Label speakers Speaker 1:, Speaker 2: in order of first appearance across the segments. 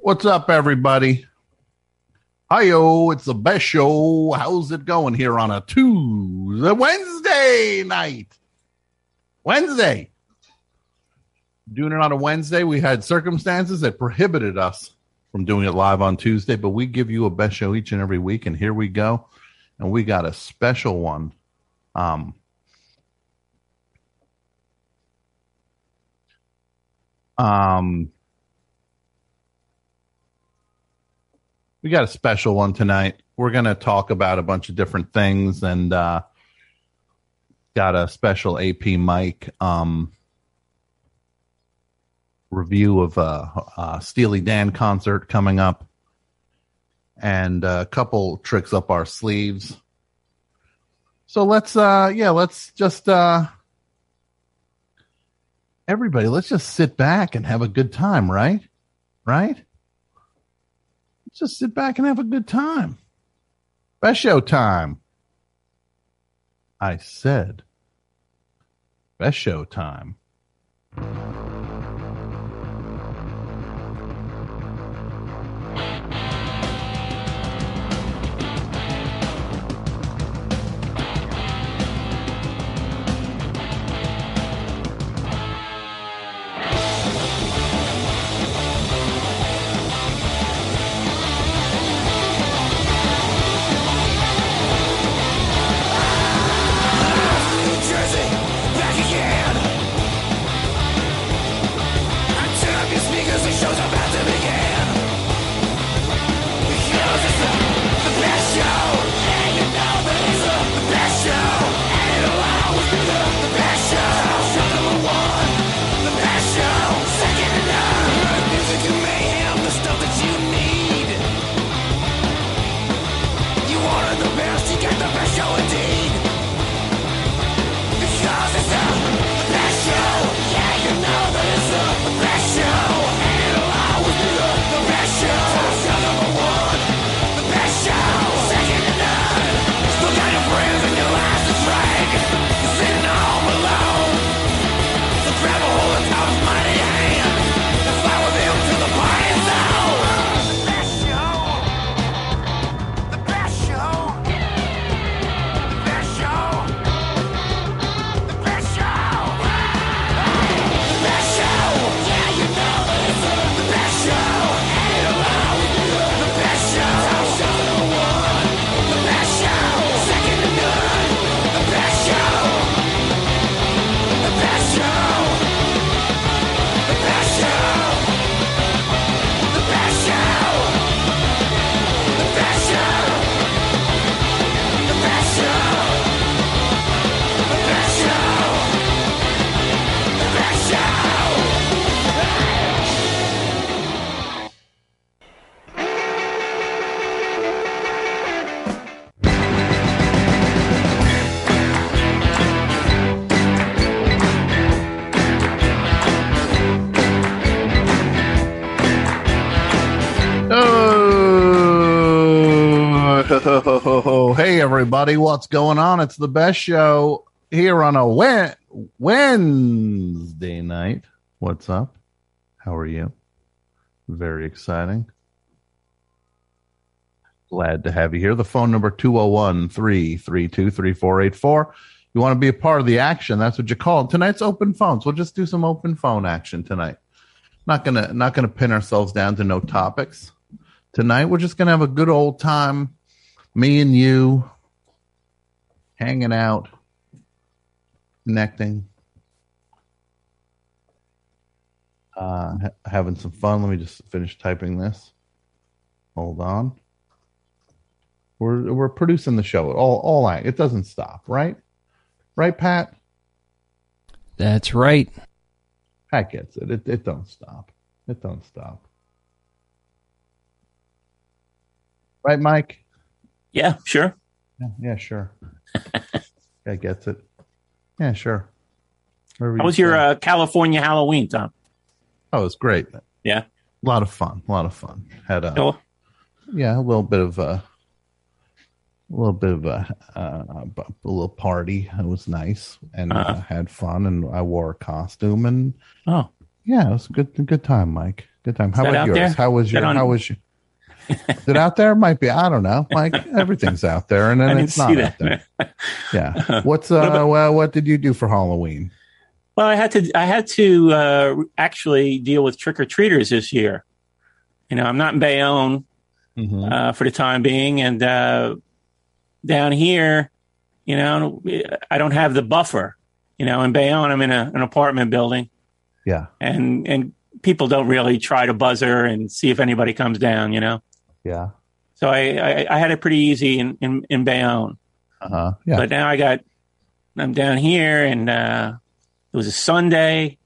Speaker 1: What's up, everybody? Hiyo, it's the best show. How's it going here on a Tuesday, Wednesday night? Wednesday. Doing it on a Wednesday. We had circumstances that prohibited us from doing it live on Tuesday, but we give you a best show each and every week, and here we go. And we got a special one. Um, um, we got a special one tonight. We're going to talk about a bunch of different things and uh, got a special AP Mike um, review of a, uh, Steely Dan concert coming up and a couple tricks up our sleeves. So let's, uh, yeah, let's just, uh, everybody, let's just sit back and have a good time, right? Right? Let's just sit back and have a good time. Best show time. I said, best show time. Hey everybody, what's going on? It's the best show here on a Wed- Wednesday night. What's up? How are you? Very exciting. Glad to have you here. The phone number 201 332 3484. You want to be a part of the action? That's what you call it. Tonight's open phones. We'll just do some open phone action tonight. Not gonna not gonna pin ourselves down to no topics tonight. We're just gonna have a good old time, me and you, hanging out, connecting, uh, ha- having some fun. Let me just finish typing this. Hold on. We're we're producing the show all all. It doesn't stop, right? Right, Pat?
Speaker 2: That's right.
Speaker 1: Pat gets it. It it don't stop. It don't stop. Right, Mike?
Speaker 2: Yeah, sure.
Speaker 1: Yeah, yeah sure. Guy gets it. Yeah, sure. Whatever
Speaker 2: How was your uh, California Halloween, Tom?
Speaker 1: oh, it was great.
Speaker 2: Yeah, a
Speaker 1: lot of fun. A lot of fun. Had a
Speaker 2: Oh,
Speaker 1: yeah, a little bit of a, a little bit of a, uh, a, little party. It was nice and uh
Speaker 2: Uh-huh.
Speaker 1: had fun. And I wore a costume and
Speaker 2: oh,
Speaker 1: yeah, it was a good. Good time, Mike. Good time. How about yours?
Speaker 2: there?
Speaker 1: How was your?
Speaker 2: on-
Speaker 1: How was your? Is it out there? Might be. I don't know. Like everything's out there, and then it's not out there. Yeah. What's uh?
Speaker 2: What
Speaker 1: well, what did you do for Halloween?
Speaker 2: Well, I had to I had to uh, actually deal with trick or treaters this year. You know, I'm not in Bayonne
Speaker 1: Mm-hmm.
Speaker 2: uh, for the time being, and uh, down here, you know, I don't have the buffer. You know, in Bayonne, I'm in a, an apartment building,
Speaker 1: Yeah.
Speaker 2: and and people don't really try to buzzer and see if anybody comes down. You know,
Speaker 1: Yeah.
Speaker 2: so I I, I had it pretty easy in in, in Bayonne.
Speaker 1: Uh huh. Yeah.
Speaker 2: But now I got, I'm down here, and uh, it was a Sunday.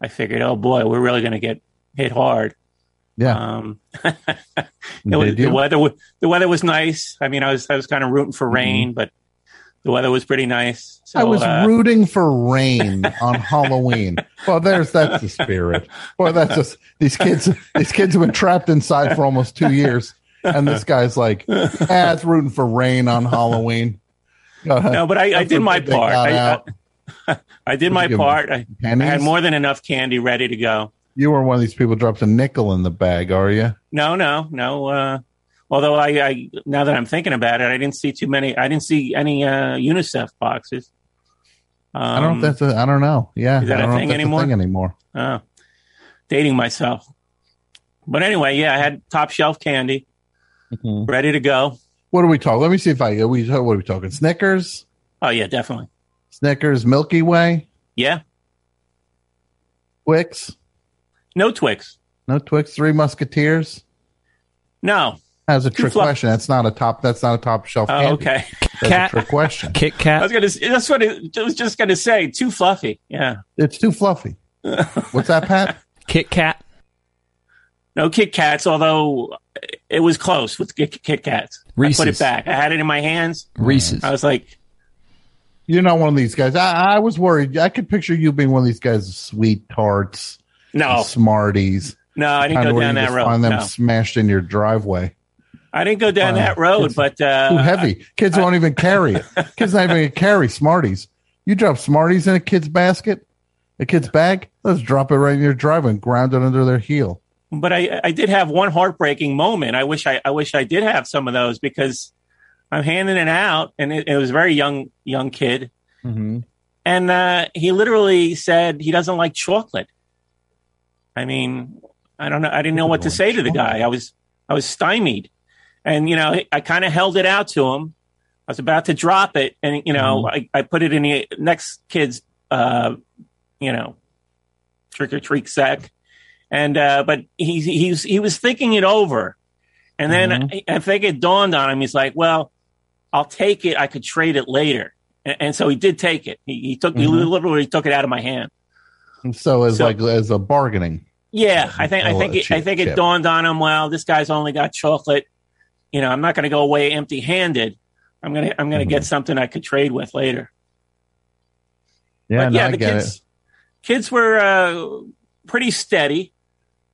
Speaker 2: I figured, oh boy, we're really going to get hit hard.
Speaker 1: yeah.
Speaker 2: Um, was, the weather, wa- the weather was nice. I mean, I was, I was kind of rooting for
Speaker 1: Mm-hmm.
Speaker 2: rain, but the weather was pretty nice. So,
Speaker 1: I was
Speaker 2: uh,
Speaker 1: rooting for rain on Halloween. Well, there's that's the spirit. Boy, that's just these kids. These kids have been trapped inside for almost two years, and this guy's like, "Ah, it's rooting for rain on Halloween."
Speaker 2: No, but I, I did my part. I. I, I did my
Speaker 1: you give 'em?
Speaker 2: part. I, I had more than enough candy ready to go.
Speaker 1: You were one of these people dropped a nickel in the bag, are you?
Speaker 2: No, no, no. Uh, although I, I, now that I'm thinking about it, I didn't see too many. I didn't see any uh, UNICEF boxes. Um,
Speaker 1: I don't know that's a, I don't know. Yeah,
Speaker 2: Is that
Speaker 1: I
Speaker 2: a thing anymore?
Speaker 1: a thing anymore.
Speaker 2: Oh, dating myself. But anyway, yeah, I had top shelf candy Mm-hmm. ready to go.
Speaker 1: What are we talking? Let me see if I. Are we what are we talking? Snickers,
Speaker 2: Oh yeah, definitely.
Speaker 1: Snickers, Milky Way,
Speaker 2: Yeah,
Speaker 1: Twix.
Speaker 2: no Twix.
Speaker 1: No Twix. Three Musketeers.
Speaker 2: No.
Speaker 1: That's a
Speaker 2: Too
Speaker 1: trick
Speaker 2: fluff-
Speaker 1: question. That's not a top. That's not a top shelf.
Speaker 2: Oh,
Speaker 1: candy.
Speaker 2: okay.
Speaker 1: That's
Speaker 3: Cat.
Speaker 1: a trick question.
Speaker 3: Kit
Speaker 2: I
Speaker 3: Kat.
Speaker 2: was gonna. That's what it, I was just gonna say. Too fluffy. Yeah.
Speaker 1: It's too fluffy. What's that, Pat?
Speaker 3: Kit Kat.
Speaker 2: No Kit Kats. Although it was close with Kit, Kit Kats. I put it back. I had it in my hands.
Speaker 3: Reese's.
Speaker 2: I was like,
Speaker 1: You're not one of these guys. I, I was worried. I could picture you being one of these guys, sweet tarts,
Speaker 2: no,
Speaker 1: Smarties.
Speaker 2: no, I didn't go down
Speaker 1: you
Speaker 2: that
Speaker 1: just
Speaker 2: road.
Speaker 1: find them
Speaker 2: No.
Speaker 1: smashed in your driveway.
Speaker 2: I didn't go down
Speaker 1: Wow.
Speaker 2: that road,
Speaker 1: It's
Speaker 2: but uh,
Speaker 1: Too heavy. Kids won't even carry it. Kids not even gonna carry Smarties. You drop Smarties in a kid's basket, a kid's bag. Let's drop it right in your driveway and ground it under their heel.
Speaker 2: But I, I did have one heartbreaking moment. I wish I, I wish I did have some of those because I'm handing it out, and it, it was a very young young kid,
Speaker 1: Mm-hmm.
Speaker 2: and uh, he literally said he doesn't like chocolate. I mean, I don't know. I didn't know what to say to the guy. I was I was stymied, and you know, I kind of held it out to him. I was about to drop it, and you know, I, I put it in the next kid's, uh, you know, trick or treat sack, and uh, but he he was he was thinking it over, and then I, I think it dawned on him. He's like, "Well, I'll take it. I could trade it later," and, and so he did take it. He, he took he
Speaker 1: Mhm.
Speaker 2: literally took it out of my hand.
Speaker 1: And so as
Speaker 2: So-
Speaker 1: like as a bargaining.
Speaker 2: Yeah, I think I think it, I think it
Speaker 1: chip.
Speaker 2: dawned on him. Well, this guy's only got chocolate. You know, I'm not going to go away empty-handed. I'm gonna I'm gonna
Speaker 1: Mm-hmm.
Speaker 2: get something I could trade with later.
Speaker 1: Yeah,
Speaker 2: but
Speaker 1: no,
Speaker 2: yeah,
Speaker 1: I
Speaker 2: the
Speaker 1: get
Speaker 2: kids
Speaker 1: it.
Speaker 2: kids were uh, pretty steady.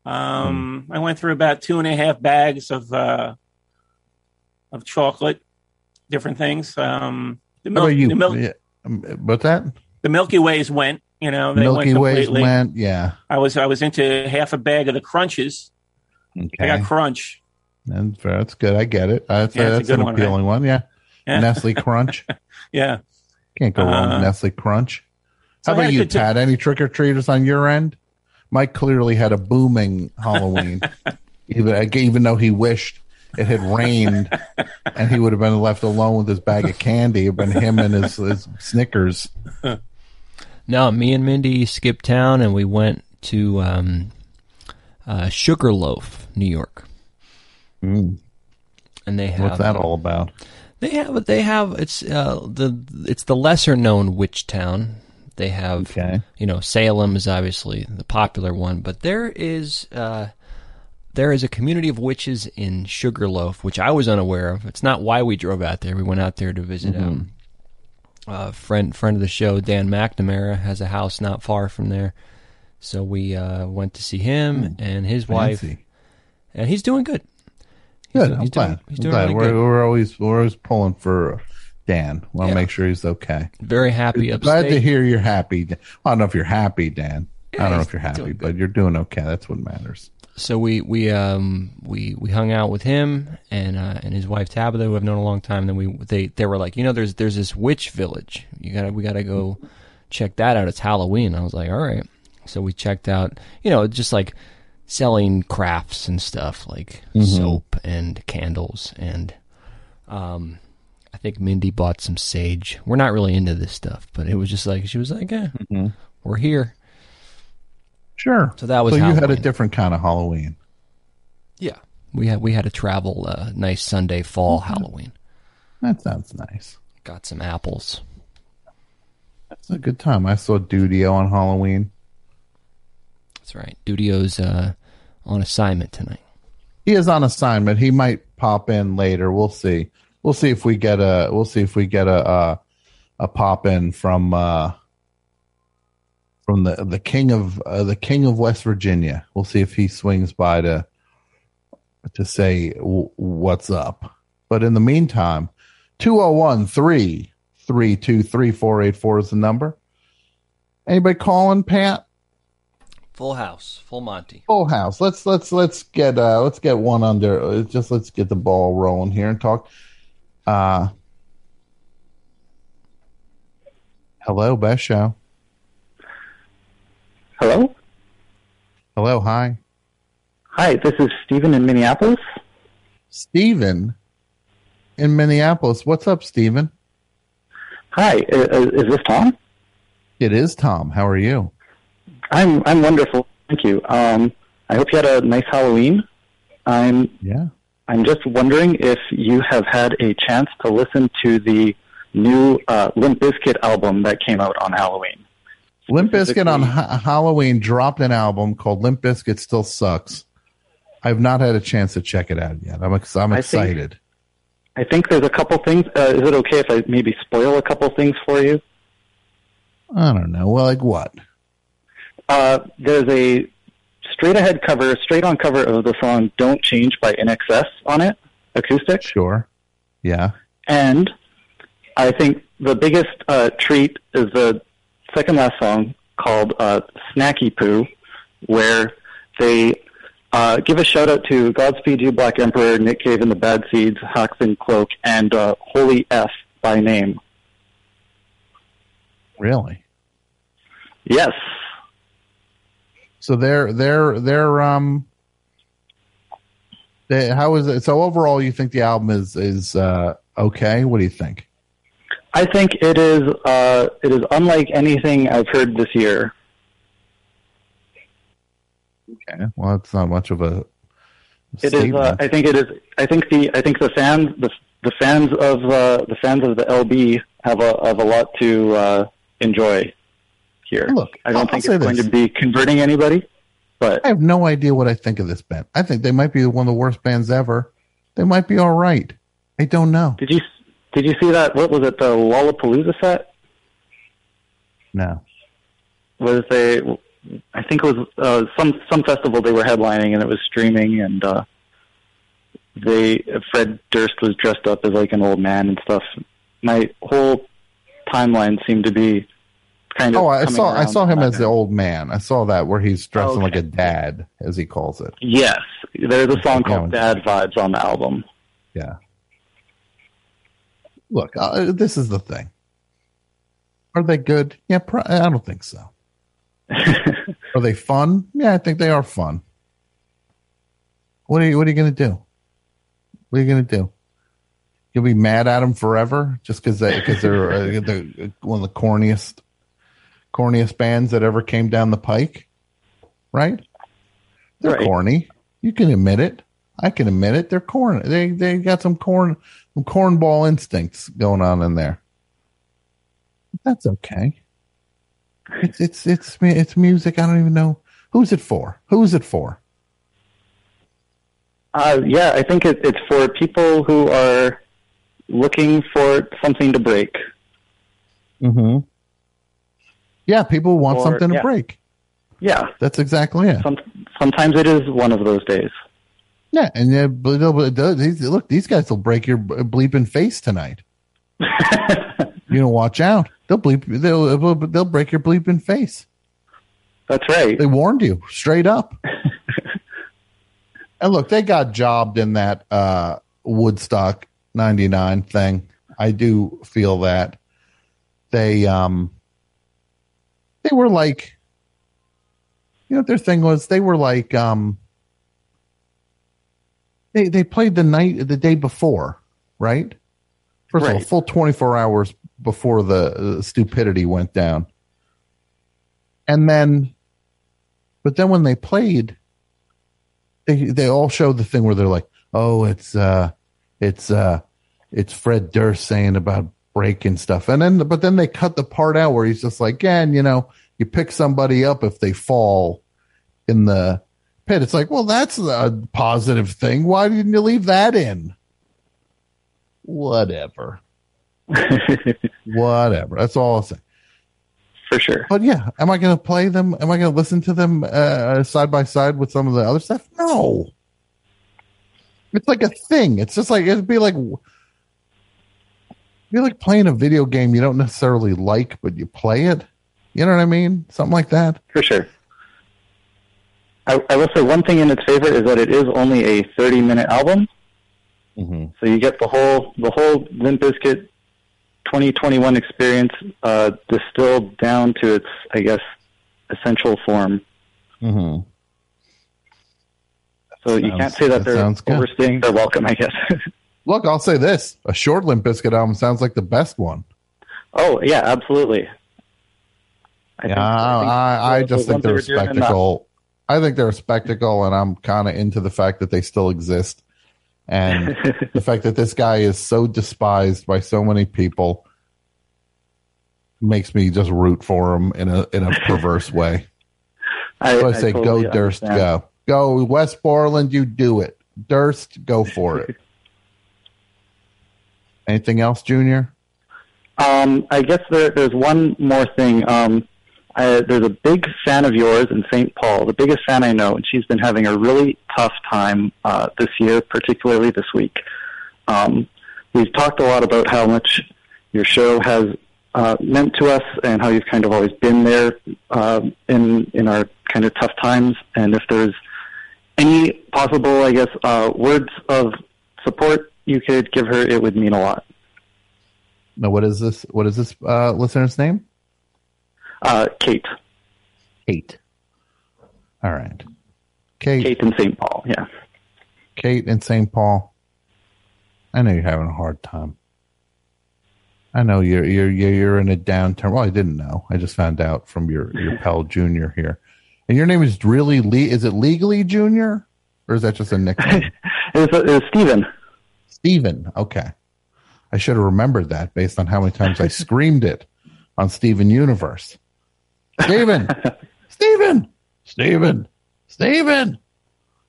Speaker 2: Um. I went through about two and a half bags of uh, of chocolate, different things. Um, the, milk,
Speaker 1: you?
Speaker 2: the, milk,
Speaker 1: Yeah. Um, What's that?
Speaker 2: the Milky Ways went. You know, they
Speaker 1: Milky
Speaker 2: went
Speaker 1: Ways went. Yeah.
Speaker 2: I was I was into half a bag of the crunches. I got crunch.
Speaker 1: And that's good. I get it. That's,
Speaker 2: Yeah, a
Speaker 1: that's an
Speaker 2: one,
Speaker 1: appealing one. Yeah.
Speaker 2: Yeah.
Speaker 1: Nestle Crunch.
Speaker 2: Yeah.
Speaker 1: Can't go wrong
Speaker 2: Uh,
Speaker 1: with Nestle Crunch. How
Speaker 2: had
Speaker 1: about you,
Speaker 2: ti-
Speaker 1: Pat? Any trick or treaters on your end? Mike clearly had a booming Halloween, even even though he wished it had rained and he would have been left alone with his bag of candy. It'd been him and his, his Snickers.
Speaker 3: No, me and Mindy skipped town and we went to um, uh, Sugarloaf, New York.
Speaker 1: Mm,
Speaker 3: And they have
Speaker 1: what's that all about?
Speaker 3: They have they have it's uh, the it's the lesser known witch town. They have
Speaker 1: Okay.
Speaker 3: you know Salem is obviously the popular one, but there is uh, there is a community of witches in Sugarloaf, which I was unaware of. It's not why we drove out there. We went out there to visit um, a friend friend of the show, Dan McNamara, has a house not far from there. So we uh, went to see him and his wife,
Speaker 1: Fancy.
Speaker 3: and he's doing good. He's
Speaker 1: Good.
Speaker 3: doing-
Speaker 1: I'm
Speaker 3: he's
Speaker 1: glad.
Speaker 3: doing- he's
Speaker 1: I'm glad.
Speaker 3: really
Speaker 1: we're,
Speaker 3: good.
Speaker 1: we're always we're always pulling for Dan. Want to
Speaker 3: Yeah.
Speaker 1: make sure he's okay.
Speaker 3: Very happy.
Speaker 1: Glad to hear you're happy. I don't know if you're happy, Dan.
Speaker 3: Yeah,
Speaker 1: I don't know if you're happy, but you're doing okay. That's what matters.
Speaker 3: so we we um we we hung out with him and uh, and his wife Tabitha, who I've known a long time. Then we they they were like, you know, there's there's this witch village. You gotta we gotta go check that out. It's Halloween. I was like, all right. So we checked out, you know, just like selling crafts and stuff like soap and candles and um. I think Mindy bought some sage. We're not really into this stuff, but it was just like she was like, "Yeah, we're here."
Speaker 1: Sure.
Speaker 3: So that was
Speaker 1: so you had a different kind of Halloween.
Speaker 3: Yeah, we had we had a travel uh, nice Sunday fall Halloween.
Speaker 1: That sounds nice.
Speaker 3: Got some apples.
Speaker 1: That's a good time. I saw Dudio on Halloween.
Speaker 3: That's right. Dudio's uh, on assignment tonight.
Speaker 1: He is on assignment. He might pop in later. We'll see. We'll see if we get a. We'll see if we get a a, a pop in from uh, from the the king of uh, the king of West Virginia. We'll see if he swings by to to say w- what's up. But in the meantime, 201 332 3484 is the number. Anybody calling, Pat?
Speaker 3: Full house, full Monty.
Speaker 1: full house. Let's let's let's get uh let's get one under. uh, Just let's get the ball rolling here and talk. Uh hello, best show.
Speaker 4: Hello?
Speaker 1: Hello, hi,
Speaker 4: Hi, this is Stephen in Minneapolis.
Speaker 1: Stephen in Minneapolis. What's up, Stephen?
Speaker 4: Hi, is this Tom?
Speaker 1: It is Tom. How are you?
Speaker 4: I'm I'm wonderful. Thank you. Um, I hope you had a nice Halloween. I'm
Speaker 1: Yeah.
Speaker 4: I'm just wondering if you have had a chance to listen to the new uh, Limp Bizkit album that came out on Halloween.
Speaker 1: Limp Bizkit on ha- Halloween dropped an album called Limp Bizkit Still Sucks. I've not had a chance to check it out yet. I'm ex- I'm
Speaker 4: I think-
Speaker 1: excited.
Speaker 4: I think there's a couple things. Uh, is it okay if I maybe spoil a couple things for you?
Speaker 1: I don't know. Well, like what?
Speaker 4: Uh, there's a straight ahead cover, straight on cover of the song "Don't Change" by INXS on it, acoustic.
Speaker 1: Sure. Yeah.
Speaker 4: And I think the biggest uh, treat is the second last song called uh, Snacky Poo, where they uh, give a shout out to Godspeed You Black Emperor, Nick Cave and the Bad Seeds, Hawks and Cloak, and uh, Holy F by name.
Speaker 1: Really?
Speaker 4: Yes.
Speaker 1: So they're they're they're um they, how is it so overall you think the album is is uh okay what do you think
Speaker 4: I think it is uh, it is unlike anything I've heard this year.
Speaker 1: okay well it's not much of a
Speaker 4: It is. Uh, I think it is. I think the. I think the fans. The the fans of uh, the fans of the LB have a have a lot to uh, enjoy here.
Speaker 1: Look,
Speaker 4: I don't
Speaker 1: I'll-
Speaker 4: think it's
Speaker 1: say
Speaker 4: going to be converting anybody, but
Speaker 1: I have no idea what I think of this band I think they might be one of the worst bands ever they might be all right I don't know
Speaker 4: did you did you see that? What was it? The Lollapalooza set
Speaker 1: no
Speaker 4: was they? I think it was uh, some some festival they were headlining and it was streaming and uh, they Fred Durst was dressed up as like an old man and stuff. My whole timeline seemed to be kind of.
Speaker 1: oh I saw I saw him as the old man I saw that where he's dressing like a dad as he calls it
Speaker 4: Yes, there's a song called "Dad Vibes" on the album.
Speaker 1: Yeah. Look, uh, this is the thing. Are they good? Yeah, pro- I don't think so. Are they fun? Yeah, I think they are fun. What are you What are you going to do? What are you going to do? You'll be mad at them forever just because they because they're uh, the, one of the corniest corniest bands that ever came down the pike, right? They're
Speaker 4: Right.
Speaker 1: corny. You can admit it. I can admit it. They're corn. They they got some corn some cornball instincts going on in there. That's okay. It's it's it's it's music. I don't even know who's it for. Who's it for?
Speaker 4: Uh, yeah, I think it, it's for people who are looking for something to break.
Speaker 1: Mm-hmm. Yeah, people want
Speaker 4: Or-
Speaker 1: something to
Speaker 4: yeah.
Speaker 1: break.
Speaker 4: Yeah,
Speaker 1: That's exactly it.
Speaker 4: some, sometimes it is one of those days.
Speaker 1: Yeah, and yeah, but they'll- but these- look, these guys will break your bleeping face tonight. You know, watch out. They'll bleep. They'll they'll- they'll break your bleeping face.
Speaker 4: That's right.
Speaker 1: They warned you straight up. and look, they got jobbed in that uh, Woodstock '99 thing. I do feel that they um they were like, you know, what their thing was they were like um they they played the night the day before, right? First of all,
Speaker 4: Right.
Speaker 1: full 24 hours before the uh, stupidity went down. And then, but then when they played, they they all showed the thing where they're like, "Oh, it's uh, it's uh, it's Fred Durst saying about breaking stuff," and then but then they cut the part out where he's just like, "Yeah, and you know, you pick somebody up if they fall in the pit." It's like, well, that's a positive thing. Why didn't you leave that in? Whatever, whatever. That's all I'll say.
Speaker 4: for sure.
Speaker 1: But yeah, am I going to play them? Am I going to listen to them uh, side by side with some of the other stuff? No. It's like a thing. It's just like it'd be like be like playing a video game you don't necessarily like, but you play it. You know what I mean? Something like that.
Speaker 4: For sure. I, I will say one thing in its favor is that it is only a 30 minute album,
Speaker 1: Mm-hmm.
Speaker 4: so you get the whole the whole Limp Bizkit 2021 experience uh, distilled down to its, I guess, essential form.
Speaker 1: Mm-hmm.
Speaker 4: So you
Speaker 1: Sounds-
Speaker 4: can't say that,
Speaker 1: that
Speaker 4: they're overstaying their welcome, I guess.
Speaker 1: Look, I'll say this: a short Limp Bizkit album sounds like the best one.
Speaker 4: oh yeah, absolutely. I
Speaker 1: Yeah,
Speaker 4: think-
Speaker 1: I, I, I just think
Speaker 4: they
Speaker 1: they're a
Speaker 4: were doing in the-
Speaker 1: spectacle. I think they're a spectacle, and I'm kind of into the fact that they still exist, and the fact that this guy is so despised by so many people makes me just root for him in a in a perverse way.
Speaker 4: I,
Speaker 1: So I
Speaker 4: I
Speaker 1: say,
Speaker 4: totally
Speaker 1: go Durst,
Speaker 4: understand.
Speaker 1: go, go Wes Borland, you do it. Durst, go for it. Anything else, Junior?
Speaker 4: Um, I guess there, there's one more thing. Um, I, there's a big fan of yours in St. Paul, the biggest fan I know, and she's been having a really tough time uh, this year, particularly this week. Um, we've talked a lot about how much your show has uh, meant to us and how you've kind of always been there uh, in in our kind of tough times. And if there's any possible, I guess, uh, words of support you could give her, it would mean a lot.
Speaker 1: No, what is this? What is this uh, listener's name?
Speaker 4: Uh, Kate.
Speaker 1: Kate. All right, Kate.
Speaker 4: Kate in St. Paul, yeah.
Speaker 1: Kate in St. Paul. I know you're having a hard time. I know you're you're you're in a downturn. Well, I didn't know. I just found out from your your pal Junior here. And your name is really Le- is it legally Junior or is that just a nickname?
Speaker 4: It was, it was Steven.
Speaker 1: Okay. I should have remembered that based on how many times I screamed it on Steven Universe. Steven. Steven. Steven. Steven.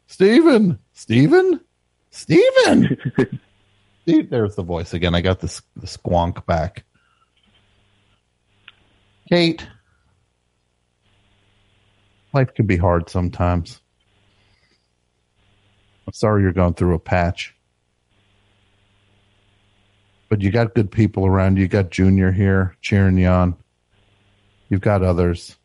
Speaker 1: Steven. Steven. Steven. There's the voice again. I got this the squonk back. Kate. Life can be hard sometimes. I'm sorry you're going through a patch. But you got good people around you. You got Junior here cheering you on. You've got others.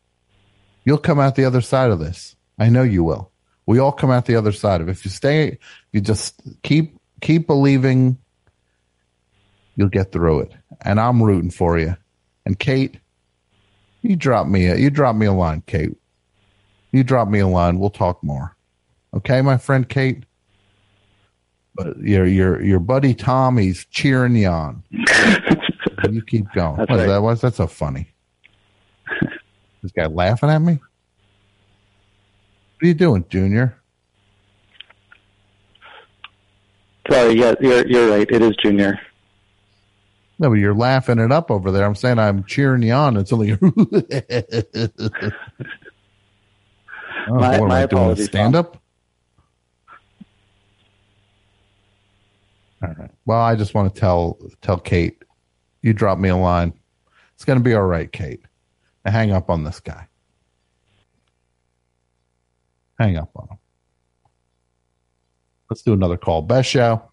Speaker 1: You'll come out the other side of this. I know you will. We all come out the other side of it. If you stay, you just keep keep believing you'll get through it. And I'm rooting for you. And Kate, you drop me a you drop me a line, Kate. You drop me a line. We'll talk more. Okay, my friend Kate. But your your your buddy Tommy's cheering you on. you keep going.
Speaker 4: That's
Speaker 1: What
Speaker 4: right.
Speaker 1: that? Why's that so funny? this guy laughing at me? What are you doing, Junior?
Speaker 4: Sorry, yeah, you're, you're right. It is Junior.
Speaker 1: No, but you're laughing it up over there. I'm saying I'm cheering you on. It's only. oh,
Speaker 4: My-
Speaker 1: what am
Speaker 4: my
Speaker 1: I doing? Stand up? All right. Well, I just want to tell tell Kate, you drop me a line. It's going to be all right, Kate. Now hang up on this guy. Hang up on him. Let's do another call. Best show.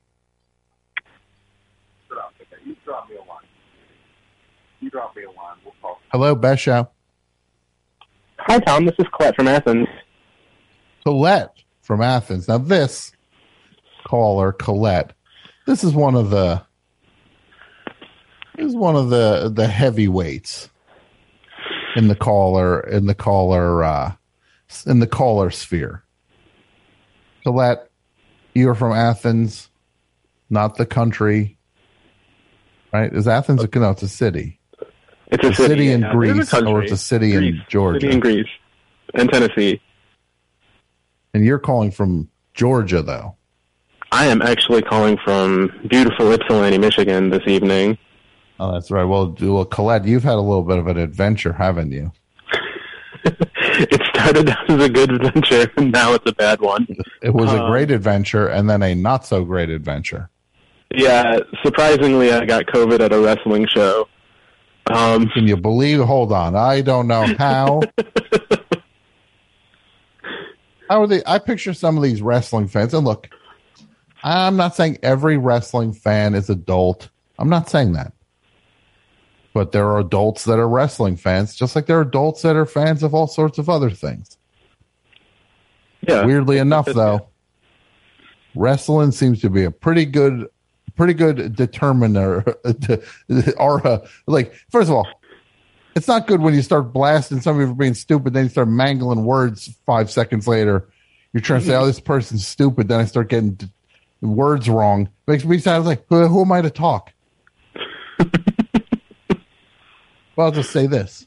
Speaker 1: Drop me a line. We'll call. Hello, Best show.
Speaker 5: Hi, Tom. This is Colette from Athens.
Speaker 1: Colette from Athens. Now, this caller, Colette, this is one of the this is one of the the heavyweights in the caller in the caller uh, in the caller sphere. Colette, you are from Athens, not the country, right? Is Athens a no? It's a city.
Speaker 5: It's a,
Speaker 1: A city in
Speaker 5: yeah.
Speaker 1: Greece,
Speaker 5: country.
Speaker 1: or it's a city in Georgia.
Speaker 5: City in Greece and Tennessee.
Speaker 1: And you're calling from Georgia, though.
Speaker 5: I am actually calling from beautiful Ypsilanti, Michigan this evening.
Speaker 1: Oh, that's right. Well, well, Colette, you've had a little bit of an adventure, haven't you?
Speaker 5: it started out as a good adventure, and now it's a bad one.
Speaker 1: It was a
Speaker 5: Um,
Speaker 1: great adventure and then a not so great adventure.
Speaker 5: Yeah, surprisingly, I got COVID at a wrestling show. Um,
Speaker 1: Can you believe? Hold on. I don't know how. how are they? I picture some of these wrestling fans. And look, I'm not saying every wrestling fan is adult. I'm not saying that. But there are adults that are wrestling fans, just like there are adults that are fans of all sorts of other things.
Speaker 5: yeah,
Speaker 1: Weirdly enough, though, wrestling seems to be a pretty good, pretty good determiner. Or uh, like, first of all, it's not good when you start blasting somebody for being stupid. Then you start mangling words five seconds later. You're trying to say, "Oh, this person's stupid." Then I start getting words wrong. Makes me sound like, who, who am I to talk? well, I'll just say this.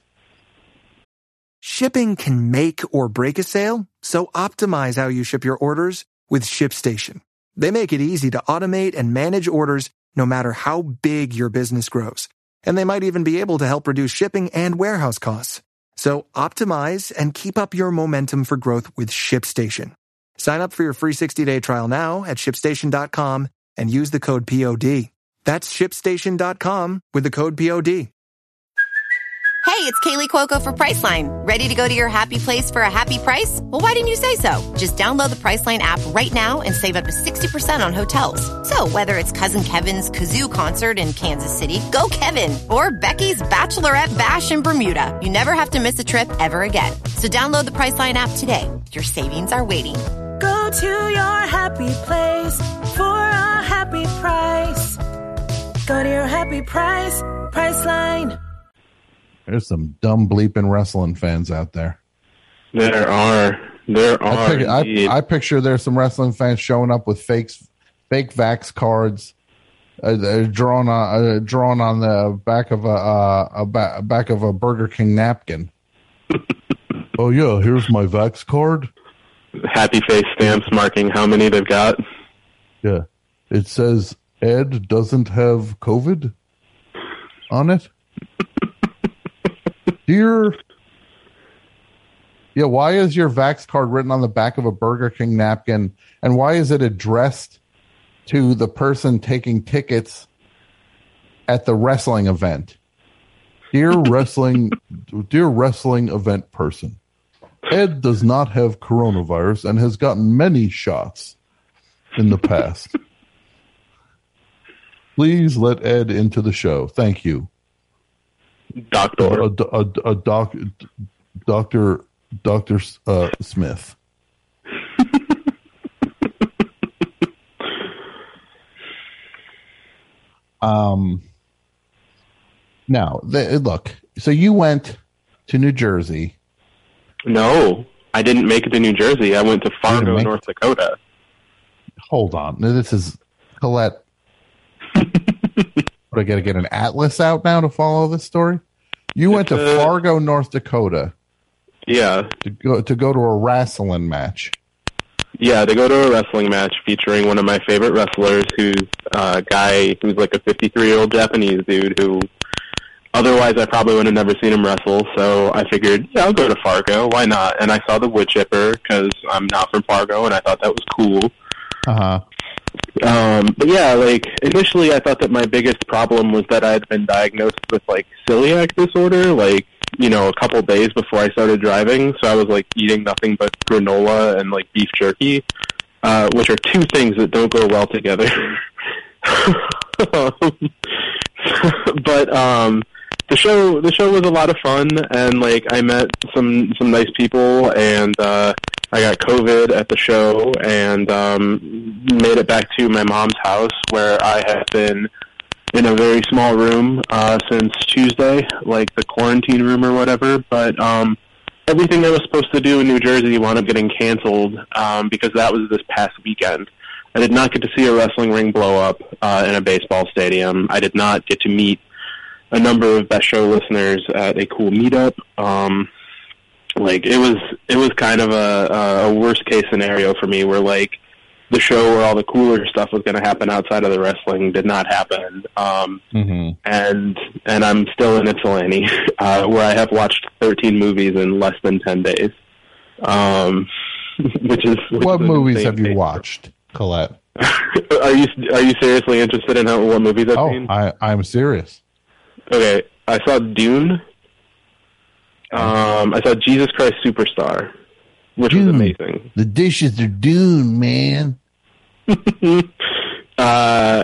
Speaker 6: Shipping can make or break a sale, so optimize how you ship your orders with ShipStation. They make it easy to automate and manage orders no matter how big your business grows. And they might even be able to help reduce shipping and warehouse costs. So optimize and keep up your momentum for growth with ShipStation. Sign up for your free 60-day trial now at shipstation.com and use the code POD. That's shipstation.com with the code POD.
Speaker 7: Hey, it's Kaley Cuoco for Priceline. Ready to go to your happy place for a happy price? Well, why didn't you say so? Just download the Priceline app right now and save up to 60% on hotels. So, whether it's Cousin Kevin's Kazoo concert in Kansas City, go Kevin, or Becky's Bachelorette Bash in Bermuda, you never have to miss a trip ever again. So, download the Priceline app today. Your savings are waiting.
Speaker 8: Go to your happy place for a happy price. Go to your happy price, Priceline.
Speaker 1: There's some dumb bleeping wrestling fans out there.
Speaker 5: there are there
Speaker 1: I,
Speaker 5: are.
Speaker 1: pic- I,
Speaker 5: indeed.
Speaker 1: I picture there's some wrestling fans showing up with fakes, fake vax cards, uh, drawn on uh, drawn on the back of a, uh, a ba- back of a Burger King napkin. oh yeah, here's my vax card.
Speaker 5: Happy face stamps marking how many they've got.
Speaker 1: Yeah, it says Ed doesn't have COVID on it. Dear, yeah, why is your vax card written on the back of a Burger King napkin, and why is it addressed to the person taking tickets at the wrestling event? Dear wrestling, dear wrestling event person, Ed does not have coronavirus and has gotten many shots in the past. Please let Ed into the show. Thank you.
Speaker 5: Doctor.
Speaker 1: A, a, a doc, Doctor Doctor uh, Smith. um. Now, the, look. So you went to New Jersey.
Speaker 5: No, I didn't make it to New Jersey. I went to Fargo, North Dakota.
Speaker 1: Hold on. This is Colette. I got to get an atlas out now to follow this story. You went to
Speaker 5: uh,
Speaker 1: Fargo, North Dakota.
Speaker 5: Yeah,
Speaker 1: to go to go to a wrestling match.
Speaker 5: Yeah, to go to a wrestling match featuring one of my favorite wrestlers, who's a guy who's like a 53 year old Japanese dude who otherwise I probably would have never seen him wrestle. So I figured, yeah, I'll go to Fargo. Why not? And I saw the Wood Chipper because I'm not from Fargo, and I thought that was cool.
Speaker 1: Uh huh.
Speaker 5: Um, but yeah, like initially, I thought that my biggest problem was that I had been diagnosed with like celiac disorder, like you know, a couple days before I started driving. So I was like eating nothing but granola and like beef jerky, uh, which are two things that don't go well together. but um, the show the show was a lot of fun, and like I met some some nice people, and uh, I got COVID at the show, and um, made it back to my mom's house where I have been in a very small room uh, since Tuesday, like the quarantine room or whatever. But um, everything I was supposed to do in New Jersey wound up getting canceled um, because that was this past weekend. I did not get to see a wrestling ring blow up uh, in a baseball stadium. I did not get to meet a number of best show listeners at a cool meetup. Um, like it was, it was kind of a, a worst case scenario for me, where like the show where all the cooler stuff was going to happen outside of the wrestling did not happen. Um,
Speaker 1: Mm-hmm.
Speaker 5: and and I'm still in Ypsilanti, uh, where I have watched 13 movies in less than 10 days. Um, which is which
Speaker 1: What
Speaker 5: is
Speaker 1: movies have you watched, Colette?
Speaker 5: are you are you seriously interested in how, what movies I've
Speaker 1: Oh,
Speaker 5: seen?
Speaker 1: I, I'm serious.
Speaker 5: Okay, I saw Dune. Um, I saw Jesus Christ Superstar, which was amazing.
Speaker 1: The dishes are dune, man.
Speaker 5: Uh,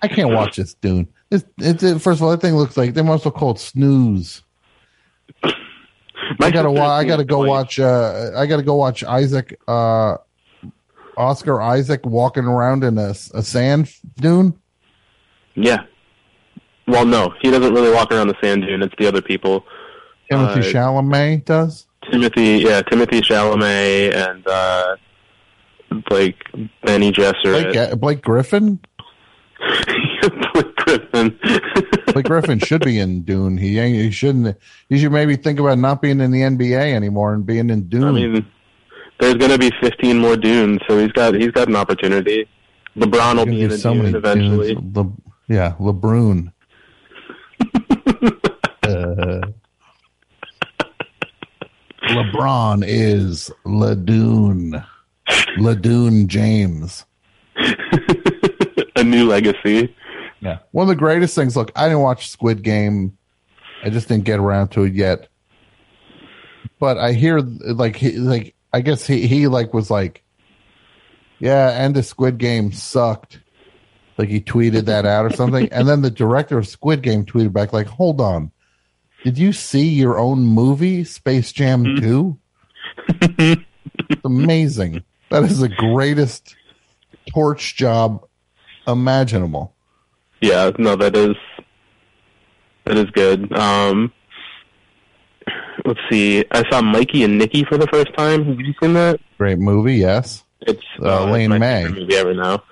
Speaker 1: I can't watch this Dune. It's, it's it, first of all, that thing looks like they must have called snooze. I gotta wa- I gotta go watch. Uh, I gotta go watch Isaac. Uh, Oscar Isaac walking around in a, a sand dune.
Speaker 5: Yeah. Well, no, he doesn't really walk around the sand dune. It's the other people.
Speaker 1: Timothy
Speaker 5: Uh,
Speaker 1: Chalamet does.
Speaker 5: Timothy, yeah, Timothée Chalamet and uh, like Benny Jesser.
Speaker 1: Blake, Blake Griffin.
Speaker 5: Blake Griffin.
Speaker 1: Blake Griffin should be in Dune. He ain't. He shouldn't. He should maybe think about not being in the NBA anymore and being in Dune.
Speaker 5: I mean, there's going to be 15 more dunes, so he's got he's got an opportunity. LeBron will be in
Speaker 1: so
Speaker 5: dune eventually.
Speaker 1: Le, yeah, LeBron. Uh, LeBron is Ladune. Ladune James.
Speaker 5: a new legacy.
Speaker 1: Yeah. One of the greatest things. Look, I didn't watch Squid Game. I just didn't get around to it yet. But I hear like he like I guess he he like was like, yeah, and the Squid Game sucked. Like he tweeted that out or something, and then the director of Squid Game tweeted back like, "Hold on, did you see your own movie, Space Jam 2? it's amazing. That is the greatest torch job imaginable.
Speaker 5: Yeah, no, that is that is good. Um, let's see. I saw Mikey and Nicky for the first time. Have you seen that?
Speaker 1: Great movie, yes.
Speaker 5: It's
Speaker 1: Uh,
Speaker 5: it's
Speaker 1: Lane
Speaker 5: my
Speaker 1: May.
Speaker 5: movie ever now.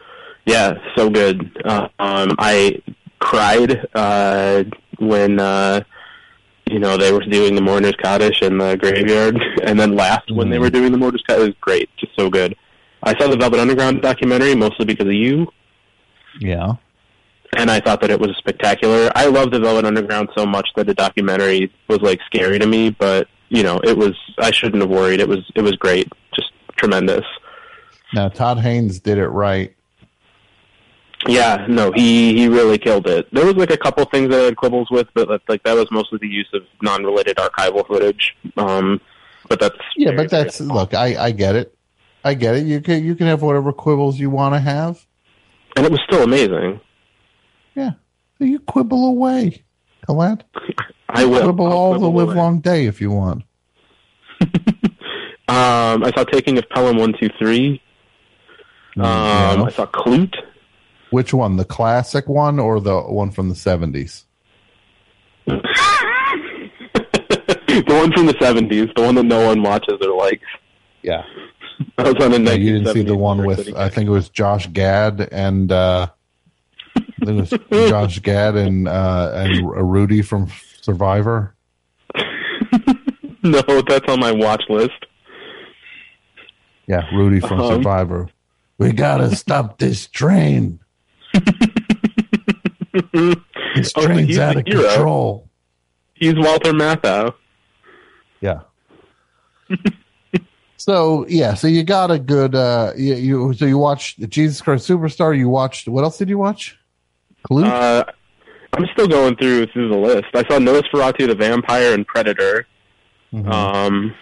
Speaker 5: Yeah, so good. Uh, um, I cried uh, when uh, you know they were doing the mourner's Kaddish in the graveyard, and then laughed when they mm-hmm. were doing the mourner's Kaddish. It was great, just so good. I saw the Velvet Underground documentary mostly because of you,
Speaker 1: Yeah.
Speaker 5: and I thought that it was spectacular. I love the Velvet Underground so much that the documentary was like scary to me, but you know, it was. I shouldn't have worried. It was. It was great, just tremendous.
Speaker 1: Now Todd Haynes did it right.
Speaker 5: Yeah, no, he he really killed it. There was like a couple things that I had quibbles with, but like, like that was mostly the use of non-related archival footage. Um, but that's
Speaker 1: Yeah, but that's look, I I get it. I get it. You can you can have whatever quibbles you want to have.
Speaker 5: and it was still amazing.
Speaker 1: Yeah. so You quibble away. Colette.
Speaker 5: I will
Speaker 1: Quibble
Speaker 5: I'll
Speaker 1: all
Speaker 5: quibble
Speaker 1: the live
Speaker 5: away.
Speaker 1: long day if you want.
Speaker 5: Um, I saw Taking of Pelham one two three. Um,
Speaker 1: Yeah.
Speaker 5: I saw Klute.
Speaker 1: Which one? The classic one or the one from the seventies?
Speaker 5: the one from the seventies, the one that no one watches or likes.
Speaker 1: Yeah.
Speaker 5: I was on a
Speaker 1: No, you didn't see the one with I think it was Josh Gad and uh I think it was Josh Gad and uh and Rudy from Survivor.
Speaker 5: no, that's on my watch list.
Speaker 1: Yeah, Rudy from
Speaker 5: Um,
Speaker 1: Survivor. We gotta stop this train. This
Speaker 5: Oh, so
Speaker 1: train's
Speaker 5: he's
Speaker 1: out of
Speaker 5: hero.
Speaker 1: control.
Speaker 5: He's Walter Matthau.
Speaker 1: Yeah. so yeah, so you got a good uh you, you so you watched Jesus Christ Superstar, you watched what else did you watch? Clue?
Speaker 5: Uh, I'm still going through through the list. I saw Nosferatu the Vampire and Predator.
Speaker 1: Mhm.
Speaker 5: Um,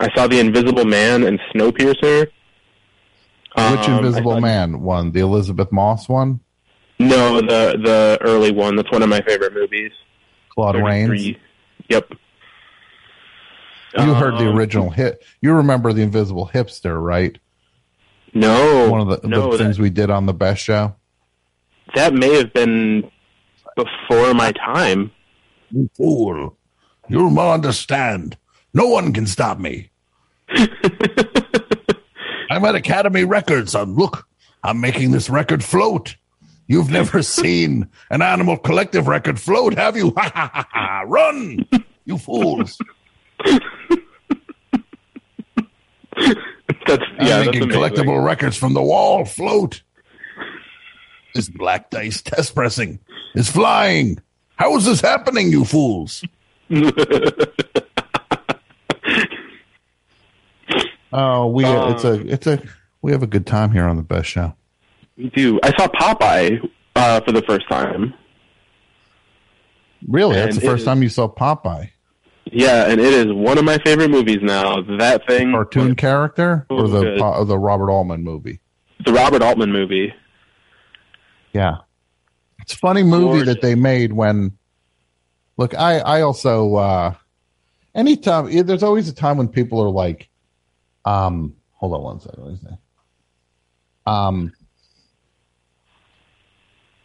Speaker 5: I saw The Invisible Man and Snowpiercer.
Speaker 1: Which
Speaker 5: Um,
Speaker 1: Invisible Man one? The Elisabeth Moss one?
Speaker 5: No, the the early one. That's one of my favorite movies.
Speaker 1: Claude Rains?
Speaker 5: Yep.
Speaker 1: You heard the
Speaker 5: Um,
Speaker 1: original hit. You remember the Invisible Hipster, right?
Speaker 5: No,
Speaker 1: One of the,
Speaker 5: no,
Speaker 1: the
Speaker 5: that,
Speaker 1: things we did on the best show.
Speaker 5: that may have been before my time.
Speaker 1: You fool! You must understand. No one can stop me. I'm at Academy Records. And look, I'm making this record float. You've never seen an Animal Collective record float, have you? Ha ha ha ha! Run, you fools!
Speaker 5: That's
Speaker 1: I'm
Speaker 5: yeah, that's
Speaker 1: making collectible records from the wall float. This black dice test pressing is flying. How is this happening, you fools? Oh, we it's a um, it's a we have a good time here on the best show.
Speaker 5: We do. I saw Popeye uh, for the first time.
Speaker 1: Really, that's the first
Speaker 5: is-
Speaker 1: time you saw Popeye
Speaker 5: Yeah, and it is one of my favorite movies now. That thing,
Speaker 1: cartoon character or the. Po- the Robert Altman movie.
Speaker 5: the Robert Altman movie.
Speaker 1: Yeah, it's a funny movie
Speaker 5: Gorgeous.
Speaker 1: that they made when. Look, I I also uh anytime there's always a time when people are like, um, hold on one second. Um,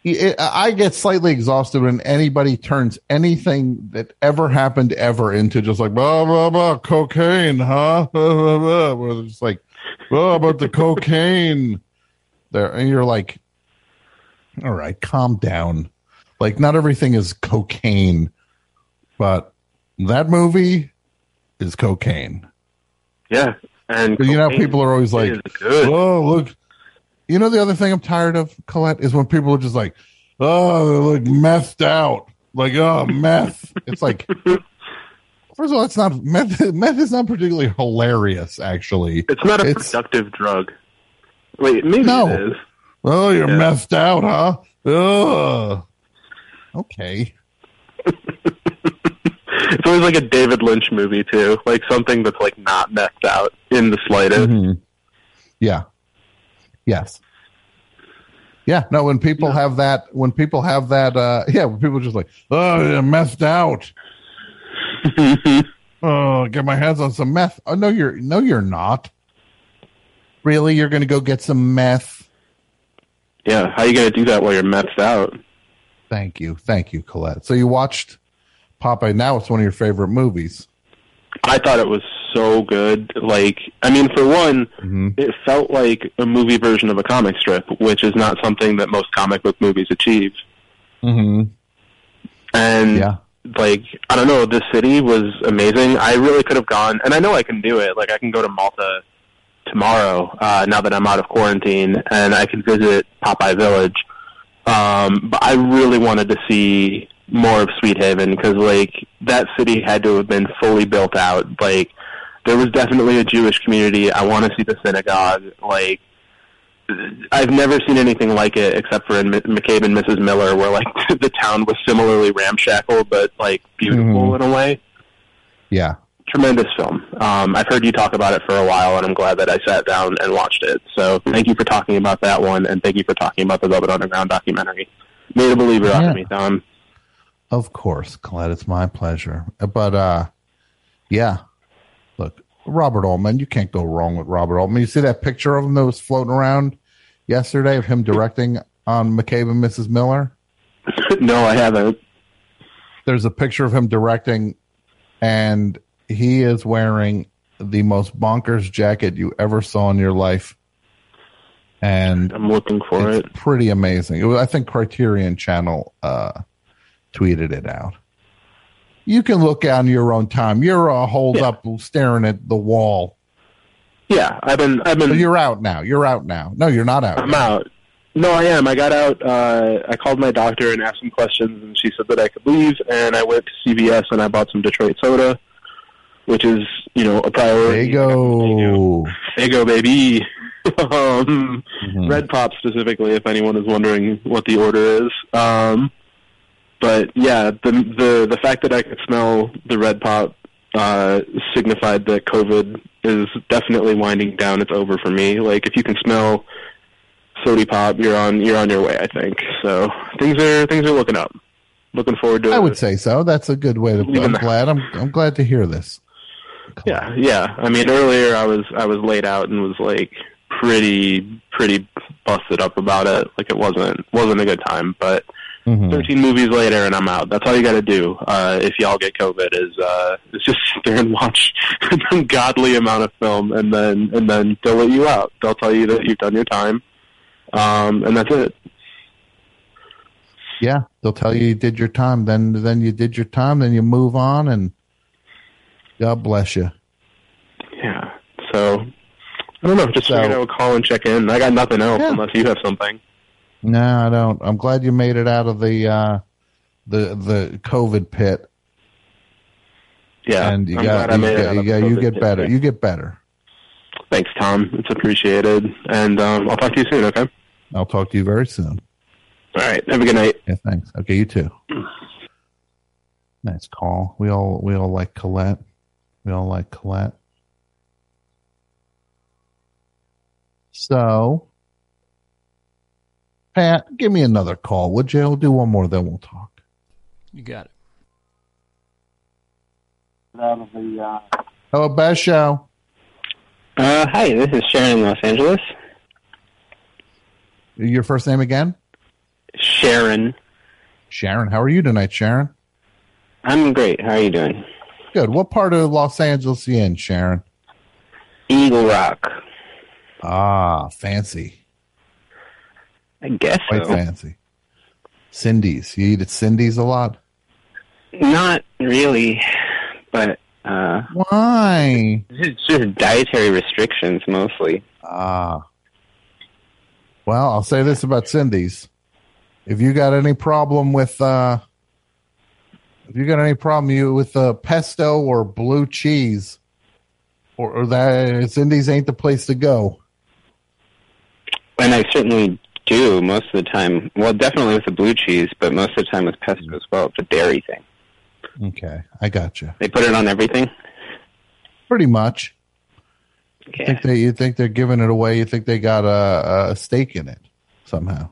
Speaker 1: it, I get slightly exhausted when anybody turns anything that ever happened ever into just like blah blah blah cocaine, huh? Blah, blah, blah. Where it's like, blah about the cocaine there, and you're like, all right, calm down. Like, not everything is cocaine, but that movie is cocaine.
Speaker 5: Yeah, and
Speaker 1: you know, people are always like, oh, look. You know, the other thing I'm tired of, Colette, is when people are just like, oh, they look methed out. Like, oh, meth. it's like, first of all, it's not, meth, meth is not particularly hilarious, actually.
Speaker 5: It's not a
Speaker 1: It's-
Speaker 5: productive drug. Wait, maybe
Speaker 1: No.
Speaker 5: it is.
Speaker 1: Oh, you're
Speaker 5: Yeah.
Speaker 1: methed out, huh? Ugh. Okay.
Speaker 5: It's always like a David Lynch movie too, like something that's like not messed out in the slightest.
Speaker 1: Mhm. Yeah. Yes. Yeah. No, when people have that, when people have that, uh, yeah, when people are just like, oh, you're methed out. oh, get my hands on some meth. Oh, no, you're, no, you're not. Really? You're going to go get some meth?
Speaker 5: Yeah, how you gonna do that while you're messed out?
Speaker 1: Thank you. Thank you, Colette. So you watched Popeye. Now it's one of your favorite movies.
Speaker 5: I thought it was so good. Like, I mean, for one,
Speaker 1: Mm-hmm.
Speaker 5: it felt like a movie version of a comic strip, which is not something that most comic book movies achieve.
Speaker 1: Mm-hmm.
Speaker 5: And
Speaker 1: Yeah.
Speaker 5: like, I don't know, this city was amazing. I really could have gone, and I know I can do it. Like, I can go to Malta tomorrow uh, now that I'm out of quarantine, and I can visit Popeye Village. Um, but I really wanted to see more of Sweet Haven because, like, that city had to have been fully built out. Like, there was definitely a Jewish community. I want to see the synagogue. Like, I've never seen anything like it except for in M- McCabe and Mrs. Miller, where like the town was similarly ramshackle but like beautiful
Speaker 1: Mhm.
Speaker 5: in a way.
Speaker 1: Yeah.
Speaker 5: Tremendous film. Um, I've heard you talk about it for a while, and I'm glad that I sat down and watched it. So thank you for talking about that one, and thank you for talking about the Velvet Underground documentary. Made a believer out of me, Tom.
Speaker 1: Of course, Colette, it's my pleasure. But uh yeah. Look, Robert Altman, you can't go wrong with Robert Altman. You see that picture of him that was floating around yesterday of him directing on McCabe and Mrs. Miller?
Speaker 5: no, I haven't.
Speaker 1: There's a picture of him directing and he is wearing the most bonkers jacket you ever saw in your life. And
Speaker 5: I'm looking for it.
Speaker 1: pretty amazing. It was, I think Criterion Channel uh, tweeted it out. You can look on your own time. You're a holed
Speaker 5: Yeah.
Speaker 1: up staring at the wall.
Speaker 5: Yeah, I've been I've been
Speaker 1: So you're out now. You're out now. No, you're not out.
Speaker 5: I'm out. No, I am. I got out. Uh, I called my doctor and asked some questions, and she said that I could leave. And I went to CVS and I bought some Detroit soda, which is you know a priority.
Speaker 1: Faygo.
Speaker 5: go, baby. um,
Speaker 1: Mhm.
Speaker 5: Red Pop specifically, if anyone is wondering what the order is. Um, but yeah, the the the fact that I could smell the Red Pop uh, signified that COVID is definitely winding down. It's over for me. Like if you can smell sody pop, you're on you're on your way. I think so. Things are things are looking up. Looking forward to it.
Speaker 1: I
Speaker 5: it.
Speaker 1: would say so. That's a good way to.
Speaker 5: Leaving
Speaker 1: I'm glad. I'm. I'm glad to hear this.
Speaker 5: Yeah, yeah. I mean, earlier I was I was laid out and was like pretty pretty busted up about it. Like it wasn't wasn't a good time. But
Speaker 1: Mhm.
Speaker 5: 13 movies later and I'm out. That's all you got to do. Uh, if y'all get COVID, is uh, is just sit there and watch an ungodly amount of film, and then and then they'll let you out. They'll tell you that you've done your time, um, and that's it.
Speaker 1: Yeah, they'll tell you you did your time. Then, then you did your time. Then you move on, and God bless you.
Speaker 5: Yeah. So I don't know. Just
Speaker 1: So-
Speaker 5: figured I would call and check in. I got nothing else
Speaker 1: Yeah.
Speaker 5: unless you have something.
Speaker 1: No, I don't. I'm glad you made it out of the uh, the the COVID pit,
Speaker 5: Yeah.
Speaker 1: and you
Speaker 5: I'm
Speaker 1: got
Speaker 5: glad I
Speaker 1: you,
Speaker 5: made it
Speaker 1: get,
Speaker 5: out
Speaker 1: you, get, you get
Speaker 5: pit.
Speaker 1: better. You get better.
Speaker 5: Thanks, Tom. It's appreciated. And um, I'll talk to you soon, okay?
Speaker 1: I'll talk to you very soon.
Speaker 5: All right. Have a good night.
Speaker 1: Yeah, thanks. Okay, you too. Nice call. We all we all like Colette. We all like Colette. So, Pat, give me another call, would you? I'll do one more, then we'll talk.
Speaker 3: You got it.
Speaker 1: Hello, best show.
Speaker 9: Uh, hi, this is Sharon in Los Angeles.
Speaker 1: Your first name again?
Speaker 9: Sharon.
Speaker 1: Sharon. How are you tonight, Sharon?
Speaker 9: I'm great. How are you doing?
Speaker 1: Good. What part of Los Angeles are you in, Sharon?
Speaker 9: Eagle Rock.
Speaker 1: Ah, fancy.
Speaker 9: I guess
Speaker 1: Quite
Speaker 9: so.
Speaker 1: fancy. Cindy's. You eat at Cindy's a lot?
Speaker 9: Not really, but uh,
Speaker 1: Why?
Speaker 9: it's just dietary restrictions mostly.
Speaker 1: Ah. Well, I'll say this about Cindy's. If you got any problem with uh if you got any problem you with uh, pesto or blue cheese or, or that Cindy's ain't the place to go.
Speaker 9: And I certainly do most of the time. Well, definitely with the blue cheese, but most of the time with pesto as well. It's a dairy thing.
Speaker 1: Okay, I got you.
Speaker 9: They put it on everything.
Speaker 1: Pretty much. You think they you think they're giving it away, you think they got a, a stake in it somehow.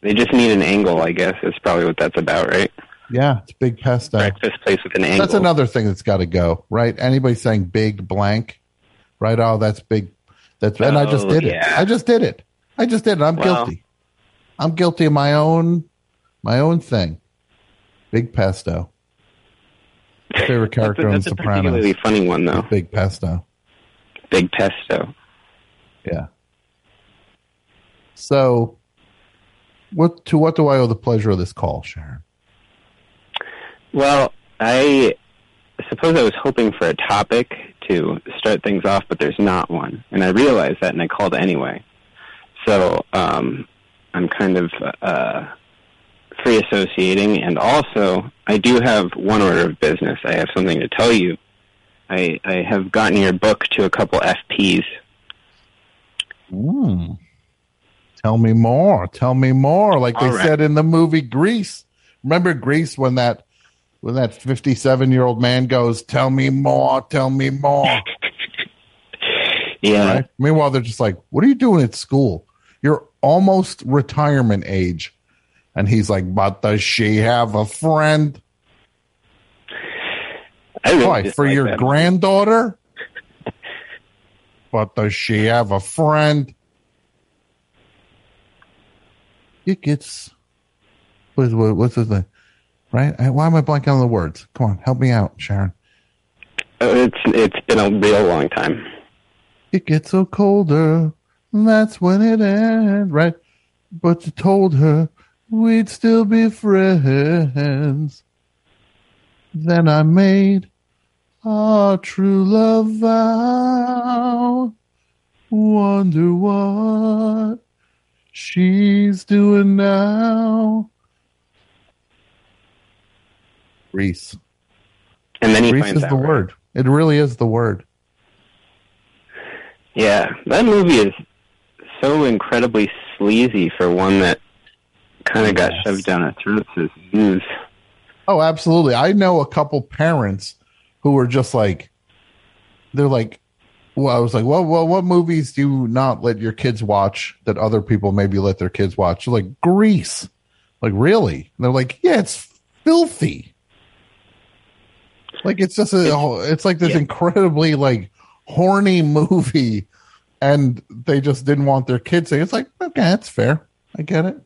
Speaker 9: They just need an angle, I guess. Is probably what that's about, right?
Speaker 1: Yeah, it's big pesto.
Speaker 9: Breakfast place with an angle.
Speaker 1: That's another thing that's got to go, right? Anybody saying big blank, right? Oh, that's big. That's and I just
Speaker 9: Oh,
Speaker 1: did it. I just did it. I just did it. I'm
Speaker 9: Well-
Speaker 1: guilty. I'm guilty of my own, my own thing. Big pesto. My favorite
Speaker 9: That's a-
Speaker 1: character on
Speaker 9: that's
Speaker 1: The
Speaker 9: a
Speaker 1: Sopranos.
Speaker 9: particularly funny one, though.
Speaker 1: Big pesto.
Speaker 9: Big pesto.
Speaker 1: Yeah. So, what to what do I owe the pleasure of this call, Sharon?
Speaker 9: Well, I suppose I was hoping for a topic to start things off, but there's not one. And I realized that, and I called anyway. So um, I'm kind of uh, free associating. And also, I do have one order of business. I have something to tell you. I, I have gotten your book to a couple FPs.
Speaker 1: Hmm. Tell me more. Tell me more. Like they
Speaker 9: All right.
Speaker 1: said in the movie Grease. Remember Grease when that when that fifty seven year old man goes, "Tell me more. Tell me more."
Speaker 9: Yeah.
Speaker 1: Right? Meanwhile, they're just like, "What are you doing at school? You're almost retirement age." And he's like, "But does she have a friend?
Speaker 9: Really
Speaker 1: Why for your
Speaker 9: that.
Speaker 1: granddaughter? but does she have a friend?" It gets what's, what- what's his name? Right? Why am I blanking on the words? Come on, help me out, Sharon.
Speaker 9: Uh, It's, it's been a real long time.
Speaker 1: It gets so colder. That's when it ended, right? But you told her we'd still be friends. Then I made Our true love vow. Wonder what she's doing now. Reese.
Speaker 9: And then he
Speaker 1: Grease
Speaker 9: finds
Speaker 1: is
Speaker 9: out.
Speaker 1: the word. It really is the word.
Speaker 9: Yeah, that movie is so incredibly sleazy for one that kind of got shoved down our throats as news.
Speaker 1: Oh, absolutely. I know a couple parents who were just like, they're like, well, I was like, well, well, what movies do you not let your kids watch that other people maybe let their kids watch? They're like, Grease. Like, really? And they're like, yeah, it's filthy. Like, it's just a, it's like this incredibly like horny movie, and they just didn't want their kids to. It's like, okay, that's fair. I get it.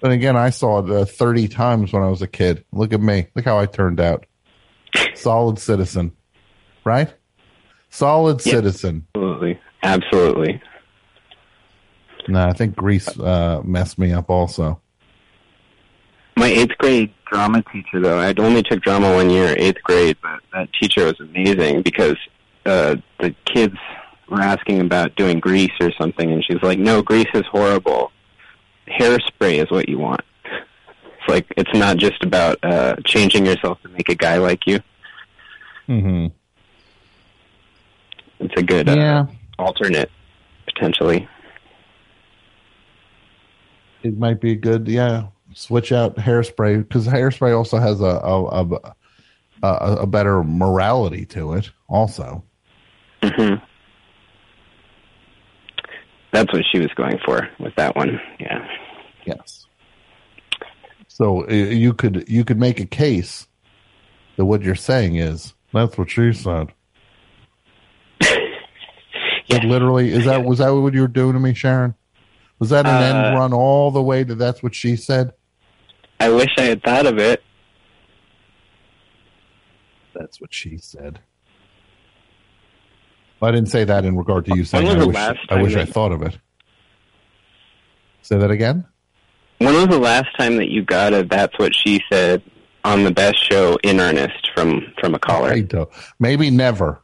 Speaker 1: But again, I saw it uh, 30 times when I was a kid. Look at me. Look how I turned out. Solid citizen, right? Solid
Speaker 9: Yeah.
Speaker 1: citizen.
Speaker 9: Absolutely. Absolutely.
Speaker 1: No, I think Grease uh, messed me up also.
Speaker 9: My eighth grade drama teacher, though, I only took drama one year, eighth grade, but that teacher was amazing because uh, the kids were asking about doing grease or something, and she's like, "No, grease is horrible. Hairspray is what you want." It's like it's not just about uh, changing yourself to make a guy like you.
Speaker 1: Mm-hmm.
Speaker 9: It's a good uh,
Speaker 1: Yeah.
Speaker 9: alternate potentially.
Speaker 1: It might be good. Yeah, switch out hairspray because hairspray also has a a, a a a better morality to it. Also,
Speaker 9: hmm That's what she was going for with that one. Yeah.
Speaker 1: yes. So uh, you could you could make a case that what you're saying is that's what she said. Like, literally, is that was that what you were doing to me, Sharon? Was that an
Speaker 9: Uh,
Speaker 1: end run all the way to that's what she said?
Speaker 9: I wish I had thought of it.
Speaker 1: That's what she said. I didn't say that in regard to you saying I wish, I, wish I thought of it. Say that again?
Speaker 9: When was the last time that you got a "That's what she said" on the best show in earnest from from a caller?
Speaker 1: I don't- Maybe never.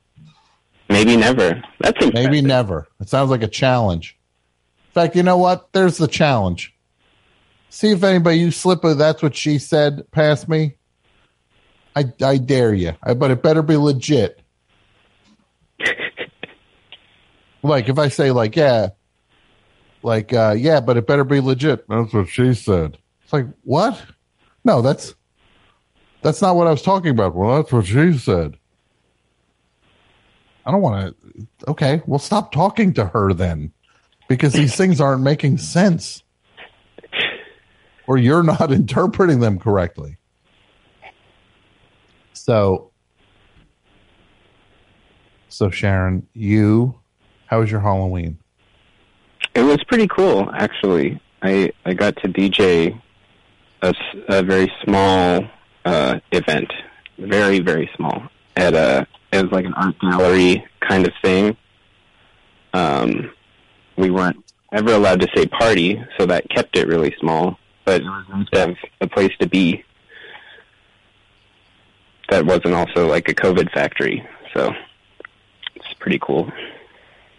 Speaker 9: Maybe never. That's impressive.
Speaker 1: Maybe never. It sounds like a challenge. In fact, you know what? There's the challenge. See if anybody you slip a that's what she said past me. I I dare you. I, but it better be legit. Like if I say like yeah, like uh yeah, but it better be legit. That's what she said. It's like what? No, that's that's not what I was talking about. Well, that's what she said. I don't want to. Okay, well, stop talking to her then, because these things aren't making sense, or you're not interpreting them correctly. So, so Sharon, you, how was your Halloween?
Speaker 9: It was pretty cool, actually. I I got to DJ a, a very small uh, event, very very small, at a it was like an art gallery kind of thing. Um, we weren't ever allowed to say party, so that kept it really small. But it was nice to have a place to be that wasn't also like a COVID factory. So it's pretty cool.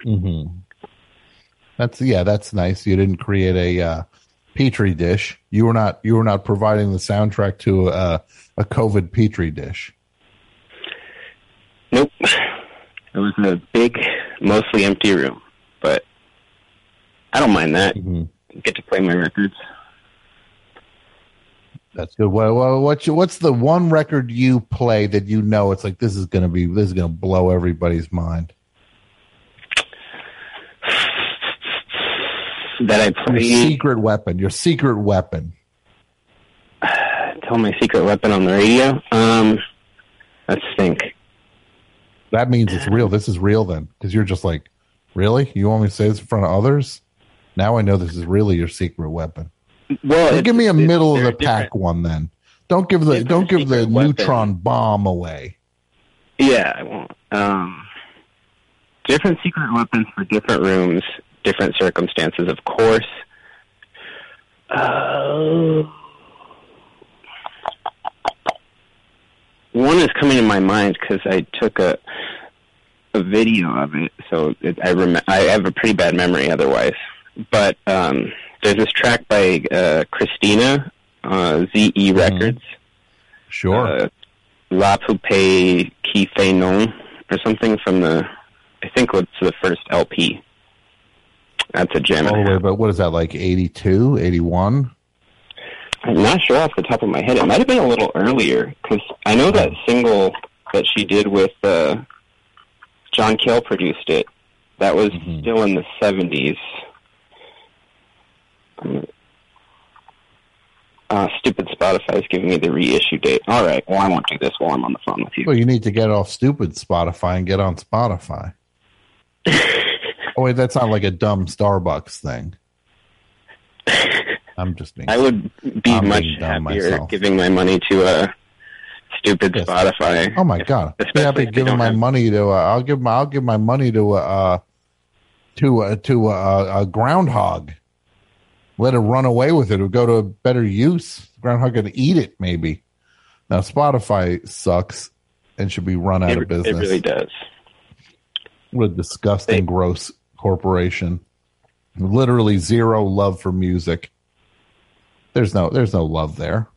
Speaker 1: Mm-hmm. That's yeah, that's nice. You didn't create a uh, petri dish. You were not you were not providing the soundtrack to a, a COVID petri dish.
Speaker 9: Nope. It was in a big, mostly empty room, but I don't mind that. Get to play my records.
Speaker 1: That's good. Well, well what's your- what's the one record you play that you know it's like this is gonna be this is gonna blow everybody's mind?
Speaker 9: That I
Speaker 1: Your
Speaker 9: play.
Speaker 1: secret weapon. Your secret weapon.
Speaker 9: Tell my secret weapon on the radio. Um, let's think.
Speaker 1: That means it's real. This is real then, because you're just like, really? You want me to say this in front of others? Now I know this is really your secret weapon.
Speaker 9: Well,
Speaker 1: give me a middle of the pack one then. Don't give the don't give the neutron bomb away.
Speaker 9: Yeah, I won't. Um, different secret weapons for different rooms, different circumstances, of course. Uh, one is coming to my mind because I took a a video of it, so it, I rem- I have a pretty bad memory otherwise. But um, there's this track by uh, Cristina, uh, ZE Records.
Speaker 1: Sure.
Speaker 9: Uh, La Poupée qui fait non, or something from the, I think it's the first LP. That's a gem.
Speaker 1: All the way, but what is that like 82, 81?
Speaker 9: I'm not sure off the top of my head. It might have been a little earlier because I know that single that she did with uh, John Cale produced it. That was still in the seventies. Um, uh, stupid Spotify is giving me the reissue date. All right, well I won't do this while I'm on the phone with you.
Speaker 1: Well, you need to get off stupid Spotify and get on Spotify. oh wait, that's not like a dumb Starbucks thing. I'm just being.
Speaker 9: I would be
Speaker 1: I'm
Speaker 9: much happier
Speaker 1: myself.
Speaker 9: giving my money to uh, stupid Spotify.
Speaker 1: Oh my god! I'll be
Speaker 9: they
Speaker 1: giving my
Speaker 9: have-
Speaker 1: money to. Uh, I'll give my. I'll give my money to. Uh, to uh, to uh, a groundhog. Let it run away with it. It'll go to a better use. Groundhog could eat it maybe. Now Spotify sucks and should be run out
Speaker 9: It,
Speaker 1: of business.
Speaker 9: it really does.
Speaker 1: What a disgusting, gross corporation. Literally zero love for music. There's no. There's no love there.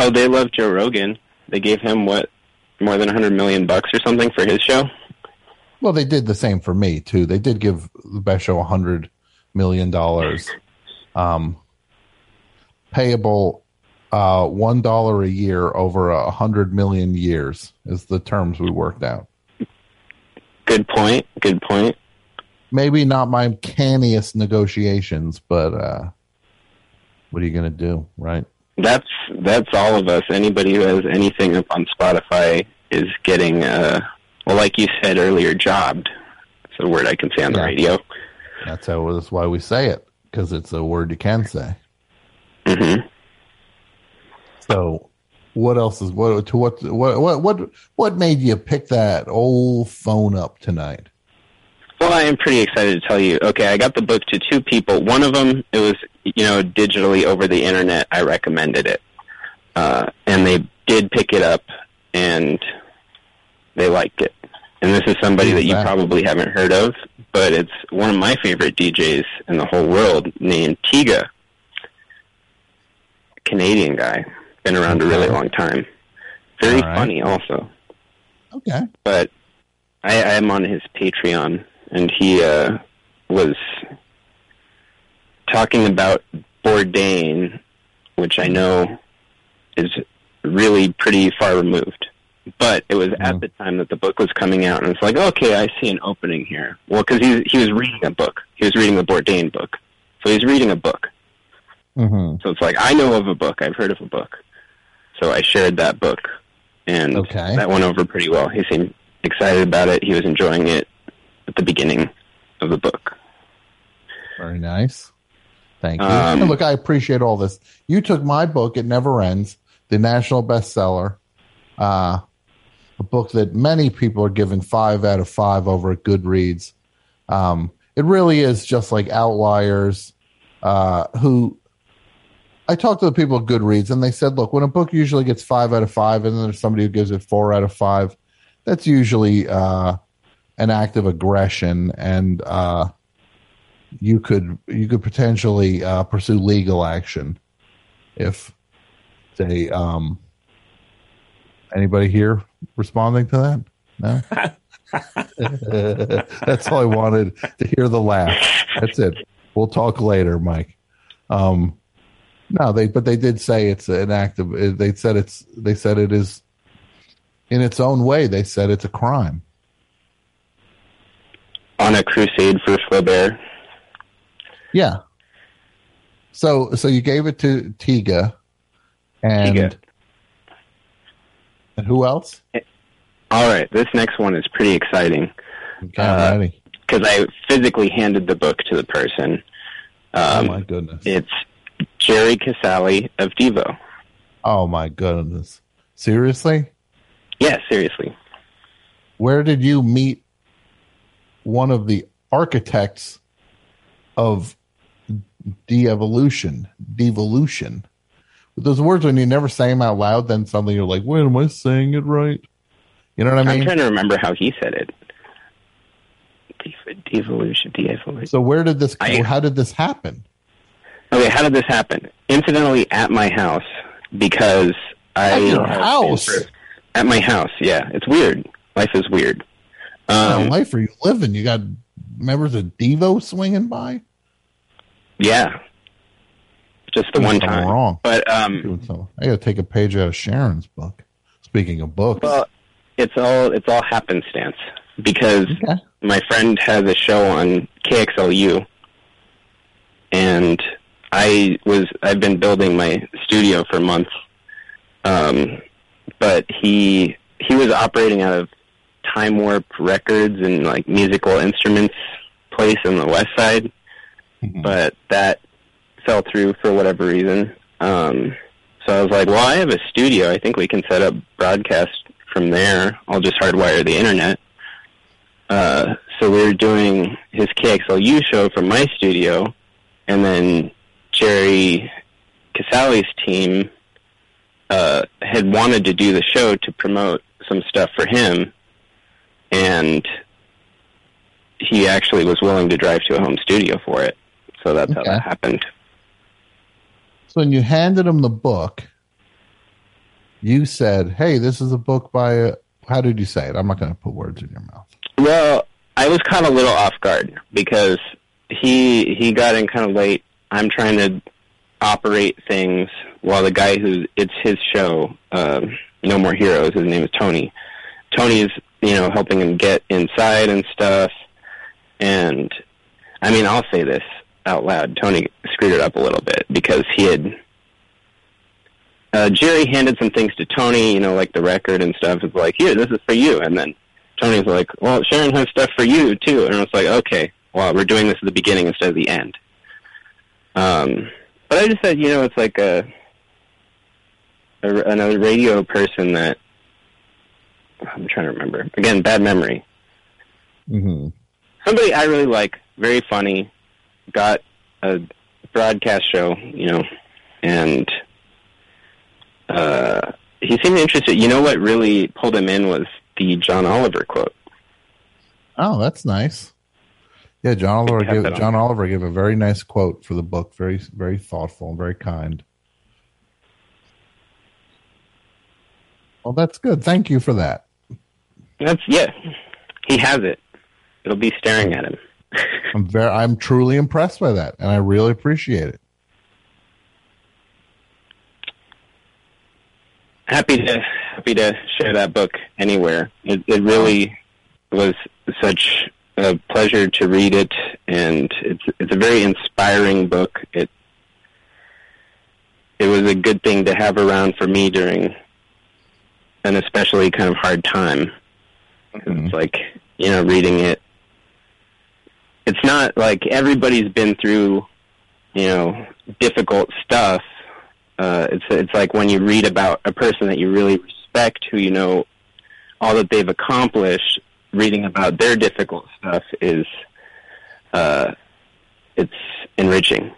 Speaker 9: Oh, they love Joe Rogan. They gave him what more than a hundred million bucks or something for his show.
Speaker 1: Well, they did the same for me too. They did give the best show a hundred million dollars, um, payable uh, one dollar a year over a hundred million years is the terms we worked out.
Speaker 9: Good point. Good point.
Speaker 1: Maybe not my canniest negotiations, but uh, what are you going to do, right?
Speaker 9: That's that's all of us. Anybody who has anything up on Spotify is getting, uh, well, like you said earlier, jobbed. It's a word I can say on the radio.
Speaker 1: That's how. That's why we say it because it's a word you can say.
Speaker 9: Mm-hmm.
Speaker 1: So, what else is what to what what what what what made you pick that old phone up tonight?
Speaker 9: Well, I am pretty excited to tell you. Okay, I got the book to two people. One of them, it was you know digitally over the internet. I recommended it, uh, and they did pick it up, and they liked it. And this is somebody that you probably haven't heard of, but it's one of my favorite DJs in the whole world, named Tiga. Canadian guy, been around a really long time. Very
Speaker 1: right.
Speaker 9: funny, also
Speaker 1: Okay.
Speaker 9: but I, I am on his Patreon, and he uh, was talking about Bourdain, which I know is really pretty far removed. But it was at the time that the book was coming out, and it's like, okay, I see an opening here. Well, because he he was reading a book, he was reading the Bourdain book, so he's reading a book.
Speaker 1: Mm-hmm.
Speaker 9: So it's like I know of a book, I've heard of a book, so I shared that book, and
Speaker 1: Okay.
Speaker 9: that went over pretty well. He seemed excited about it. He was enjoying it at the beginning of the book.
Speaker 1: Very nice. Thank you.
Speaker 9: Um,
Speaker 1: look, I appreciate all this. You took my book, It Never Ends, the national bestseller, uh, a book that many people are giving five out of five over at Goodreads. Um, it really is just like outliers uh, who. I talked to the people at Goodreads, and they said, look, when a book usually gets five out of five, and then there's somebody who gives it four out of five, that's usually uh, an act of aggression, and uh, you could you could potentially uh, pursue legal action if say um anybody here responding to that? No? That's all i wanted to hear the laugh that's it. We'll talk later mike. Um no they but they did say it's an act of they said it's they said it is in its own way. They said it's a crime
Speaker 9: On a crusade for Flaubert.
Speaker 1: Yeah. So so you gave it to Tiga and
Speaker 9: Tiga.
Speaker 1: and who else?
Speaker 9: All right, this next one is pretty exciting
Speaker 1: Okay, I'm ready.
Speaker 9: because I physically handed the book to the person.
Speaker 1: oh
Speaker 9: Um,
Speaker 1: my goodness.
Speaker 9: it's Jerry Casale of Devo.
Speaker 1: Oh my goodness. Seriously?
Speaker 9: Yeah, seriously.
Speaker 1: Where did you meet one of the architects of de-evolution, devolution? But those words when you never say them out loud, then suddenly you're like, "Wait, am I saying it right?" You know what I mean?
Speaker 9: I'm trying to remember how he said it. De- Devolution, de-evolution.
Speaker 1: So where did this?
Speaker 9: I-
Speaker 1: how did this happen?
Speaker 9: Okay, how did this happen? Incidentally, at my house because I
Speaker 1: At your house?
Speaker 9: At my house, yeah. It's weird. Life is weird.
Speaker 1: What kind
Speaker 9: Um,
Speaker 1: of life are you living? You got members of Devo swinging by?
Speaker 9: yeah. Just the one time.
Speaker 1: wrong.
Speaker 9: But um,
Speaker 1: I got to take a page out of Sharon's book. Speaking of books,
Speaker 9: Well, it's all it's all happenstance because
Speaker 1: Okay.
Speaker 9: my friend has a show on KXLU, and I was I've been building my studio for months, um, but he he was operating out of Time Warp Records and like musical instruments place in the West Side,
Speaker 1: Mm-hmm.
Speaker 9: but that fell through for whatever reason. Um, so I was like, well, I have a studio. I think we can set up broadcast from there. I'll just hardwire the internet. Uh, so we were doing his KXLU show from my studio, and then Jerry Casale's team uh, had wanted to do the show to promote some stuff for him, and he actually was willing to drive to a home studio for it. So that's how
Speaker 1: Okay.
Speaker 9: that happened.
Speaker 1: so when you handed him the book, you said, "Hey, this is a book by." A, how did you say it? I'm not going to put words in your mouth.
Speaker 9: Well, I was kind of a little off guard because he he got in kind of late. I'm trying to operate things while the guy who it's his show, um, No More Heroes. His name is Tony. Tony's you know helping him get inside and stuff. And I mean, I'll say this out loud. Tony screwed it up a little bit because he had uh, Jerry handed some things to Tony, you know, like the record and stuff. It's like, here, this is for you. And then Tony's like, well, Sharon has stuff for you too. And I was like, okay, well, we're doing this at the beginning instead of the end. Um, but I just said, you know, it's like a, a another radio person that I'm trying to remember. Again, bad memory.
Speaker 1: Mm-hmm.
Speaker 9: Somebody I really like, very funny, got a broadcast show, you know, and uh, he seemed interested. You know what really pulled him in was the John Oliver quote.
Speaker 1: Oh, that's nice. Yeah, John Oliver gave
Speaker 9: it on.
Speaker 1: John Oliver gave a very nice quote for the book. Very, very thoughtful and very kind. Well, that's good. Thank you for that.
Speaker 9: That's yeah, he has it. It'll be staring at him.
Speaker 1: I'm very, I'm truly impressed by that, and I really appreciate it.
Speaker 9: happy to happy to share that book anywhere. It, it really was such a pleasure to read it, and it's it's a very inspiring book. It it was a good thing to have around for me during an especially kind of hard time. 'Cause It's like you know reading it. It's not like everybody's been through, you know, difficult stuff uh, it's it's like when you read about a person that you really respect, who you know all that they've accomplished. Reading about their difficult stuff is uh, it's enriching.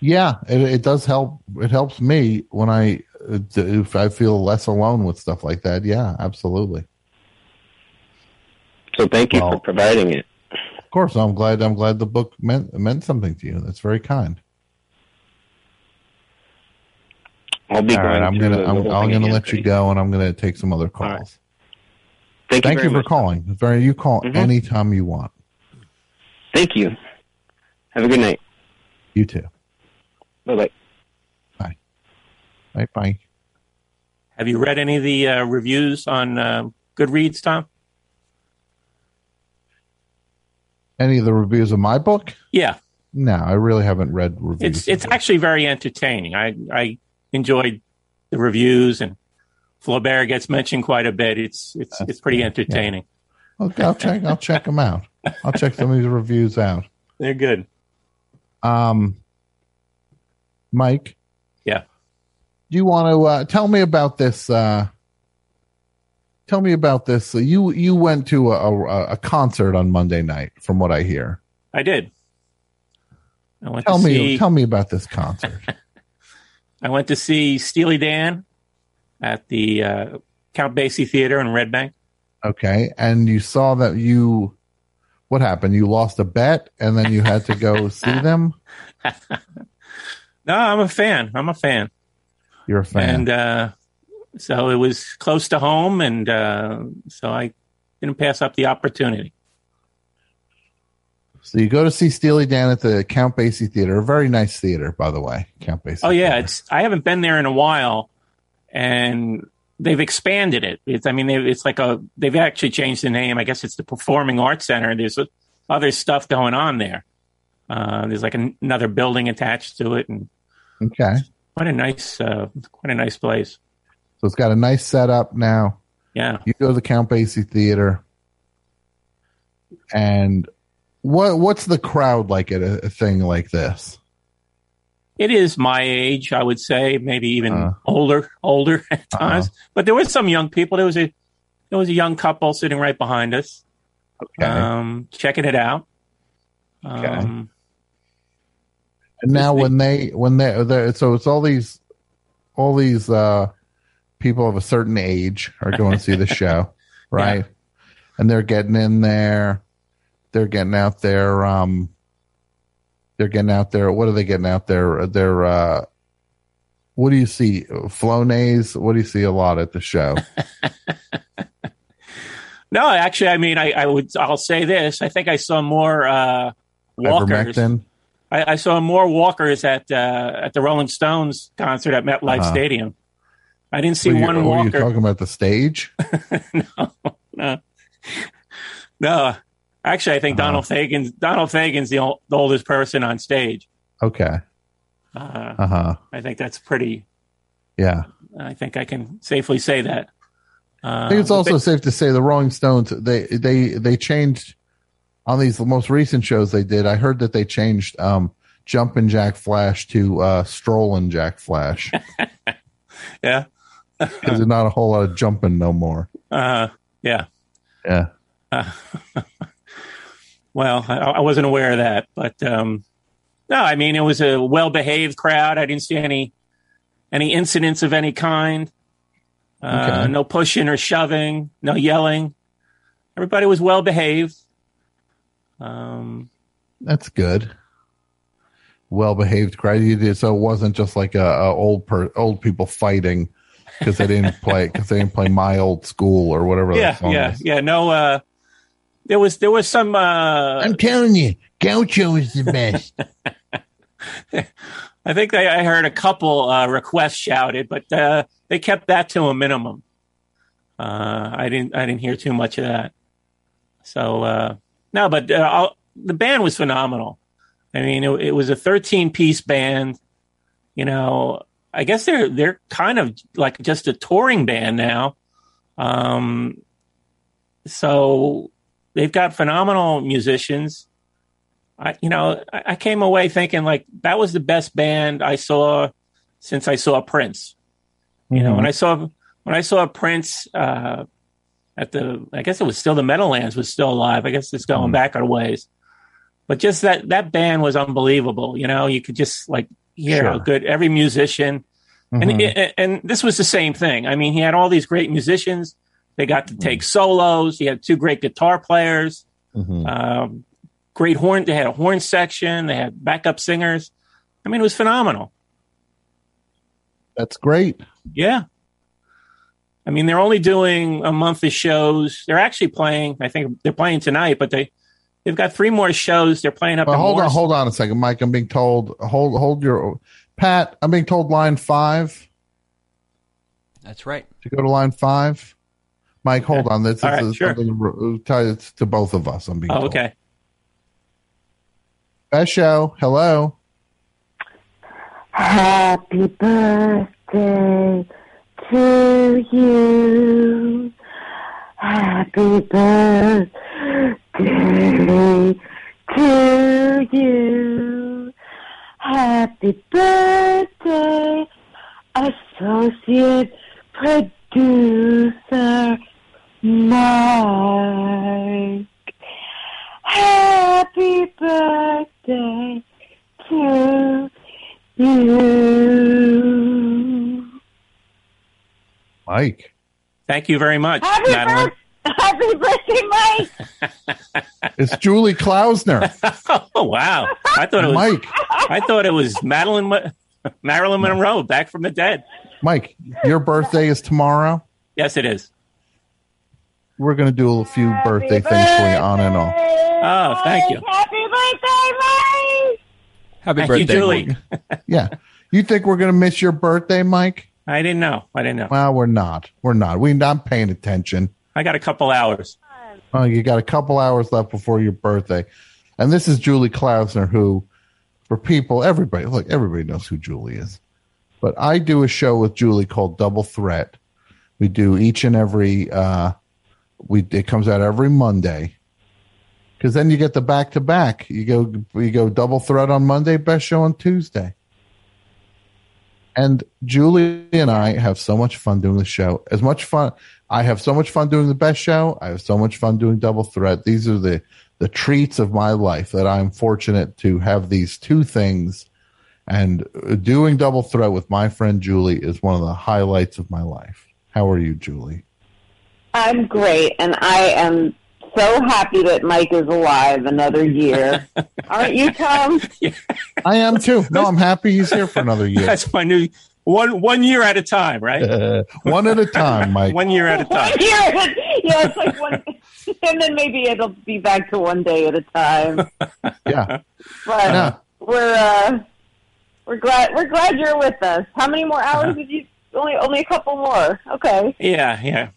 Speaker 1: Yeah, it, it does help. It helps me when I if I feel less alone with stuff like that. Yeah, absolutely.
Speaker 9: So thank you
Speaker 1: Well-
Speaker 9: for providing it.
Speaker 1: Of course, I'm glad. I'm glad the book meant meant something to you. That's very kind.
Speaker 9: I'll be
Speaker 1: All
Speaker 9: going
Speaker 1: right, I'm gonna I'm, I'm gonna let
Speaker 9: pretty
Speaker 1: you go, and I'm gonna take some other calls.
Speaker 9: right. Thank you
Speaker 1: Thank
Speaker 9: very
Speaker 1: you for
Speaker 9: much.
Speaker 1: calling. Very, you call
Speaker 9: Mhm.
Speaker 1: anytime you want.
Speaker 9: Thank you. Have a good night.
Speaker 1: You too.
Speaker 9: Bye bye
Speaker 1: bye. Bye bye.
Speaker 2: Have you read any of the uh, reviews on uh, Goodreads, Tom?
Speaker 1: Any of the reviews of my book?
Speaker 2: Yeah,
Speaker 1: No, I really haven't read reviews.
Speaker 2: it's it's actually very entertaining. I I enjoyed the reviews, and Flaubert gets mentioned quite a bit. It's it's it's pretty entertaining.
Speaker 1: Okay, I'll check. I'll check them out. I'll check some of these reviews out.
Speaker 2: They're good.
Speaker 1: Um, Mike.
Speaker 2: Yeah.
Speaker 1: Do you want to uh, tell me about this? Uh, tell me about this. Uh, you you went to a, a, a concert on Monday night, from what I hear.
Speaker 2: I did. I went
Speaker 1: Tell
Speaker 2: to
Speaker 1: me
Speaker 2: see.
Speaker 1: tell me about this concert.
Speaker 2: I went to see Steely Dan at the uh, Count Basie Theater in Red Bank.
Speaker 1: Okay, and you saw that you. What happened? You lost a bet, and then you had to go see them.
Speaker 2: No, I'm a fan. I'm a fan.
Speaker 1: You're a fan.
Speaker 2: And uh, so it was close to home, and uh, so I didn't pass up the opportunity.
Speaker 1: so you go to see Steely Dan at the Count Basie Theater, a very nice theater, by the way. Count Basie.
Speaker 2: Oh yeah, it's I haven't been there in a while, and they've expanded it. It's I mean they, it's like a they've actually changed the name. I guess it's the Performing Arts Center. There's other stuff going on there. Uh, there's like an, another building attached to it, and
Speaker 1: Okay,
Speaker 2: quite a nice uh, quite a nice place.
Speaker 1: So it's got a nice setup now.
Speaker 2: Yeah.
Speaker 1: You go to the Count Basie Theater, and what what's the crowd like at a, a thing like this?
Speaker 2: It is my age, I would say, maybe even
Speaker 1: Uh.
Speaker 2: older, older at times. But there was some young people. There was a there was a young couple sitting right behind us,
Speaker 1: Okay,
Speaker 2: um, checking it out. Um,
Speaker 1: and now when they when they so it's all these all these uh people of a certain age are going to see the show, right? And they're getting in there, they're getting out there. Um, they're getting out there. What are they getting out there? They're uh, what do you see? Flonase. What do you see a lot at the show?
Speaker 2: no, actually, I mean, I, I would. I'll say this. I think I saw more uh, walkers. I, I saw more walkers at uh, at the Rolling Stones concert at MetLife
Speaker 1: Uh-huh.
Speaker 2: Stadium. I didn't see
Speaker 1: Were you,
Speaker 2: one
Speaker 1: were you talking about the stage?
Speaker 2: no, no. no. Actually, I think
Speaker 1: Uh-huh.
Speaker 2: Donald Fagen's Donald Fagen's the, ol- the oldest person on stage.
Speaker 1: Okay.
Speaker 2: Uh,
Speaker 1: Uh huh.
Speaker 2: I think that's pretty.
Speaker 1: Yeah.
Speaker 2: I think I can safely say that. Uh,
Speaker 1: I think it's also
Speaker 2: they-
Speaker 1: safe to say the Rolling Stones they they they changed on these most recent shows they did. I heard that they changed um Jumpin' Jack Flash to uh Strolling Jack Flash
Speaker 2: yeah,
Speaker 1: because there's not a whole lot of jumping no more.
Speaker 2: uh, yeah.
Speaker 1: Yeah.
Speaker 2: Uh, well, I, I wasn't aware of that, but um, no, I mean it was a well-behaved crowd. I didn't see any any incidents of any kind. Uh,
Speaker 1: Okay.
Speaker 2: No pushing or shoving. No yelling. Everybody was well behaved. Um,
Speaker 1: That's good. Well behaved crowd. So it wasn't just like a, a old per old people fighting because they didn't play because they didn't play my old school or whatever. that
Speaker 2: yeah,
Speaker 1: song
Speaker 2: yeah,
Speaker 1: is.
Speaker 2: yeah. No, uh, there was there was some. Uh,
Speaker 1: I'm telling you, Gaucho is the best.
Speaker 2: I think they, I heard a couple uh, requests shouted, but uh, they kept that to a minimum. Uh, I didn't I didn't hear too much of that. So uh, no, but uh, I'll, the band was phenomenal. I mean, it, it was a 13 piece band. You know, I guess they're they're kind of like just a touring band now. Um, so they've got phenomenal musicians. I, you know, I, I came away thinking like that was the best band I saw since I saw Prince. You know, when I saw when I saw Prince uh, at the, I guess it was still the Meadowlands was still alive. I guess it's going back a ways, but just that that band was unbelievable. You know, you could just like how
Speaker 1: Sure.
Speaker 2: good every musician,
Speaker 1: Mhm.
Speaker 2: and and and this was the same thing. I mean, he had all these great musicians. They got to take solos. He had two great guitar players
Speaker 1: Mhm.
Speaker 2: um, great horn. They had a horn section. They had backup singers. I mean, it was phenomenal.
Speaker 1: That's great.
Speaker 2: Yeah. I mean, they're only doing a month of shows. They're actually playing. I think they're playing tonight, but they they've got three more shows. They're playing up.
Speaker 1: Well,
Speaker 2: in
Speaker 1: hold on, hold on a second, Mike. I'm being told. Hold, hold your Pat. I'm being told line five
Speaker 3: That's right.
Speaker 1: to go to line five. Mike, hold on. This, this
Speaker 2: right,
Speaker 1: is
Speaker 2: sure.
Speaker 1: something r- tied to both of us. I'm being
Speaker 2: Oh,
Speaker 1: told.
Speaker 2: okay.
Speaker 1: Best show. Hello.
Speaker 10: Happy birthday to you. Happy birthday to you. Happy birthday, associate producer Mike. Happy birthday to you.
Speaker 1: Mike.
Speaker 2: Thank you very much,
Speaker 10: Happy
Speaker 2: Madeline.
Speaker 10: Happy birthday, Mike!
Speaker 1: It's Julie Klausner.
Speaker 2: oh wow! I thought it was
Speaker 1: Mike.
Speaker 2: I thought it was Madeline Marilyn Monroe back from the dead.
Speaker 1: Mike, your birthday is tomorrow.
Speaker 2: Yes, it is.
Speaker 1: We're going to do a few birthday things for you on and off.
Speaker 2: Oh, thank you.
Speaker 10: Happy birthday, Mike!
Speaker 3: Happy
Speaker 2: Thank
Speaker 3: birthday,
Speaker 2: you, Julie.
Speaker 3: Morgan.
Speaker 1: Yeah. You think we're going to miss your birthday, Mike?
Speaker 2: I didn't know. I didn't know.
Speaker 1: Well, we're not. We're not. We're not paying attention.
Speaker 2: I got a couple hours.
Speaker 1: Oh, you got a couple hours left before your birthday. And this is Julie Klausner, who, for people, everybody, look, everybody knows who Julie is. But I do a show with Julie called Double Threat. We do each and every, uh, we, it comes out every Monday. Cause then you get the back to back. You go, you go double threat on Monday, best show on Tuesday. And Julie and I have so much fun doing the show. As much fun, I have so much fun doing the best show. I have so much fun doing double threat. These are the the treats of my life that I'm fortunate to have these two things. And doing double threat with my friend Julie is one of the highlights of my life. How are you, Julie?
Speaker 10: I'm great, and I am so happy that Mike is alive another year. Aren't you, Tom?
Speaker 1: I am too. No, I'm happy he's here for another year.
Speaker 2: That's my new one one year at a time, right?
Speaker 1: Uh, one at a time, Mike.
Speaker 2: One year at a time.
Speaker 10: One year, yeah, it's like one, and then maybe it'll be back to one day at a time.
Speaker 1: Yeah.
Speaker 10: But
Speaker 1: Yeah.
Speaker 10: we're uh, we're glad we're glad you're with us. How many more hours did you? Only only a couple more. Okay.
Speaker 2: Yeah, yeah.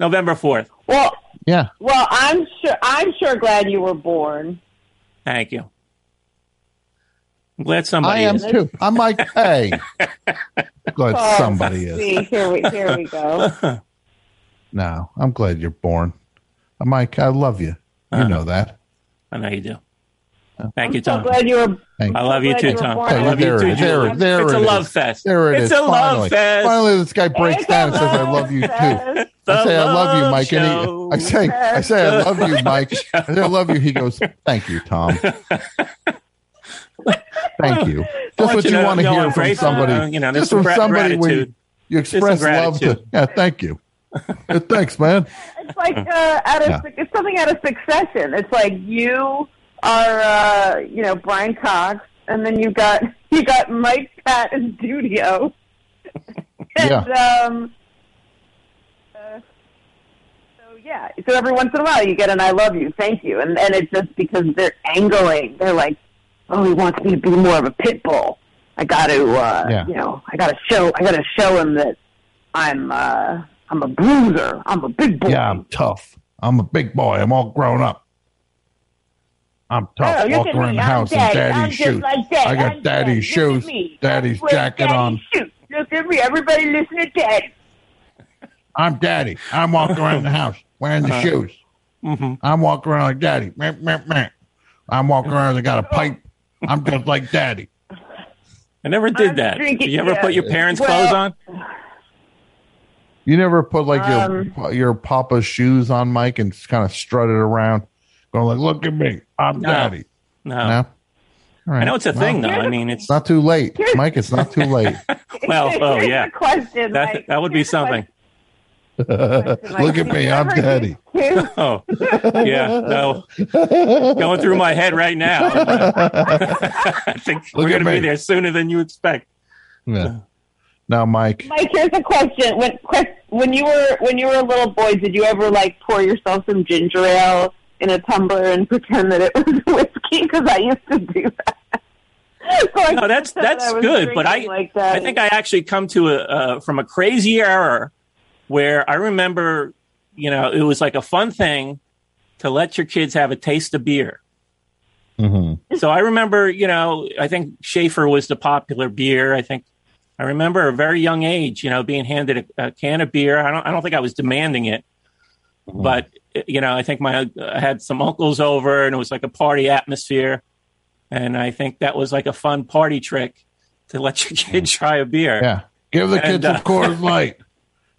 Speaker 2: November fourth.
Speaker 10: Well,
Speaker 1: Yeah.
Speaker 10: well, I'm sure I'm sure glad you were born.
Speaker 2: Thank you. I'm glad somebody
Speaker 1: I am
Speaker 2: is.
Speaker 1: too. I'm like, hey. Glad
Speaker 10: Oh,
Speaker 1: somebody is.
Speaker 10: See, here we here we go.
Speaker 1: No, I'm glad you're born. I'm Mike, I love you. You
Speaker 2: Uh-huh.
Speaker 1: know that.
Speaker 2: I know you do. Thank you, Tom.
Speaker 10: I'm so
Speaker 2: Tom.
Speaker 10: glad you were.
Speaker 2: I love you too, Tom. I love you
Speaker 1: there
Speaker 2: too,
Speaker 1: it is. There, there
Speaker 2: it's
Speaker 1: it
Speaker 2: a
Speaker 1: is.
Speaker 2: love fest.
Speaker 1: There it
Speaker 2: it's
Speaker 1: is.
Speaker 2: a love
Speaker 1: Finally.
Speaker 2: fest.
Speaker 1: Finally, this guy breaks
Speaker 10: It's
Speaker 1: down and says, "I love you too."
Speaker 10: fest.
Speaker 1: I say, "I love you, Mike," and he, I say, "I say, I love you, Mike." I say, "I love you." He goes, "Thank you, Tom." Thank you. Just what
Speaker 2: you
Speaker 1: you
Speaker 2: to
Speaker 1: want to hear from
Speaker 2: grateful.
Speaker 1: somebody.
Speaker 2: Uh, you know,
Speaker 1: just from
Speaker 2: gra-
Speaker 1: somebody when you, you express love to. Yeah, thank you. Thanks, man.
Speaker 10: It's like uh, out of
Speaker 1: Yeah.
Speaker 10: it's something out of Succession. It's like you are uh, you know Brian Cox, and then you got you got Mike, Pat, and Studio. and, um, uh, so yeah, so every once in a while you get an "I love you, thank you," and and it's just because they're angling. They're like, "Oh, he wants me to be more of a pit bull. I got to, uh,
Speaker 1: Yeah.
Speaker 10: you know, I got to show, I got to show him that I'm, uh, I'm a bruiser. I'm a big boy."
Speaker 1: Yeah, I'm tough. I'm a big boy. I'm all grown up. I'm tough.
Speaker 10: Oh,
Speaker 1: Walk around
Speaker 10: me.
Speaker 1: the
Speaker 10: I'm
Speaker 1: house in daddy's
Speaker 10: I'm just
Speaker 1: shoes.
Speaker 10: like that.
Speaker 1: I got
Speaker 10: I'm
Speaker 1: daddy's
Speaker 10: daddy.
Speaker 1: Shoes,
Speaker 10: me.
Speaker 1: daddy's
Speaker 10: Wear
Speaker 1: jacket
Speaker 10: daddy's
Speaker 1: on.
Speaker 10: shoes. Look at me. Everybody listen to daddy.
Speaker 1: I'm daddy. I'm walking around the house wearing the
Speaker 2: Uh-huh.
Speaker 1: shoes.
Speaker 2: hmm
Speaker 1: I'm walking around like daddy. Meh, meh, meh. I'm walking around. I got a pipe. I'm just like daddy.
Speaker 2: I never did
Speaker 10: I'm
Speaker 2: that.
Speaker 10: drinking-
Speaker 2: you ever
Speaker 10: yeah.
Speaker 2: put your parents'
Speaker 10: Well-
Speaker 2: clothes on?
Speaker 1: You never put like
Speaker 10: Um,
Speaker 1: your your papa's shoes on, Mike, and kind of strutted around, going like, "Look at me, I'm
Speaker 2: No.
Speaker 1: daddy."
Speaker 2: No.
Speaker 1: No. All right.
Speaker 2: I know it's a
Speaker 1: Well,
Speaker 2: thing, though. I mean, it's
Speaker 1: It's not too late, Mike. It's not too late.
Speaker 2: well. Oh, yeah.
Speaker 10: question.
Speaker 2: That that would be something.
Speaker 1: Look at me, I'm daddy.
Speaker 2: Oh, yeah. No, going through my head right now. I think
Speaker 1: Look
Speaker 2: we're going to be there sooner than you expect.
Speaker 1: Yeah. Now, Mike.
Speaker 10: Mike, here's a question. When quest- when you were when you were a little boy, did you ever like pour yourself some ginger ale in a tumbler and pretend that it was whiskey? Because I used to do that. So I
Speaker 2: No, that's that's
Speaker 10: I was
Speaker 2: good. But I
Speaker 10: like that.
Speaker 2: I think I actually come to a uh, from a crazy era where I remember, you know, it was like a fun thing to let your kids have a taste of beer.
Speaker 1: Mm-hmm.
Speaker 2: So I remember, you know, I think Schaefer was the popular beer. I think I remember at a very young age, you know, being handed a, a can of beer. I don't, I don't think I was demanding it, but you know, I think my I had some uncles over, and it was like a party atmosphere, and I think that was like a fun party trick to let your kid try a beer.
Speaker 1: Yeah. Give the
Speaker 2: And,
Speaker 1: kids
Speaker 2: uh,
Speaker 1: some Coors Light.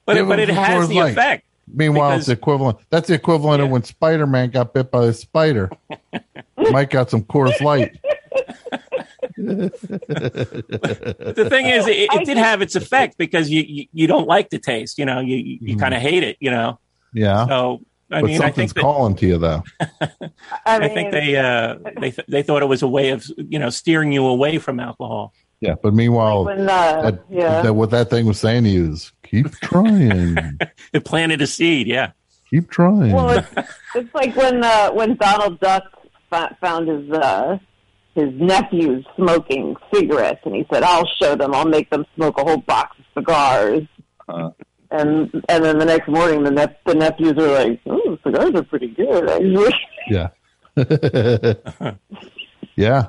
Speaker 2: But it, but it has the
Speaker 1: Light.
Speaker 2: effect.
Speaker 1: Meanwhile,
Speaker 2: Because-
Speaker 1: it's the equivalent. That's the equivalent of when Spider Man got bit by a spider. Mike got some Coors Light.
Speaker 2: the thing is, it, it did have its effect because you, you you don't like the taste. You know, you you, you kind of hate it. You know.
Speaker 1: yeah.
Speaker 2: So I
Speaker 1: but
Speaker 2: mean, I
Speaker 1: something's
Speaker 2: think that,
Speaker 1: calling to you though.
Speaker 2: I, think they uh they th- they thought it was a way of you know steering you away from alcohol.
Speaker 1: Yeah, but meanwhile,
Speaker 10: When, uh,
Speaker 1: that,
Speaker 10: yeah.
Speaker 1: that- what that thing was saying to you is keep trying,
Speaker 2: It planted a seed. Yeah.
Speaker 1: keep trying.
Speaker 10: Well, it's, it's like when uh, when Donald Duck found his uh, his nephews smoking cigarettes, and he said, "I'll show them. I'll make them smoke a whole box of cigars."
Speaker 1: Uh.
Speaker 10: and and then the next morning, the nep- the nephews are like, "Oh, cigars are pretty good."
Speaker 1: yeah, yeah.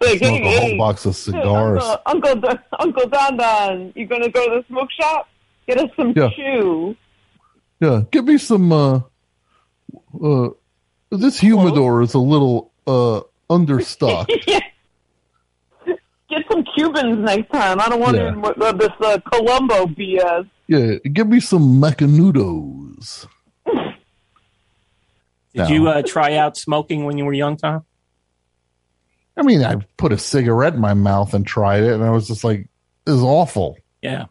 Speaker 10: Like,
Speaker 1: Smoke
Speaker 10: hey,
Speaker 1: a whole
Speaker 10: hey,
Speaker 1: box of cigars.
Speaker 10: Uncle Uncle, Don- Uncle Don Don, you gonna go to the smoke shop? Get us some
Speaker 1: Yeah.
Speaker 10: chew.
Speaker 1: Yeah, give me some. uh uh This humidor is a little uh understocked.
Speaker 10: yeah. Get some Cubans next time. I don't want
Speaker 1: Yeah.
Speaker 10: any more of this uh, Colombo BS.
Speaker 1: Yeah, give me some macanudos.
Speaker 2: Did
Speaker 1: No.
Speaker 2: you uh, try out smoking when you were young, Tom?
Speaker 1: I mean, I put a cigarette in my mouth and tried it, and I was just like, "This is awful."
Speaker 2: Yeah.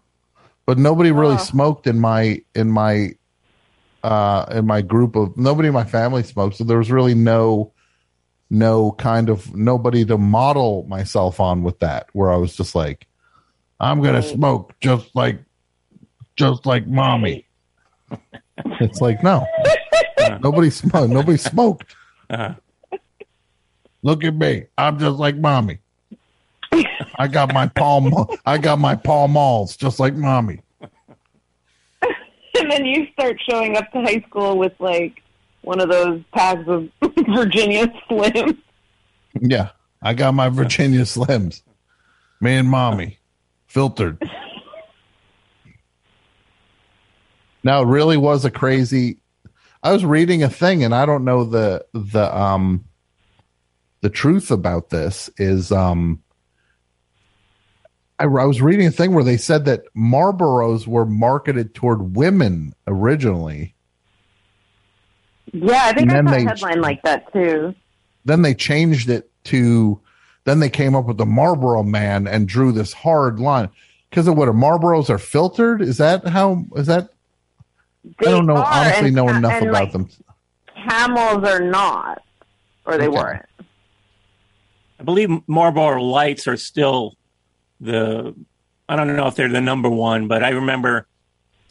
Speaker 1: But nobody really
Speaker 10: Oh.
Speaker 1: smoked in my in my uh in my group of nobody in my family smoked, so there was really no no kind of nobody to model myself on with that. Where I was just like, "I'm gonna smoke just like just like mommy." it's like no, nobody smoked. Nobody smoked.
Speaker 2: Uh-huh.
Speaker 1: Look at me. I'm just like mommy. I got my palm. I got my Pall Malls just like mommy.
Speaker 10: And then you start showing up to high school with like one of those packs of Virginia Slims.
Speaker 1: Yeah, I got my Virginia Slims. Me and mommy, filtered. Now, it really was a crazy. I was reading a thing, and I don't know the the um the truth about this is um. I, I was reading a thing where they said that Marlboros were marketed toward women originally.
Speaker 10: Yeah, I think
Speaker 1: And
Speaker 10: I saw a
Speaker 1: they-
Speaker 10: headline like that too.
Speaker 1: then they changed it to then they came up with the Marlboro man and drew this hard line because of what a Marlboros are filtered. Is that how? Is that? I don't know.
Speaker 10: are,
Speaker 1: honestly,
Speaker 10: and
Speaker 1: know enough about
Speaker 10: like,
Speaker 1: them.
Speaker 10: Camels are not, or they
Speaker 1: Okay.
Speaker 10: weren't.
Speaker 2: I believe Marlboro Lights are still the. I don't know if they're the number one, but I remember,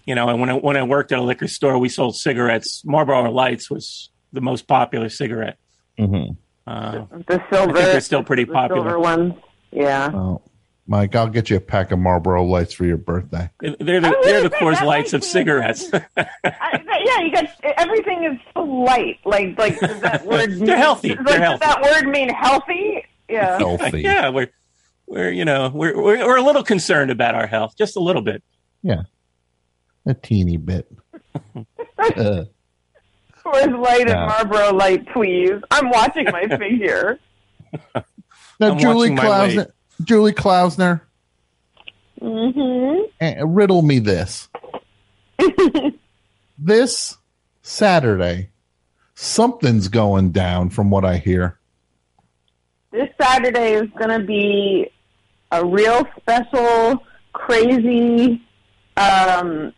Speaker 2: you know, when I when I worked at a liquor store, we sold cigarettes. Marlboro Lights was the most popular cigarette.
Speaker 1: Mm-hmm.
Speaker 2: Uh,
Speaker 10: The silver,
Speaker 2: I think they're still pretty
Speaker 10: the
Speaker 2: popular.
Speaker 10: silver ones. Yeah.
Speaker 1: Oh, Mike, I'll get you a pack of Marlboro lights for your birthday.
Speaker 2: They're the they're the Coors Lights of cigarettes.
Speaker 10: I, yeah, you got everything is so light. Like, like does that word?
Speaker 2: They're healthy.
Speaker 10: Does,
Speaker 2: They're
Speaker 10: does that word mean healthy? Yeah.
Speaker 1: Healthy.
Speaker 2: yeah, we're we're you know we're, we're we're a little concerned about our health, just a little bit.
Speaker 1: Yeah, a teeny bit. Uh,
Speaker 10: Coors Light and Marlboro Light, please. I'm watching my figure.
Speaker 1: now,
Speaker 2: I'm
Speaker 1: Julie Klausner. Julie Klausner,
Speaker 10: Mm-hmm.
Speaker 1: eh, riddle me this. this Saturday, something's going down from what I hear.
Speaker 10: This Saturday is going to be a real special, crazy. Um,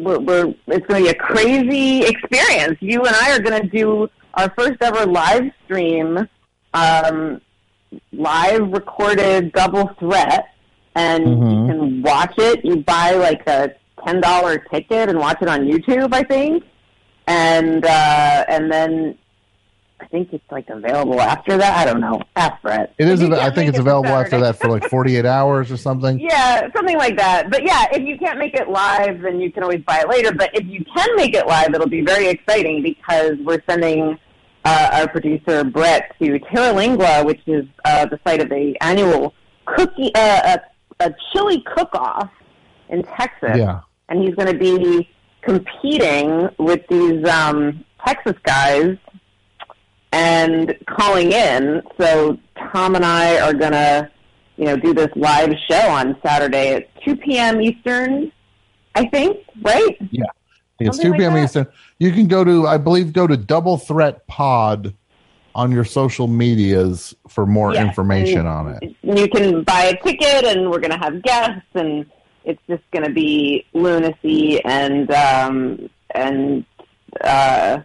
Speaker 10: we're, we're, it's going to be a crazy experience. You and I are going to do our first ever live stream, um, live recorded double threat, and
Speaker 1: Mhm.
Speaker 10: you can watch it. You buy like a ten dollar ticket and watch it on YouTube, I think, and uh, and then I think it's like available after that. I don't know. Ask Brett.
Speaker 1: It is.
Speaker 10: You
Speaker 1: I think it's
Speaker 10: it
Speaker 1: available
Speaker 10: Saturday-
Speaker 1: after that for like 48 hours or something.
Speaker 10: Yeah, something like that. But yeah, if you can't make it live, then you can always buy it later. But if you can make it live, it'll be very exciting because we're sending uh, our producer Brett to Terlingua, which is uh, the site of the annual cookie uh, a, a chili cook-off in Texas
Speaker 1: Yeah.
Speaker 10: and he's going to be competing with these um, Texas guys and calling in. So Tom and I are going to, you know, do this live show on Saturday at 2 p.m. Eastern. I think, right? Yeah.
Speaker 1: It's
Speaker 10: Something
Speaker 1: 2 p.m.
Speaker 10: like.
Speaker 1: Eastern. You can go to, I believe, go to Double Threat Pod on your social medias for more
Speaker 10: Yes,
Speaker 1: information on it.
Speaker 10: You can buy a ticket, and we're going to have guests, and it's just going to be lunacy, and um, and uh,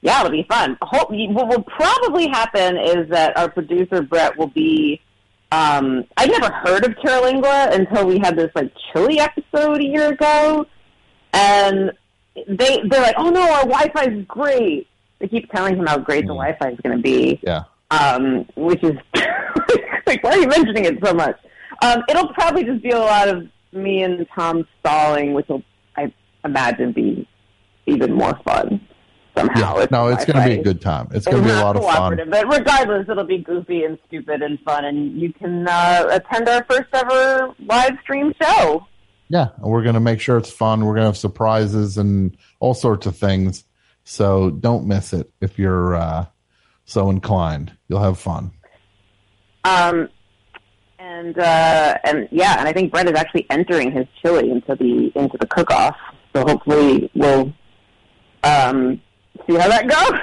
Speaker 10: yeah, it'll be fun. Hope, what will probably happen is that our producer Brett will be. Um, I'd never heard of Terlingua until we had this like chili episode a year ago, and they they're like, "Oh no, our Wi-Fi is great." They keep telling him how great the Wi-Fi is going to be
Speaker 1: Yeah.
Speaker 10: um, which is like, why are you mentioning it so much? Um, it'll probably just be a lot of me and Tom stalling, which will, I imagine, be even more fun somehow.
Speaker 1: Yeah.
Speaker 10: It's
Speaker 1: No, it's going to be a good time. It's going to be a lot of fun.
Speaker 10: But regardless, it'll be goofy and stupid and fun, and you can uh, attend our first ever live stream show.
Speaker 1: Yeah, and we're going to make sure it's fun. We're going to have surprises and all sorts of things. So don't miss it if you're uh, so inclined. You'll have fun.
Speaker 10: Um, and uh, and yeah, and I think Brett is actually entering his chili into the into the cook off. So hopefully we'll um, see how that goes.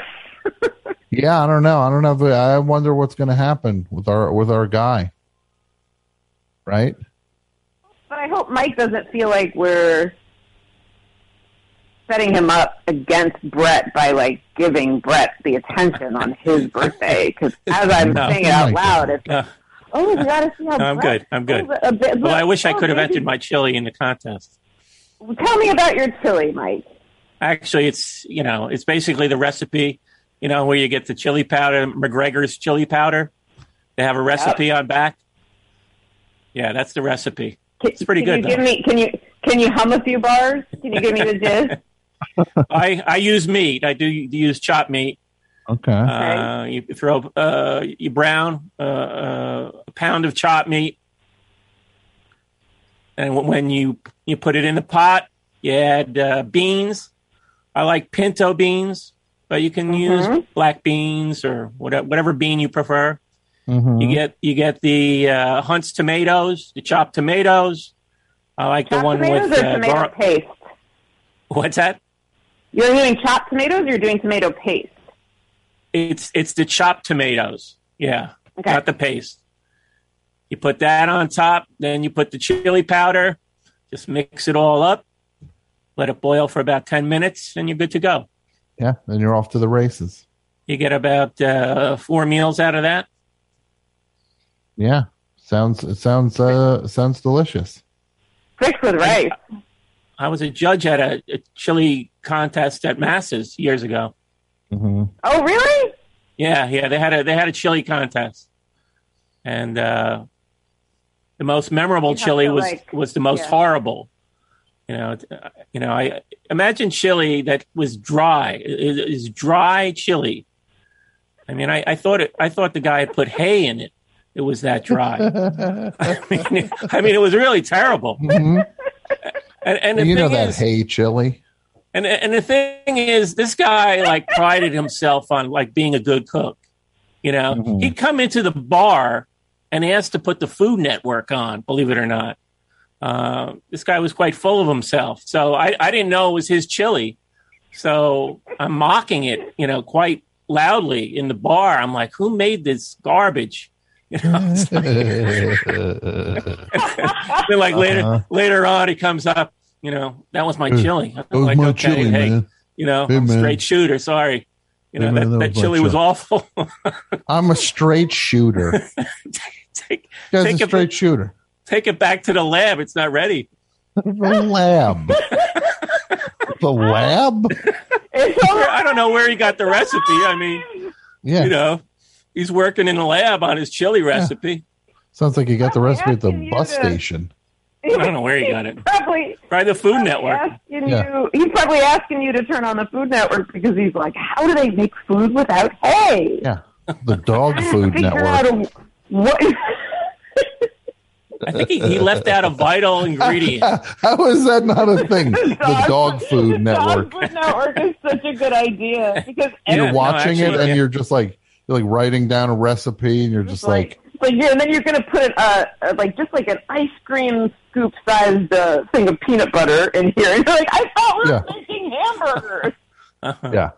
Speaker 1: Yeah, I don't know. I don't know. If, I wonder what's going to happen with our with our guy. Right?
Speaker 10: But I hope Mike doesn't feel like we're setting him up against Brett by like giving Brett the attention on his birthday. Because as I'm
Speaker 2: No.
Speaker 10: saying it out loud, it's
Speaker 2: No,
Speaker 10: oh, we got to see how.
Speaker 2: no, I'm
Speaker 10: Brett
Speaker 2: good. I'm good.
Speaker 10: a bit-
Speaker 2: Well, I wish I
Speaker 10: oh,
Speaker 2: could have entered my chili in the contest.
Speaker 10: Tell me about your chili, Mike.
Speaker 2: Actually, it's you know, it's basically the recipe. You know, where you get the chili powder, McGregor's chili powder. They have a recipe on back. Yeah, that's the recipe. It's pretty
Speaker 10: Can
Speaker 2: good.
Speaker 10: you give me? Can you can you hum a few bars? Can you give me the gist?
Speaker 2: I I use meat. I do use chopped meat.
Speaker 1: Okay.
Speaker 2: Uh, you throw uh, you brown uh, uh, a pound of chopped meat, and when you you put it in the pot, you add uh, beans. I like pinto beans, but you can use black beans or whatever, whatever bean you prefer.
Speaker 1: Mhm.
Speaker 2: You get you get the uh, Hunt's tomatoes, the chopped tomatoes. I like the one with uh,
Speaker 10: tomato
Speaker 2: gar-
Speaker 10: paste?
Speaker 2: what's that?
Speaker 10: You're doing chopped tomatoes. or You're doing tomato paste.
Speaker 2: It's it's the chopped tomatoes. Yeah,
Speaker 10: Okay.
Speaker 2: not the paste. You put that on top, then you put the chili powder. Just mix it all up. Let it boil for about ten minutes, and you're good to go.
Speaker 1: Yeah, then you're off to the races.
Speaker 2: You get about uh, four meals out of that.
Speaker 1: Yeah. Sounds it sounds uh sounds delicious.
Speaker 10: Six with rice.
Speaker 2: I was a judge at a, a chili contest at Masses years ago.
Speaker 1: hmm
Speaker 10: Oh, really?
Speaker 2: Yeah, yeah, they had a they had a chili contest, and uh, the most memorable chili
Speaker 10: to,
Speaker 2: was
Speaker 10: like-
Speaker 2: was the most
Speaker 10: yeah.
Speaker 2: horrible. You know, you know. I imagine chili that was dry is, is dry chili. I mean, I, I thought it. I thought the guy had put hay in it. It was that dry. I mean, I mean, it was really terrible.
Speaker 1: Mhm.
Speaker 2: And, and the
Speaker 1: you know that
Speaker 2: is,
Speaker 1: hay chili.
Speaker 2: and and the thing is, this guy like prided himself on like being a good cook. You know,
Speaker 1: Mhm.
Speaker 2: he'd come into the bar and he has to put the Food Network on. Believe it or not, uh, this guy was quite full of himself. So I, I didn't know it was his chili. So I'm mocking it, you know, quite loudly in the bar. I'm like, who made this garbage? You know, like- then like later
Speaker 1: Uh-huh.
Speaker 2: later on, he comes up. You know, that was my chili. I'm
Speaker 1: that was
Speaker 2: like,
Speaker 1: my
Speaker 2: okay,
Speaker 1: chili,
Speaker 2: hey,
Speaker 1: man.
Speaker 2: you know,
Speaker 1: Hey,
Speaker 2: straight shooter. Sorry, you know
Speaker 1: Hey, man,
Speaker 2: that,
Speaker 1: that
Speaker 2: that chili was awful.
Speaker 1: I'm a straight shooter.
Speaker 2: take,
Speaker 1: Guy's
Speaker 2: take
Speaker 1: a straight shooter.
Speaker 2: Take it back to the lab. It's not ready.
Speaker 1: The lab. the lab?
Speaker 2: I don't know where he got the recipe. I mean,
Speaker 1: Yeah.
Speaker 2: you know, he's working in the lab on his chili recipe.
Speaker 1: Sounds like he got the recipe at the bus
Speaker 10: to-
Speaker 1: station.
Speaker 2: I don't know where he got it.
Speaker 10: Probably.
Speaker 2: Probably the Food Network.
Speaker 1: Yeah.
Speaker 10: you, he's probably asking you to turn on the Food Network because he's like, how do they make food without hay?
Speaker 1: Yeah. The dog food network.
Speaker 10: a, what?
Speaker 2: I think he, he left out a vital ingredient.
Speaker 1: How is that not a thing? The dog food network.
Speaker 10: Dog Food Network is such a good idea because
Speaker 1: You're
Speaker 2: no,
Speaker 1: watching it
Speaker 2: actually,
Speaker 1: and
Speaker 2: yeah.
Speaker 1: you're just like you're like writing down a recipe and you're just like
Speaker 10: But yeah, and then you're gonna put uh, uh, like just like an ice cream scoop sized uh, thing of peanut butter in here, and you're like, I thought we were
Speaker 1: Yeah.
Speaker 10: making hamburgers.
Speaker 2: Uh-huh.
Speaker 1: yeah.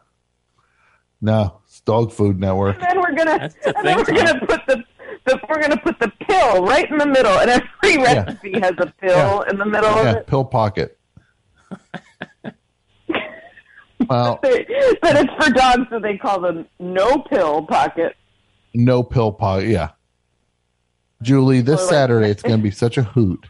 Speaker 1: No, it's Dog Food Network.
Speaker 10: And then we're gonna,
Speaker 2: the
Speaker 10: and then we're gonna put the, the, we're gonna put the pill right in the middle, and every recipe has a pill in the middle
Speaker 1: Yeah,
Speaker 10: of it.
Speaker 1: pill pocket. well,
Speaker 10: but it's for dogs, so they call them no pill pocket.
Speaker 1: no pill pocket. Yeah. Julie, this
Speaker 10: like-
Speaker 1: Saturday it's going to be such a hoot.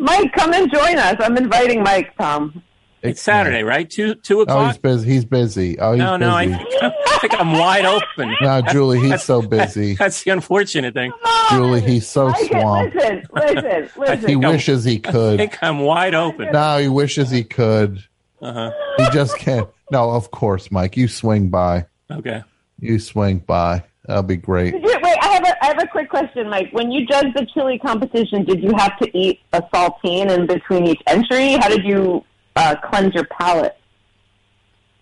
Speaker 10: Mike, come and join us. I'm inviting Mike, Tom.
Speaker 2: It's Saturday, right? Two two o'clock.
Speaker 1: Oh, he's busy. He's busy. Oh, he's
Speaker 2: no, no, I,
Speaker 1: busy.
Speaker 2: I think I'm wide open.
Speaker 1: No, Julie, he's
Speaker 2: That's-
Speaker 1: so busy.
Speaker 2: That's the unfortunate thing.
Speaker 1: Julie, he's so swamped.
Speaker 10: listen, listen, listen.
Speaker 1: He wishes he
Speaker 2: I
Speaker 1: could.
Speaker 2: think I'm wide open.
Speaker 1: No, he wishes he could.
Speaker 2: Uh-huh.
Speaker 1: He just can't. No, of course, Mike. You swing by.
Speaker 2: Okay.
Speaker 1: You swing by. That'll be great.
Speaker 10: You, wait, I have a I have a quick question, Mike. When you judged the chili competition, did you have to eat a saltine in between each entry? How did you uh, cleanse your palate?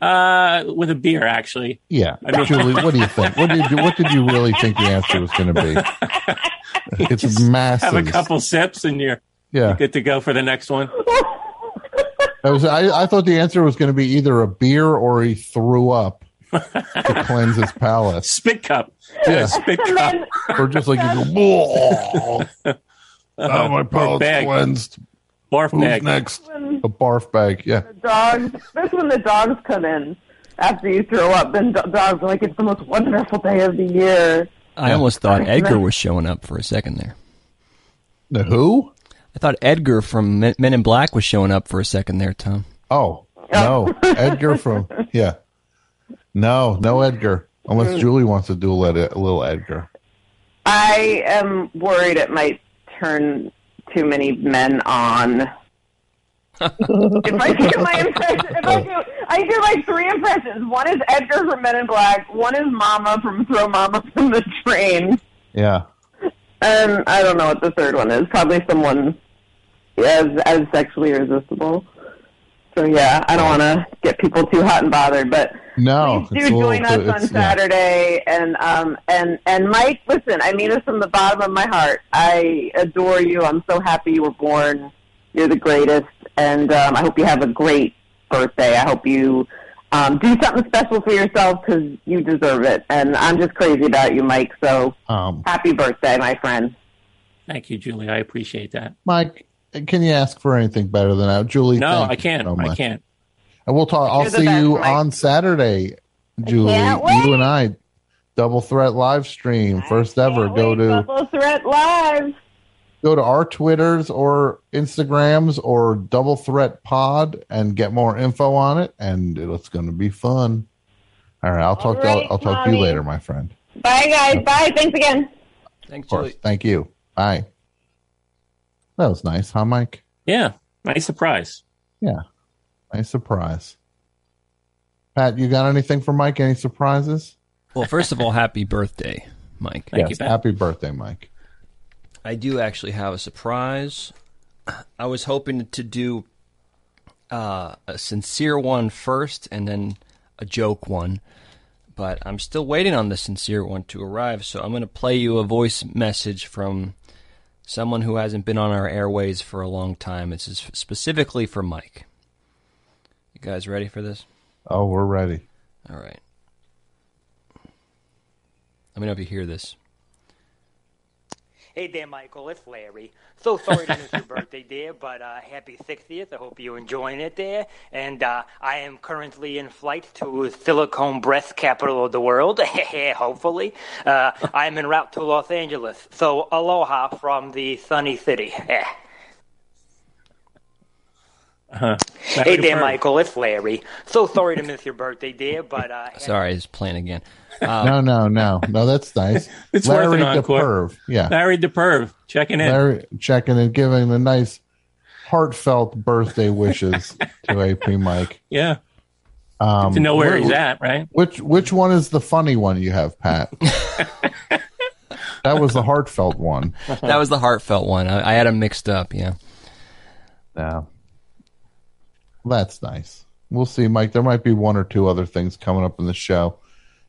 Speaker 2: Uh, with a beer, actually.
Speaker 1: Yeah,
Speaker 2: I mean-
Speaker 1: Julie. What do you think? What did you, What did you really think the answer was going to be? It's massive.
Speaker 2: Have a couple sips and you're
Speaker 1: Yeah,
Speaker 2: good to go for the next one.
Speaker 1: I was. I, I thought the answer was going to be either a beer or he threw up to cleanse his palate,
Speaker 2: Spit cup.
Speaker 1: Yeah.
Speaker 2: Spit cup.
Speaker 1: or just like you go. "Whoa." Oh, my
Speaker 2: Or
Speaker 1: palate's cleansed.
Speaker 2: Barf
Speaker 1: Who's
Speaker 2: bag.
Speaker 1: next? A barf bag. Yeah.
Speaker 10: the dogs. That's when the dogs come in after you throw up. Then do- dogs are like, "It's the most wonderful day of the year."
Speaker 3: I almost thought Edgar was showing up for a second there.
Speaker 1: The who?
Speaker 3: I thought Edgar from Men Men in Black was showing up for a second there, Tom.
Speaker 1: Oh no, Edgar from yeah. No, no Edgar. Unless mm. Julie wants to do a little, a little Edgar.
Speaker 10: I am worried it might turn too many men on. if I do my impression, if I do, I do like three impressions. One is Edgar from Men in Black. One is Mama from Throw Mama from the Train,
Speaker 1: Yeah.
Speaker 10: and I don't know what the third one is. Probably someone as as sexually irresistible. So yeah, I don't want to get people too hot and bothered, but
Speaker 1: No.
Speaker 10: Please
Speaker 1: it's a
Speaker 10: do join
Speaker 1: too-
Speaker 10: us on
Speaker 1: it's- yeah.
Speaker 10: Saturday, and um and and Mike, listen, I mean this from the bottom of my heart. I adore you. I'm so happy you were born. You're the greatest, and um, I hope you have a great birthday. I hope you um, do something special for yourself because you deserve it. And I'm just crazy about you, Mike. So
Speaker 1: Um,
Speaker 10: happy birthday, my friend.
Speaker 2: Thank you, Julie. I appreciate that.
Speaker 1: Mike, can you ask for anything better than that, Julie?
Speaker 2: No, I can't.
Speaker 1: so
Speaker 2: I can't.
Speaker 1: And we'll talk. I'll
Speaker 10: You're
Speaker 1: see you
Speaker 10: Mike.
Speaker 1: on Saturday, Julie. You and I, double threat live stream, first ever. Go to
Speaker 10: Double Threat Live.
Speaker 1: go to our Twitters or Instagrams or Double Threat Pod and get more info on it, and it's going to be fun. All right, I'll talk. to,
Speaker 10: right,
Speaker 1: I'll talk to you later, my friend.
Speaker 10: Bye, guys. Bye. Thanks again.
Speaker 3: Thanks,
Speaker 1: Of course. Thank you. Bye. That was nice, huh, Mike?
Speaker 2: Yeah. Nice surprise.
Speaker 1: Yeah. Nice surprise. Pat, you got anything for Mike? Any surprises?
Speaker 3: Well, first of all, happy birthday, Mike.
Speaker 2: Thank
Speaker 1: yes.
Speaker 2: you, Pat.
Speaker 1: Happy birthday, Mike.
Speaker 3: I do actually have a surprise. I was hoping to do uh, a sincere one first and then a joke one, but I'm still waiting on the sincere one to arrive. So I'm going to play you a voice message from someone who hasn't been on our airways for a long time. It's s- specifically for Mike. You guys ready for this?
Speaker 1: Oh, we're ready.
Speaker 3: All right. Let me know if you hear this.
Speaker 11: Hey there, Michael. It's Larry. So sorry to miss your birthday, dear, but uh, happy 60th. I hope you're enjoying it there. And uh, I am currently in flight to Silicon breast capital of the world, hopefully. Uh, I'm en route to Los Angeles. So aloha from the sunny city.
Speaker 2: Uh-huh.
Speaker 11: Hey there, Michael. It's Larry. So sorry to miss your birthday, dear, but uh,
Speaker 3: Sorry, it's playing again. Uh,
Speaker 1: no, no, no, no. That's nice.
Speaker 2: It's worth
Speaker 1: Larry
Speaker 2: an
Speaker 1: the perv. Yeah,
Speaker 2: Larry DePerv checking in.
Speaker 1: Larry checking and giving the nice, heartfelt birthday wishes to AP Mike.
Speaker 2: Yeah.
Speaker 1: Um,
Speaker 2: to know where
Speaker 1: wh-
Speaker 2: he's at, right?
Speaker 1: Which which one is the funny one you have, Pat? that was the heartfelt one.
Speaker 3: that was the heartfelt one. I, I had them mixed up. Yeah.
Speaker 1: No. That's nice. We'll see, Mike. There might be one or two other things coming up in the show.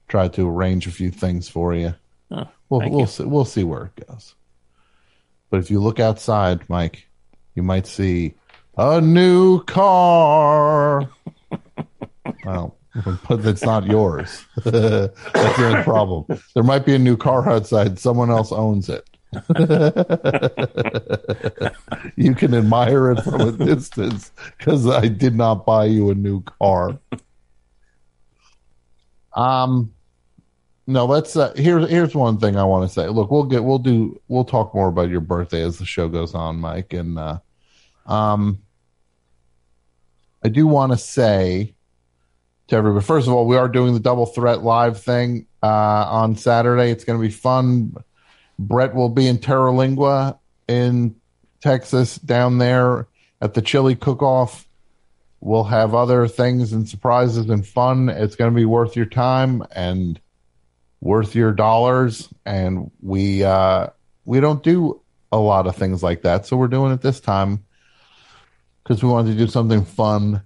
Speaker 1: Try to arrange a few things for you.
Speaker 2: Oh,
Speaker 1: We'll we'll
Speaker 2: you.
Speaker 1: see, we'll see where it goes. But if you look outside, Mike, you might see a new car. well, but it's not yours. That's the only problem. There might be a new car outside. Someone else owns it. you can admire it from a distance because I did not buy you a new car. Um, no, let's. Uh, here's here's one thing I want to say. Look, we'll get we'll do we'll talk more about your birthday as the show goes on, Mike. And uh, um, I do want to say to everybody. First of all, we are doing the double threat live thing uh, on Saturday. It's going to be fun. Brett will be in Terlingua in Texas down there at the chili cook off. We'll have other things and surprises and fun. It's going to be worth your time and worth your dollars. And we uh, we don't do a lot of things like that, so we're doing it this time because we wanted to do something fun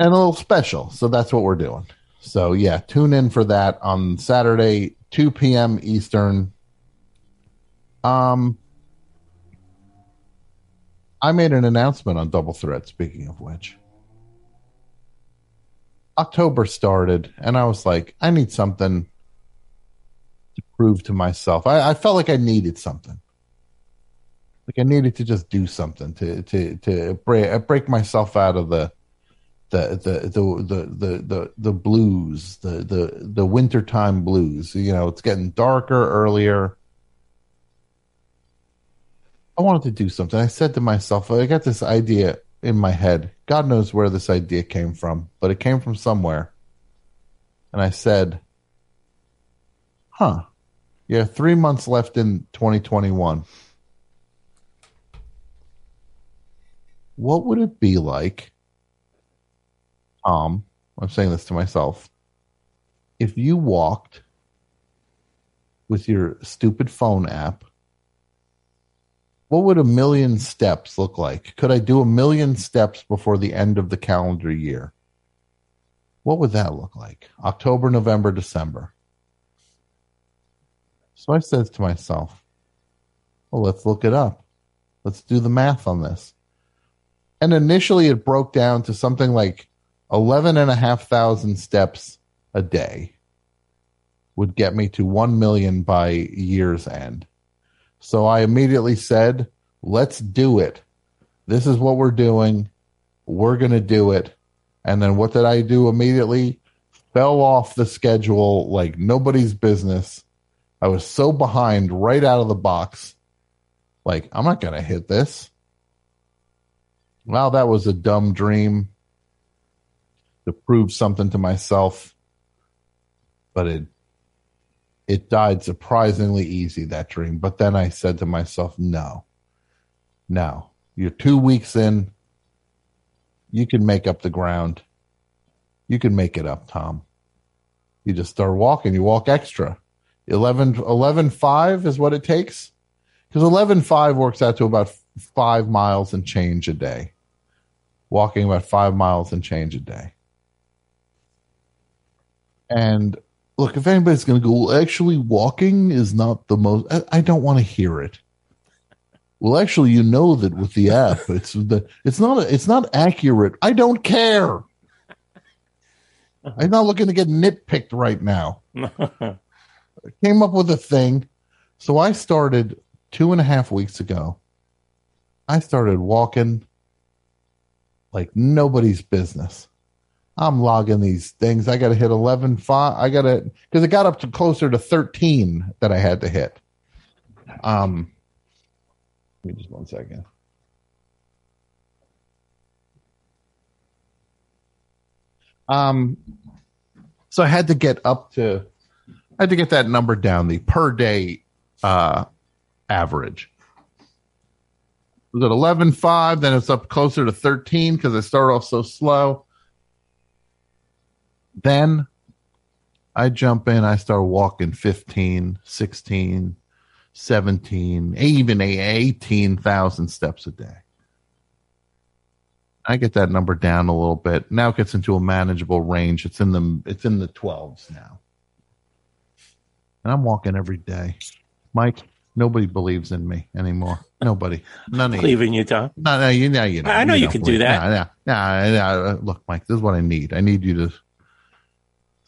Speaker 1: and a little special. So that's what we're doing. So yeah, tune in for that on Saturday, 2 p.m. Eastern. Um, I made an announcement on Double Threat. Speaking of which, October started, and I was like, I need something to prove to myself. I, I felt like I needed something. Like I needed to just do something to to to break break myself out of the the the the the the the, blues, the the the wintertime blues. You know, it's getting darker earlier. I wanted to do something. I said to myself, I got this idea in my head. God knows where this idea came from, but it came from somewhere. And I said, huh, yeah, three months left in 2021. What would it be like, Tom? I'm saying this to myself. If you walked with your stupid phone app what would a million steps look like? Could I do a million steps before the end of the calendar year? What would that look like? October, November, December. So I said to myself, well, let's look it up. Let's do the math on this. And initially it broke down to something like 11 and a half thousand steps a day would get me to 1 million by year's end. So I immediately said, let's do it. This is what we're doing. We're going to do it. And then what did I do immediately? Fell off the schedule like nobody's business. I was so behind right out of the box. Like, I'm not going to hit this. Well, that was a dumb dream to prove something to myself. But it it died surprisingly easy that dream. But then I said to myself, no, no, you're two weeks in. You can make up the ground. You can make it up, Tom. You just start walking. You walk extra. 11, 11 5 is what it takes. Because 11 5 works out to about five miles and change a day. Walking about five miles and change a day. And look, if anybody's going to go, well, actually, walking is not the most. I, I don't want to hear it. Well, actually, you know that with the app, it's the it's not it's not accurate. I don't care. I'm not looking to get nitpicked right now. I came up with a thing, so I started two and a half weeks ago. I started walking like nobody's business. I'm logging these things. I got to hit 11, 5. I got to, because it got up to closer to 13 that I had to hit. Um, give me just one second. Um, so I had to get up to, I had to get that number down, the per day uh, average. It was at 11.5, then it's up closer to 13 because I started off so slow. Then I jump in, I start walking 15, 16, 17, even 18,000 steps a day. I get that number down a little bit. Now it gets into a manageable range. It's in the it's in the 12s now. And I'm walking every day. Mike, nobody believes in me anymore. Nobody. None of you.
Speaker 2: Believe in you, Tom.
Speaker 1: No, no, you know, you know.
Speaker 2: I know you
Speaker 1: don't
Speaker 2: can do that.
Speaker 1: Yeah, yeah, yeah, yeah. Look, Mike, this is what I need. I need you to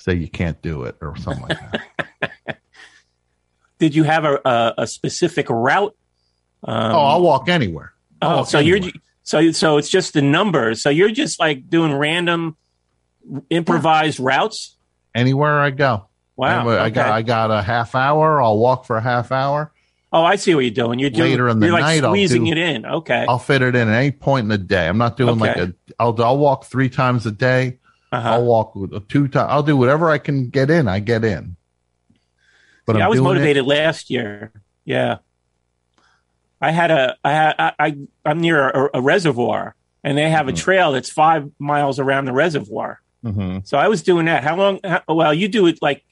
Speaker 1: say you can't do it or something like that.
Speaker 2: Did you have a a, a specific route? Um,
Speaker 1: oh, I'll walk anywhere. I'll
Speaker 2: Oh,
Speaker 1: walk
Speaker 2: so
Speaker 1: anywhere.
Speaker 2: you're so so it's just the numbers. So you're just like doing random improvised routes.
Speaker 1: anywhere I go.
Speaker 2: Wow,
Speaker 1: Anywhere I got. I got a half hour. I'll walk for a half hour.
Speaker 2: Oh, I see what you're doing. You're doing
Speaker 1: Later in the
Speaker 2: you're like
Speaker 1: night,
Speaker 2: squeezing
Speaker 1: do-
Speaker 2: it in. Okay.
Speaker 1: I'll fit it in at any point in the day. I'm not doing like a. I'll I'll walk three times a day.
Speaker 2: Uh-huh.
Speaker 1: I'll walk with a two times. I'll do whatever I can get in. I get in. But
Speaker 2: Yeah,
Speaker 1: I'm
Speaker 2: was
Speaker 1: doing it-
Speaker 2: motivated last year. Yeah. I had a I had I, I I'm near a, a reservoir and they
Speaker 1: Mm-hmm.
Speaker 2: have a trail that's five miles around the reservoir.
Speaker 1: Mhm.
Speaker 2: So I was doing that. How long? How, well, you do it like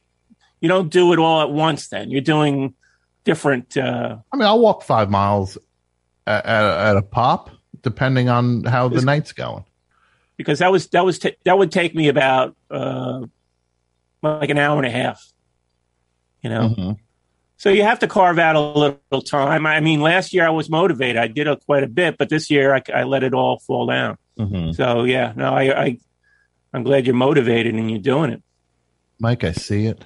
Speaker 2: you don't do it all at once. Then you're doing different. uh
Speaker 1: I mean, I'll walk five miles at, at, at a pop, depending on how the night's going.
Speaker 2: Because that was that was ta that would take me about uh like an hour and a half. You know.
Speaker 1: Mhm.
Speaker 2: So you have to carve out a little time. I mean, last year I was motivated. I did a, quite a bit, but this year I, I let it all fall down.
Speaker 1: Mhm.
Speaker 2: So yeah, no, I, I I'm glad you're motivated and you're doing it.
Speaker 1: Mike, I see it.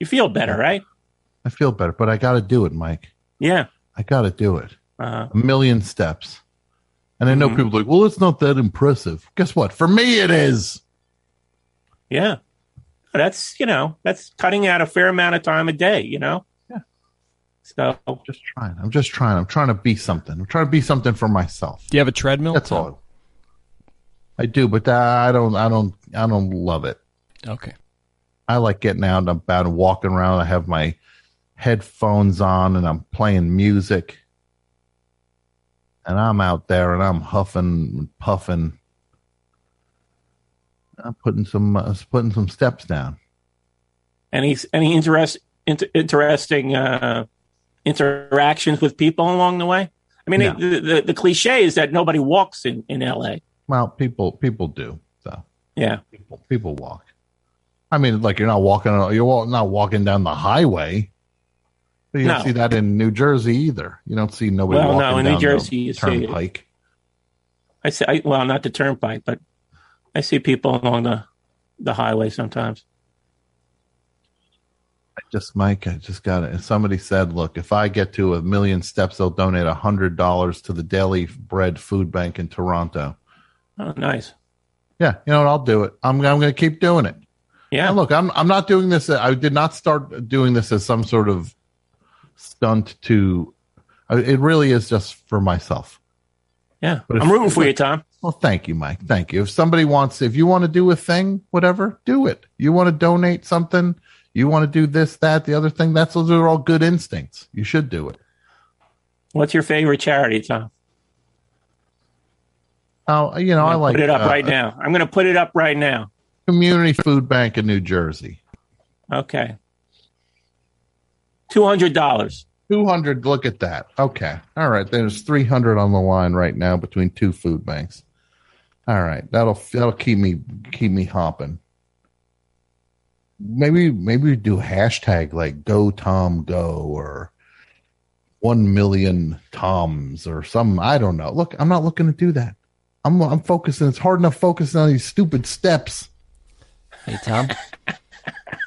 Speaker 2: You feel better, right?
Speaker 1: I feel better, but I got to do it, Mike.
Speaker 2: Yeah.
Speaker 1: I got to do it.
Speaker 2: Uh-huh.
Speaker 1: A million steps. And I know
Speaker 2: Mhm.
Speaker 1: people are like, well, it's not that impressive. Guess what? For me, it is.
Speaker 2: Yeah. That's you know that's cutting out a fair amount of time a day. You know.
Speaker 1: Yeah.
Speaker 2: So I'm
Speaker 1: just trying. I'm just trying. I'm trying to be something. I'm trying to be something for myself.
Speaker 3: Do you have a treadmill?
Speaker 1: That's all. I do, but I don't. I don't. I don't love it.
Speaker 3: Okay.
Speaker 1: I like getting out and about and walking around. I have my headphones on and I'm playing music. And I'm out there and I'm huffing and puffing. I'm putting some uh, putting some steps down.
Speaker 2: any any interest inter, interesting uh, interactions with people along the way. I mean,
Speaker 1: No.
Speaker 2: the, the the cliche is that nobody walks in in L.A.
Speaker 1: Well, people people do. So
Speaker 2: Yeah.
Speaker 1: people people walk. I mean, like you're not walking. You're not walking down the highway. But you
Speaker 2: No.
Speaker 1: don't see that in New Jersey either. You don't see nobody
Speaker 2: Well, no,
Speaker 1: walking
Speaker 2: in New Jersey
Speaker 1: the
Speaker 2: you see
Speaker 1: turnpike.
Speaker 2: I see. I, well, not the turnpike, but I see people along the the highway sometimes.
Speaker 1: I just, Mike, I just got it. And somebody said, look, if I get to a million steps, they'll donate a hundred dollars to the Daily Bread Food Bank in Toronto.
Speaker 2: Oh, nice.
Speaker 1: Yeah, you know what? I'll do it. I'm, I'm going to keep doing it.
Speaker 2: Yeah.
Speaker 1: And look, I'm, I'm not doing this. I did not start doing this as some sort of stunt to. It really is just for myself.
Speaker 2: Yeah,
Speaker 1: But
Speaker 2: I'm rooting for you, Tom.
Speaker 1: Well, thank you, Mike. Thank you. If somebody wants, if you want to do a thing, whatever, do it. You want to donate something, you want to do this, that, the other thing. That's those are all good instincts. You should do it.
Speaker 2: What's your favorite charity, Tom?
Speaker 1: Oh, you know, I like
Speaker 2: put it up
Speaker 1: uh,
Speaker 2: right now. I'm going to put it up right now.
Speaker 1: Community Food Bank in New Jersey.
Speaker 2: Okay. Two hundred dollars.
Speaker 1: Two hundred. Look at that. Okay. All right. There's three hundred on the line right now between two food banks. All right. That'll that'll keep me keep me hopping. Maybe maybe we do hashtag like Go Tom Go or one million Toms or some. I don't know. Look, I'm not looking to do that. I'm I'm focusing. It's hard enough focusing on these stupid steps.
Speaker 3: Hey Tom.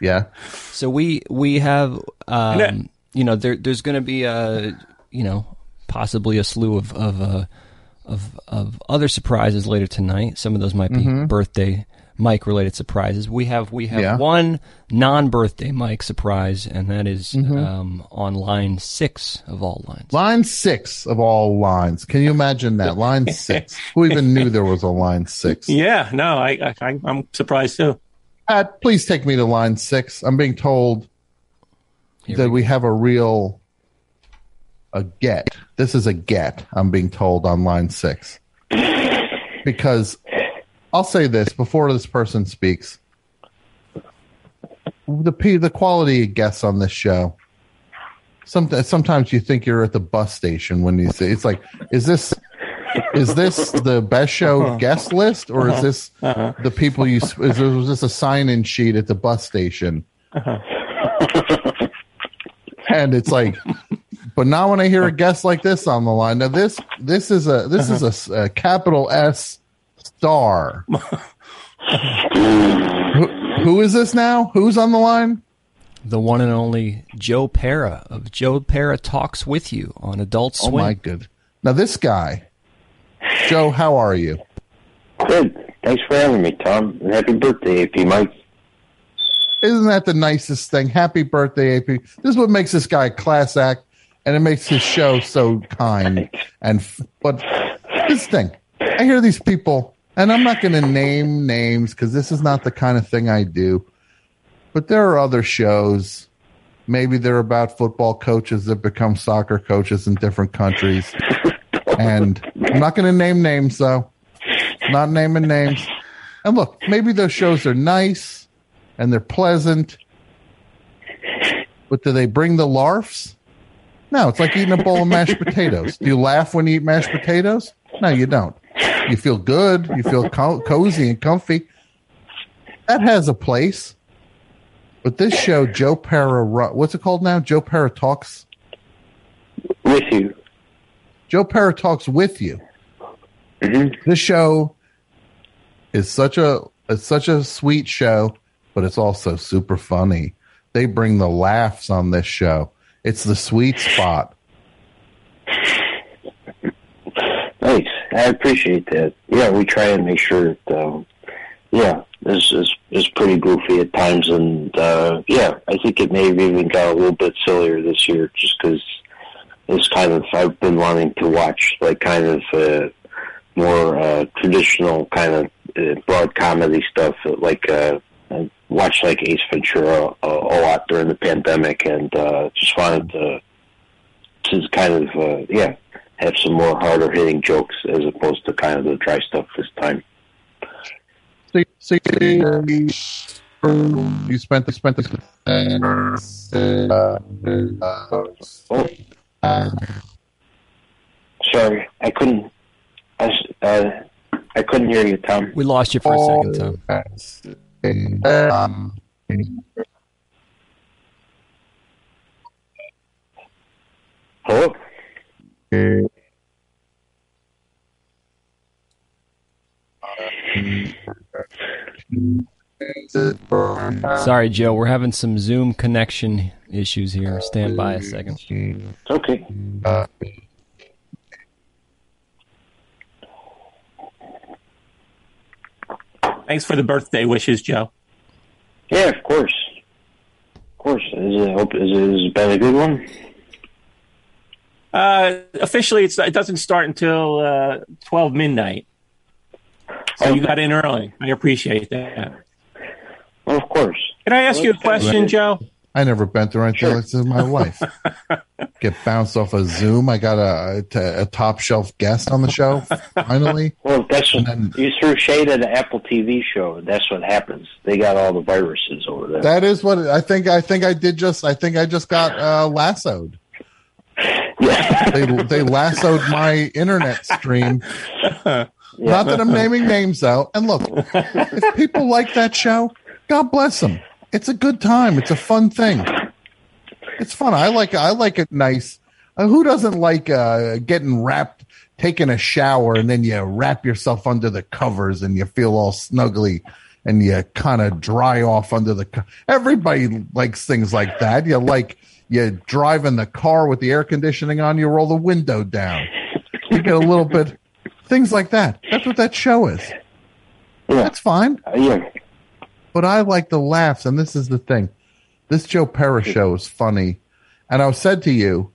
Speaker 1: Yeah.
Speaker 3: So we we have um,
Speaker 2: Yeah.
Speaker 3: you know there there's going to be a you know possibly a slew of of uh, of of other surprises later tonight. Some of those might be
Speaker 1: Mhm.
Speaker 3: birthday Mike related surprises. We have we have
Speaker 1: Yeah.
Speaker 3: one non birthday Mike surprise, and that is,
Speaker 1: Mhm.
Speaker 3: um, on line six of all lines.
Speaker 1: Line six of all lines. Can you imagine that? Line six. Who even knew there was a line six?
Speaker 2: Yeah. No, I, I I'm surprised too.
Speaker 1: Pat, please take me to line six. I'm being told that we have a real a get. This is a get. I'm being told on line six because I'll say this before this person speaks. The p the quality of guests on this show. Sometimes, sometimes you think you're at the bus station when you say it's like, is this is this the best show uh-huh. guest list or is uh-huh. this uh-huh. the people you is this, was this a sign in sheet at the bus station and it's like But now when I hear a guest like this on the line, now this this is a this is a capital S star. who, who is this now? Who's on the line?
Speaker 3: The one and only Joe Pera of Joe Pera Talks With You on Adult Swim.
Speaker 1: Oh my good. Now this guy, Joe, how are you?
Speaker 12: Good. Thanks for having me, Tom. And happy birthday, AP Mike.
Speaker 1: Isn't that the nicest thing? Happy birthday, AP. This is what makes this guy a class act, and it makes his show so kind. And but this thing, I hear these people, and I'm not going to name names because this is not the kind of thing I do. But there are other shows. Maybe they're about football coaches that become soccer coaches in different countries. And I'm not going to name names though. Not naming names. And look, maybe those shows are nice and they're pleasant. But do they bring the larfs? No, it's like eating a bowl of mashed potatoes. Do you laugh when you eat mashed potatoes? No, you don't. You feel good. You feel co- cozy and comfy. That has a place. But this show, Joe Pera, what's it called now? Joe Pera Talks?
Speaker 12: With you.
Speaker 1: Joe Pera Talks with you.
Speaker 12: Mm-hmm.
Speaker 1: This show is such a it's such a sweet show, but it's also super funny. They bring the laughs on this show. It's the sweet spot.
Speaker 12: Nice. I appreciate that. Yeah, we try and make sure that, um, yeah, this is is pretty goofy at times, and uh, yeah, I think it may have even got a little bit sillier this year, just because it's kind of I've been wanting to watch like kind of uh, more uh, traditional kind of uh, broad comedy stuff, like uh, I watched like Ace Ventura a, a lot during the pandemic, and uh, just wanted to to kind of uh, yeah have some more harder hitting jokes as opposed to kind of the dry stuff this time.
Speaker 1: So, so you, you spent the spent the
Speaker 12: Oh. Sorry, I couldn't. I, s- uh, I couldn't hear you, Tom.
Speaker 3: We lost you for a second, Tom.
Speaker 1: Um,
Speaker 12: Hello.
Speaker 3: Sorry, Joe. We're having some Zoom connection issues here. Stand by a second.
Speaker 12: Okay.
Speaker 2: Thanks for the birthday wishes, Joe.
Speaker 12: Yeah, of course. Of course. Is it, hope, is it, has it been a good one?
Speaker 2: Uh, officially, it's, it doesn't start until uh, 12 midnight. So you got in early. I appreciate that.
Speaker 12: Well, of course.
Speaker 2: Can I ask you a question, Joe?
Speaker 1: I never been through anything like this in my life. Get bounced off a Zoom. I got a, a, a top shelf guest on the show. Finally,
Speaker 12: Well, that's what you threw shade at the Apple TV show. That's what happens. They got all the viruses over there.
Speaker 1: that is what I think. I think I did just. I think I just got uh, lassoed. They they lassoed my internet stream. Not that I'm naming names out. And look, if people like that show, God bless them. It's a good time. It's a fun thing. It's fun. I like I like it nice. Uh, who doesn't like uh, getting wrapped, taking a shower, and then you wrap yourself under the covers and you feel all snuggly and you kind of dry off under the. Co- Everybody likes things like that. You like you drive in the car with the air conditioning on. You roll the window down. You get a little bit things like that. That's what that show is. Yeah. That's fine.
Speaker 12: yeah.
Speaker 1: But I like the laughs, and this is the thing. This Joe Pera show is funny. And I said to you,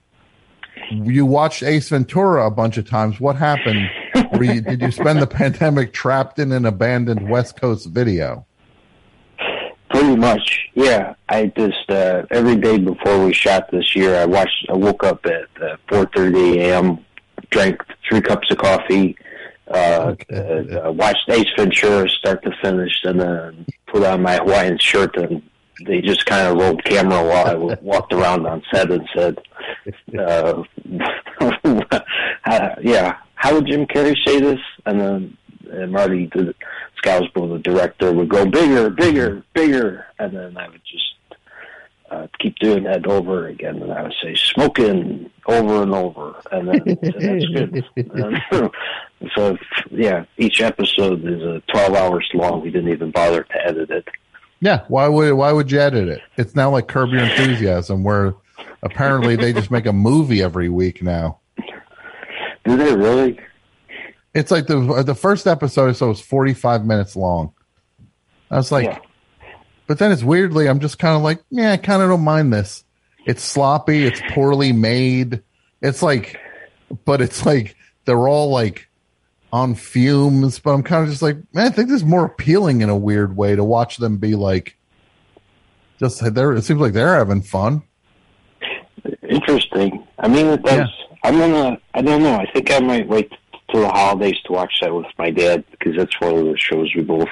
Speaker 1: you watched Ace Ventura a bunch of times. What happened? You, did you spend the pandemic trapped in an abandoned West Coast video?
Speaker 12: Pretty much, yeah. I just uh, every day before we shot this year, I watched. I woke up at uh, four thirty a.m., drank three cups of coffee, uh, uh, watched Ace Ventura start to finish, and then put on my Hawaiian shirt. And they just kind of rolled camera while I walked around on set and said, uh, "Yeah, how would Jim Carrey say this?" And then and Marty the Schousboe, the director, would go bigger, bigger, bigger, and then I would just uh, keep doing that over again. And I would say smoking over and over, and then that's good. And, so yeah, each episode is uh, twelve hours long. We didn't even bother to edit it.
Speaker 1: Yeah, why would why would you edit it? It's now like Curb Your Enthusiasm, where apparently they just make a movie every week now.
Speaker 12: Do they really?
Speaker 1: It's like the the first episode, so it's forty five minutes long. I was like,
Speaker 12: Yeah.
Speaker 1: But then it's weirdly, I'm just kind of like, yeah, I kind of don't mind this. It's sloppy, it's poorly made. It's like, but it's like they're all like on fumes. But I'm kind of just like, man, I think this is more appealing in a weird way to watch them be like, just they're. It seems like they're having fun.
Speaker 12: Interesting. I mean, it does. I'm gonna. I don't know. I think I might wait till the holidays to watch that with my dad because that's one of the shows we both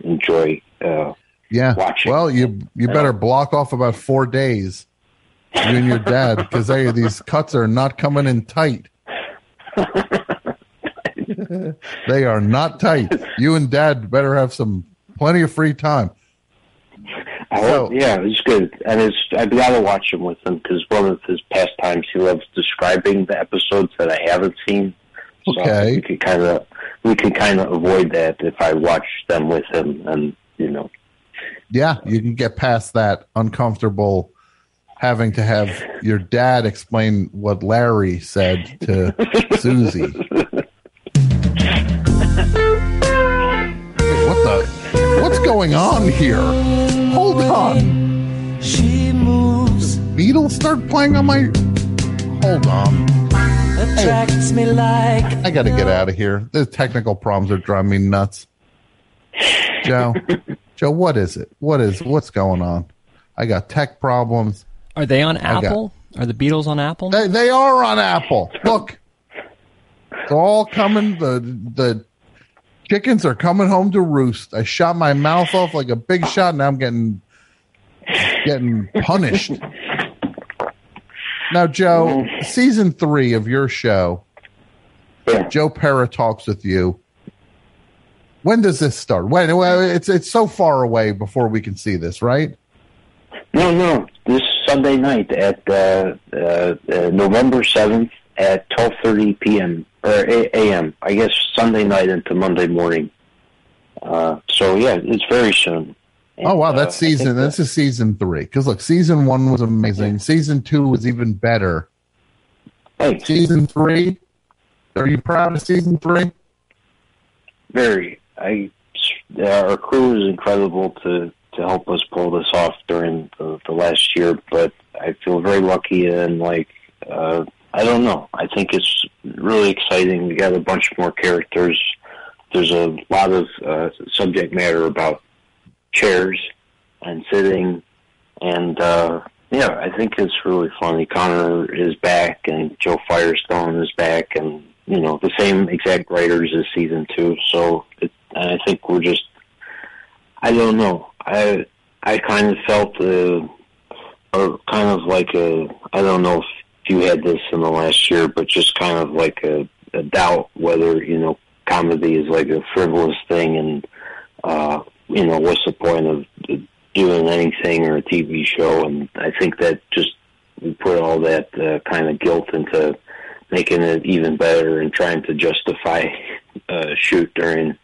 Speaker 12: enjoy. Uh,
Speaker 1: Yeah. Well, you you better block off about four days. You and your dad, because they these cuts are not coming in tight. they are not tight. You and dad better have some plenty of free time.
Speaker 12: I hope, yeah, it's good, and it's I'd rather watch him with him because one of his pastimes he loves describing the episodes that I haven't seen. So
Speaker 1: Okay.
Speaker 12: we could kind of we could kind of avoid that if I watch them with him, and you know,
Speaker 1: Yeah, you can get past that uncomfortable having to have your dad explain what Larry said to Susie. Wait, what the? What's going on here? Hold on.
Speaker 13: She moves,
Speaker 1: Beatles start playing on my. Hold on.
Speaker 13: attracts me like.
Speaker 1: I got to get out of here. The technical problems are driving me nuts. Joe, Joe, what is it? What is what's going on? I got tech problems.
Speaker 3: Are they on
Speaker 1: I got-
Speaker 3: Apple? Are the Beatles on Apple?
Speaker 1: They they are on Apple. Look, it's all coming. The the chickens are coming home to roost. I shot my mouth off like a big shot. Now I'm getting getting punished. Now, Joe, season three of your show, Joe Pera talks with you. When does this start? When? Well, it's it's so far away before we can see this, right?
Speaker 12: no, no, this Sunday night at uh, uh, uh, November seventh at twelve thirty p.m. or a.m. I guess Sunday night into Monday morning. Uh, so yeah, it's very soon.
Speaker 1: Oh wow, that's
Speaker 12: uh,
Speaker 1: season.
Speaker 12: that-
Speaker 1: This is season three. Because look, season one was amazing. Season two was even better. Hey, Season three. Are you proud of season three?
Speaker 12: Very. I our crew is incredible to to help us pull this off during the, the last year, but I feel very lucky and like uh, I don't know. I think it's really exciting. We got a bunch more characters. There's a lot of uh, subject matter about chairs and sitting, and uh, yeah, I think it's really funny. Connor is back, and Joe Firestone is back, and you know the same exact writers as season two. So it, and I think we're just, I don't know. I I kind of felt uh, or kind of like a I don't know if you had this in the last year, but just kind of like a, a doubt whether you know comedy is like a frivolous thing, and uh, you know what's the point of doing anything or a TV show? And I think that just we put all that uh, kind of guilt into making it even better and trying to justify uh, shoot during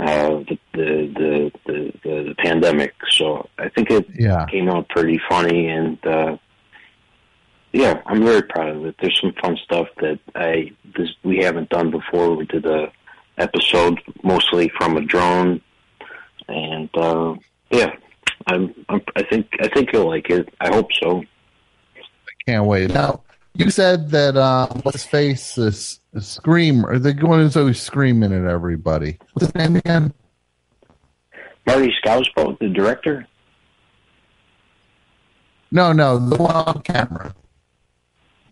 Speaker 12: uh, the, the, the, the, the, the pandemic. So I think it
Speaker 1: Yeah.
Speaker 12: came out pretty funny and, uh, yeah, I'm very proud of it. There's some fun stuff that I, this, we haven't done before. We did a episode mostly from a drone and, uh, yeah, I'm, I'm, I think, I think you'll like it. I hope so.
Speaker 1: I can't wait. Now you said that uh, what's his face is scream or the one who's always screaming at everybody. What's his name again?
Speaker 12: Marty Schousboe, the director.
Speaker 1: No, no, the one on camera.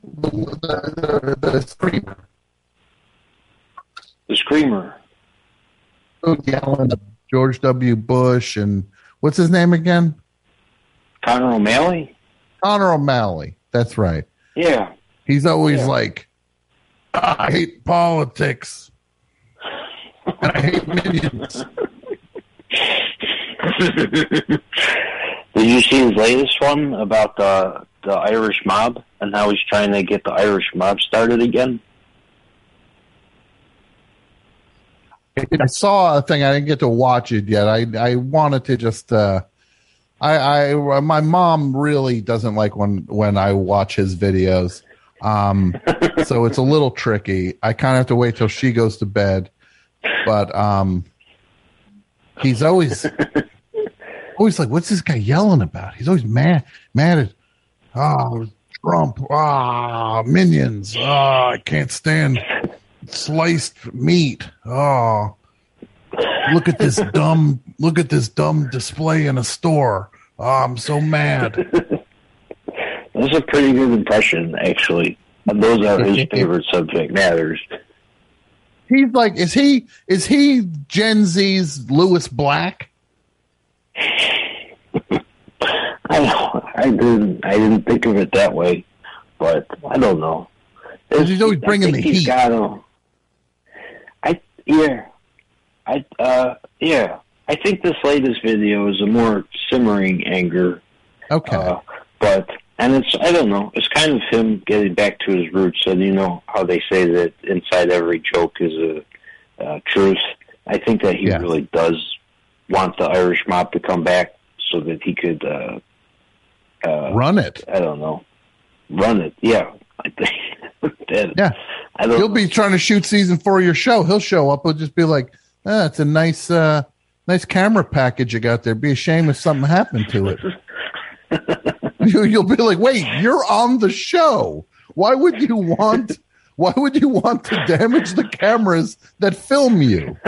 Speaker 1: The, the, the, the screamer.
Speaker 12: The screamer.
Speaker 1: Who yelling at George W. Bush and what's his name again?
Speaker 12: Connor O'Malley.
Speaker 1: Connor O'Malley. That's right.
Speaker 12: Yeah.
Speaker 1: He's always like, I hate politics. And I hate minions.
Speaker 12: Did you see his latest one about the the Irish mob and how he's trying to get the Irish mob started again?
Speaker 1: I saw a thing. I didn't get to watch it yet. I I wanted to just. Uh, I I my mom really doesn't like when when I watch his videos. Um, so it's a little tricky. I kind of have to wait till she goes to bed. But um, he's always always like, "What's this guy yelling about?" He's always mad mad at oh Trump, ah minions, ah I can't stand sliced meat. Oh, look at this dumb look at this dumb display in a store. Oh, I'm so mad.
Speaker 12: That's a pretty good impression, actually. Those are his favorite subject matters.
Speaker 1: He's like, is he is he Gen Z's Lewis Black?
Speaker 12: I I didn't I didn't think of it that way, but I don't know.
Speaker 1: He's always bringing the
Speaker 12: he's
Speaker 1: heat.
Speaker 12: Got I yeah, I uh yeah. I think this latest video is a more simmering anger.
Speaker 1: Okay.
Speaker 12: Uh, but and it's I don't know. It's kind of him getting back to his roots. And you know how they say that inside every joke is a uh, truth. I think that he really does want the Irish mob to come back so that he could uh, uh,
Speaker 1: Run it.
Speaker 12: I don't know. Run it. Yeah. I think that,
Speaker 1: Yeah.
Speaker 12: I don't
Speaker 1: He'll be trying to shoot season four of your show. He'll show up. He'll just be like, ah, it's a nice, uh, nice camera package you got there. Be a shame if something happened to it. you, you'll be like, wait, you're on the show. Why would you want? Why would you want to damage the cameras that film you?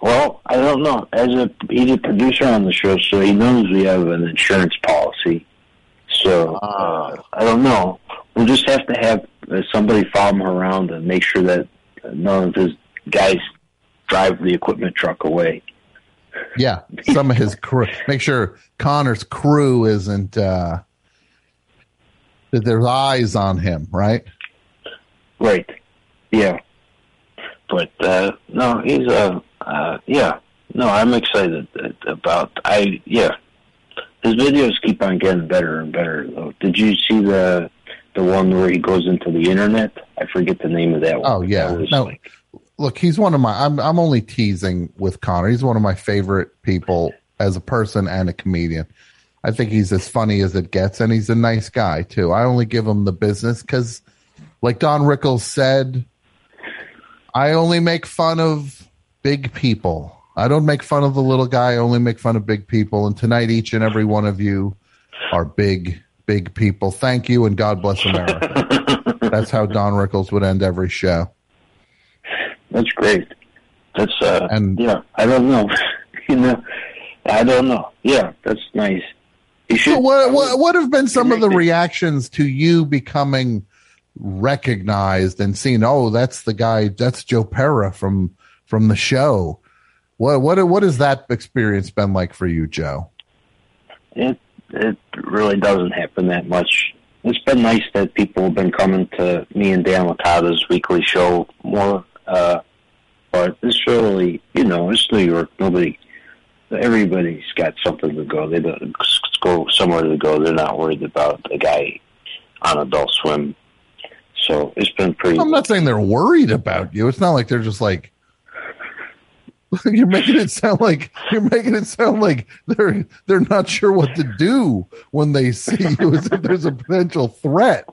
Speaker 12: Well, I don't know. As a he's a producer on the show, so he knows we have an insurance policy. So uh, I don't know. We'll just have to have somebody follow him around and make sure that none of his guys drive the equipment truck away.
Speaker 1: Yeah, some of his crew. Make sure Connor's crew isn't uh, that there's eyes on him, right?
Speaker 12: Right. Yeah. But uh no, he's uh, uh yeah. No, I'm excited about I yeah. His videos keep on getting better and better though. Did you see the the one where he goes into the internet? I forget the name of that one.
Speaker 1: Oh yeah.
Speaker 12: That
Speaker 1: No,
Speaker 12: like-
Speaker 1: look, he's one of my. I'm I'm only teasing with Connor. He's one of my favorite people as a person and a comedian. I think he's as funny as it gets, and he's a nice guy too. I only give him the business because, like Don Rickles said, I only make fun of big people. I don't make fun of the little guy. I only make fun of big people. And tonight, each and every one of you are big, big people. Thank you, and God bless America. That's how Don Rickles would end every show.
Speaker 12: That's great. That's uh and yeah, I don't know. you know I don't know. Yeah, that's nice. Should
Speaker 1: So what, what what have been some of the reactions to you becoming recognized and seen? Oh, that's the guy. That's Joe Pera from from the show. What what what has that experience been like for you, Joe?
Speaker 12: it it really doesn't happen that much. It's been nice that people have been coming to me and Dan Licata's weekly show more. Uh, but it's really, you know, it's New York. Nobody, everybody's got something to go. They don't go somewhere to go. They're not worried about a guy on Adult Swim. So it's been pretty.
Speaker 1: I'm not saying they're worried about you. It's not like they're just like you're making it sound like you're making it sound like they're they're not sure what to do when they see you as if there's a potential threat.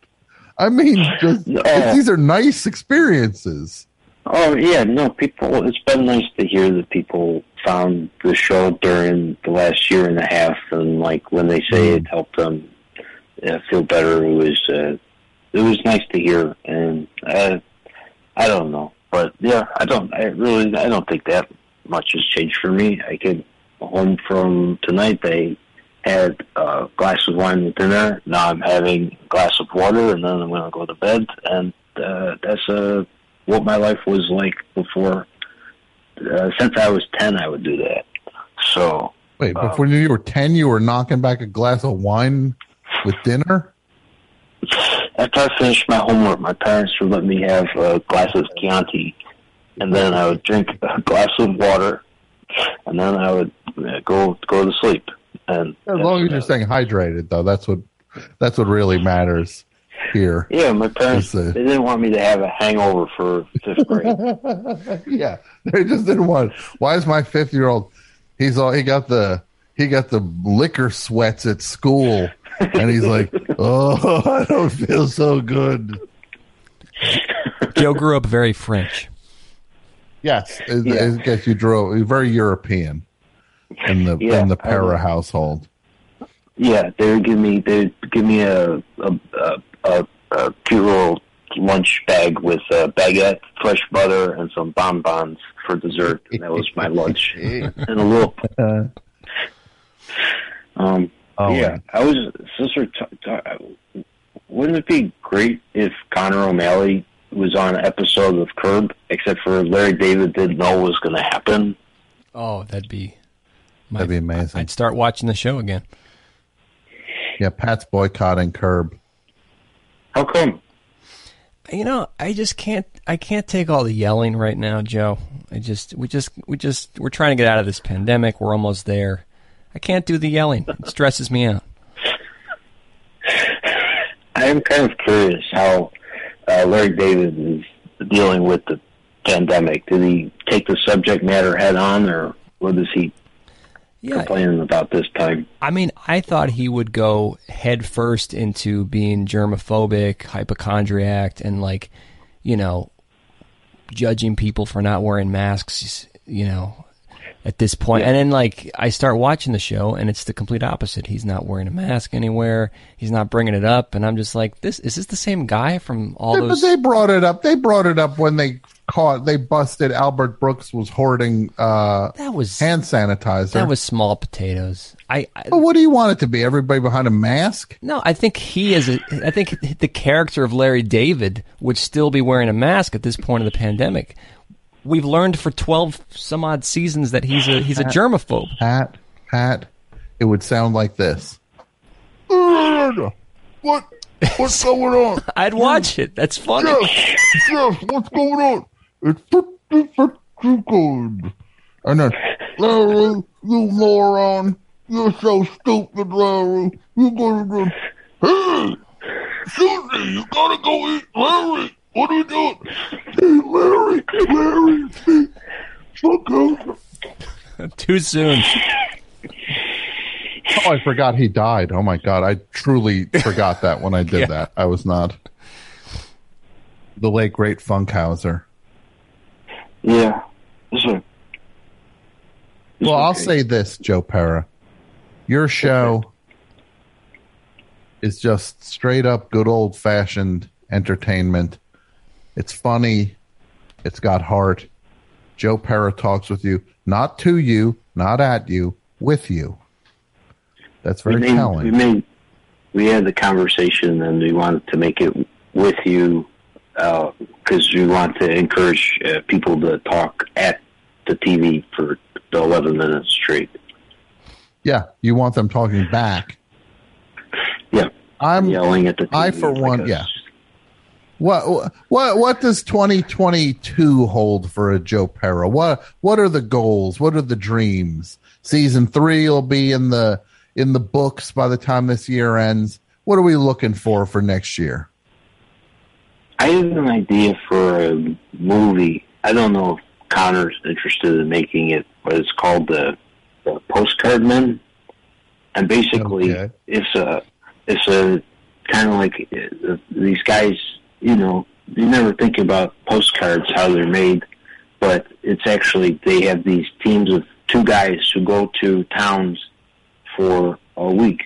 Speaker 1: I mean, just these are nice experiences.
Speaker 12: Oh yeah, no, people. It's been nice to hear that people found the show during the last year and a half, and like when they say it helped them uh, feel better, it was uh, it was nice to hear. And uh, I don't know, but yeah, I don't. I really, I don't think that much has changed for me. I came home from tonight. They had a glass of wine with dinner. Now I'm having a glass of water, and then I'm going to go to bed. And uh, that's uh, what my life was like before. Uh, since I was ten, I would do that. So
Speaker 1: Wait,
Speaker 12: uh,
Speaker 1: before you were ten, you were knocking back a glass of wine with dinner.
Speaker 12: after I finished my homework, my parents would let me have a glass of Chianti, and then I would drink a glass of water, and then I would uh, go go to sleep. And
Speaker 1: As long as you're staying hydrated, though, that's what that's what really matters here.
Speaker 12: yeah, my parents
Speaker 1: Is, uh,
Speaker 12: they didn't want me to have a hangover for fifth grade.
Speaker 1: yeah, they just didn't want. Why is my fifth year old? He's all he got the he got the liquor sweats at school, and he's like, "Oh, I don't feel so good."
Speaker 3: Joe grew up very French.
Speaker 1: Yes, it,
Speaker 12: Yeah.
Speaker 1: it gets you drove very European in the
Speaker 12: Yeah,
Speaker 1: in the
Speaker 12: Pera
Speaker 1: household.
Speaker 12: Yeah, they would give me they would give me a a a, a, a cute little lunch bag with a baguette, fresh butter, and some bonbons for dessert. And that was my lunch. and a little. Um.
Speaker 1: Oh,
Speaker 12: yeah,
Speaker 1: man.
Speaker 12: I was. Sister, t- t- wouldn't it be great if Connor O'Malley was on an episode of Curb, except for Larry David didn't know what was going to happen?
Speaker 3: Oh, that'd be
Speaker 1: That'd be amazing.
Speaker 3: I'd start watching the show again.
Speaker 1: Yeah, Pat's boycotting Curb.
Speaker 12: How come?
Speaker 3: You know, I just can't. I can't take all the yelling right now, Joe. I just, we just, we just, we're trying to get out of this pandemic. We're almost there. I can't do the yelling. It stresses me out.
Speaker 12: I am kind of curious how uh, Larry David is dealing with the pandemic. Did he take the subject matter head on, or what does he
Speaker 3: Yeah.
Speaker 12: complaining about this time?
Speaker 3: I mean, I thought he would go head first into being germophobic, hypochondriac, and like, you know, judging people for not wearing masks. You know, at this point, and then like I start watching the show, and it's the complete opposite. He's not wearing a mask anywhere. He's not bringing it up, and I'm just like, this is this the same guy from all
Speaker 1: Yeah,
Speaker 3: those?
Speaker 1: But they brought it up. They brought it up when they caught. They busted Albert Brooks was hoarding. Uh,
Speaker 3: that was
Speaker 1: hand sanitizer.
Speaker 3: that was small potatoes. I, I
Speaker 1: But what do you want it to be? Everybody behind a mask?
Speaker 3: No, I think he is a. I think the character of Larry David would still be wearing a mask at this point of the pandemic. We've learned for twelve some odd seasons that he's a he's a germaphobe.
Speaker 1: Pat, Pat, it would sound like this. What? What's going on?
Speaker 3: I'd watch it. That's funny.
Speaker 1: Yes, yes. What's going on? It's pretty, pretty good. And then, Larry, you moron, you're so stupid, Larry. You gotta go. Hey, Susie, you gotta go eat Larry. What are you doing? Hey, Larry, Larry. Look out.
Speaker 3: Too soon.
Speaker 1: Oh, I forgot he died. Oh my god, I truly forgot that when I did that. I was not. The late great Funkhouser.
Speaker 12: Yeah. Listen,
Speaker 1: Well, I'll say this, Joe Pera. Your show is just straight up good old fashioned entertainment. It's funny. It's got heart. Joe Pera talks with you, not to you, not at you, with you. That's very
Speaker 12: we made,
Speaker 1: telling.
Speaker 12: We made we had the conversation, and we wanted to make it with you because we want to encourage uh, people to talk at the TV for the 11 minutes straight.
Speaker 1: Yeah, you want them talking back.
Speaker 12: Yeah,
Speaker 1: I'm
Speaker 12: yelling at the TV.
Speaker 1: I for
Speaker 12: like
Speaker 1: one, yeah. What what what does 2022 hold for a Joe Pera? What what are the goals? What are the dreams? Season 3 will be in the in the books by the time this year ends. What are we looking for for next year?
Speaker 12: I have an idea for a movie. I don't know if Connor's interested in making it, but it's called the, the Postcard Men. And basically,
Speaker 1: Okay.
Speaker 12: it's a it's a kind of like uh, these guys. You know, you never think about postcards how they're made, but it's actually they have these teams of two guys who go to towns for a week,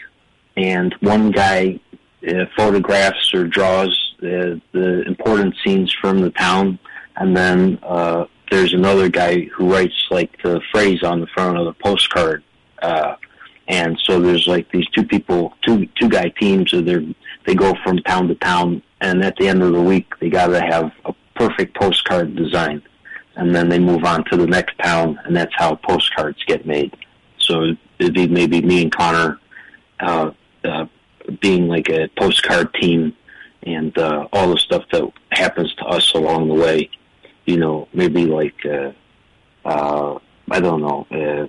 Speaker 12: and one guy uh, photographs or draws uh, the important scenes from the town, and then uh, there's another guy who writes like the phrase on the front of the postcard. Uh, and so there's like these two people, two two guy teams, so they they go from town to town, and at the end of the week they got to have a perfect postcard design, and then they move on to the next town, and that's how postcards get made. So it'd be maybe me and Connor uh, uh, being like a postcard team and uh, all the stuff that happens to us along the way. You know, maybe like uh, uh, I don't know, uh,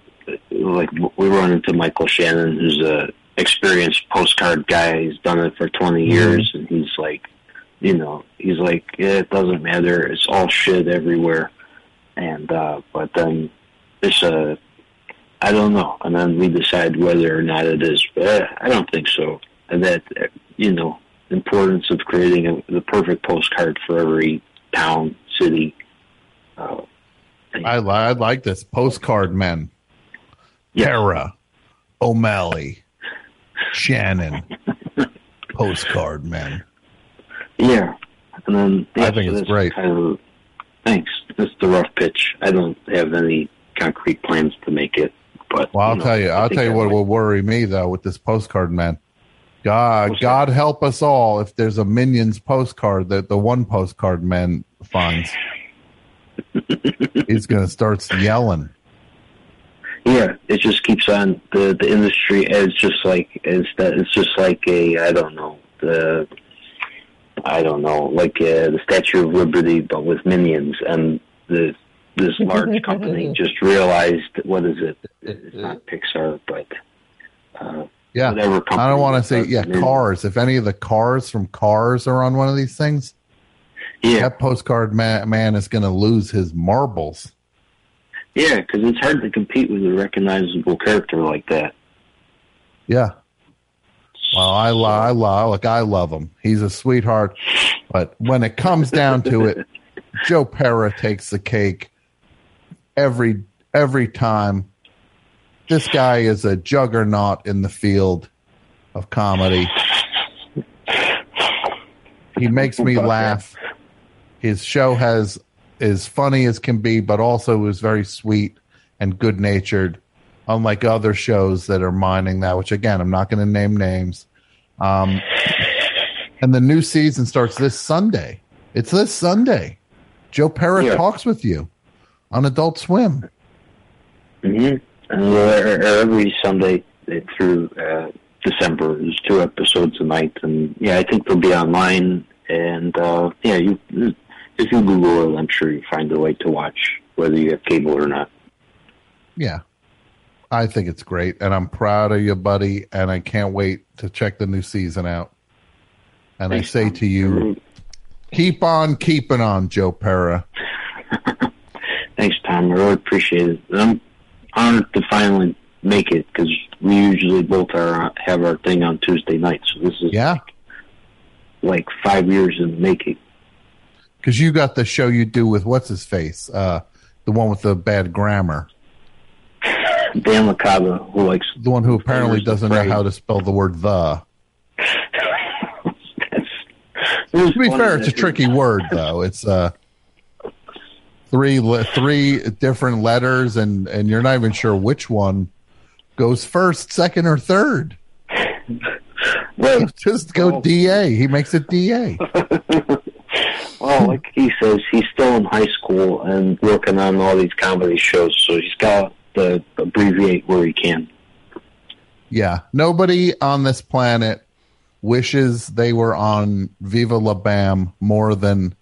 Speaker 12: like we run into Michael Shannon, who's a experienced postcard guy. He's done it for 20 years, and he's like, you know, he's like, yeah, it doesn't matter. It's all shit everywhere. And uh, but then it's a, I don't know. And then we decide whether or not it is. But uh, I don't think so. And that uh, you know, importance of creating a, the perfect postcard for every town, city. Uh,
Speaker 1: I, li- I like this postcard men. Pera, O'Malley, Shannon, postcard men.
Speaker 12: Yeah, and then
Speaker 1: I think
Speaker 12: so
Speaker 1: it's great.
Speaker 12: Kind of, thanks. That's the rough pitch. I don't have any concrete plans to make it, but
Speaker 1: Well, I'll
Speaker 12: know,
Speaker 1: tell you. I'll tell you what
Speaker 12: might.
Speaker 1: will worry me though with this postcard man. God, God help us all if there's a minions postcard that the one postcard man finds. He's going to start yelling.
Speaker 12: Yeah, it just keeps on the the industry. It's just like it's that. It's just like a I don't know the I don't know like uh, the Statue of Liberty, but with minions. And the this large company just realized what is it? It's not Pixar, but uh,
Speaker 1: Yeah,
Speaker 12: whatever
Speaker 1: I don't want to say yeah
Speaker 12: Minions.
Speaker 1: cars. If any of the cars from Cars are on one of these things,
Speaker 12: yeah,
Speaker 1: that postcard man, man is going to lose his marbles.
Speaker 12: Yeah, because it's hard to compete with a recognizable character like that.
Speaker 1: Yeah. Well, I lo- I love like I love him. He's a sweetheart, but when it comes down to it, Joe Pera takes the cake every every time. This guy is a juggernaut in the field of comedy. He makes me laugh. His show has is funny as can be, but also is very sweet and good natured, unlike other shows that are mining that. Which again, I'm not going to name names. Um, and the new season starts this Sunday. It's this Sunday. Joe Pera
Speaker 12: Yeah.
Speaker 1: talks with you on Adult Swim.
Speaker 12: Mm-hmm. Uh, every Sunday through uh, December, there's two episodes a night, and yeah, I think they'll be online. And uh, yeah, you if you Google it, I'm sure you find a way to watch whether you have cable or not.
Speaker 1: Yeah. I think it's great, and I'm proud of you, buddy, and I can't wait to check the new season out. And I say to you, keep on keeping on, Joe Pera.
Speaker 12: Thanks, Tom. I really appreciate it. I'm honored to finally make it because we usually both are have our thing on Tuesday night. So this is
Speaker 1: Yeah,
Speaker 12: like five years in the making.
Speaker 1: Because you got the show you do with what's his face, uh, the one with the bad grammar,
Speaker 12: Dan Licata, who likes
Speaker 1: the one who apparently doesn't know how to spell the word the. to be fair, it's a tricky word though. It's uh three le- three different letters, and and you're not even sure which one goes first, second, or third. Just go DA. He makes it DA.
Speaker 12: Well, like he says, he's still in high school and working on all these comedy shows, so he's got to uh, abbreviate where he can.
Speaker 1: Yeah. Nobody on this planet wishes they were on Viva La Bam more than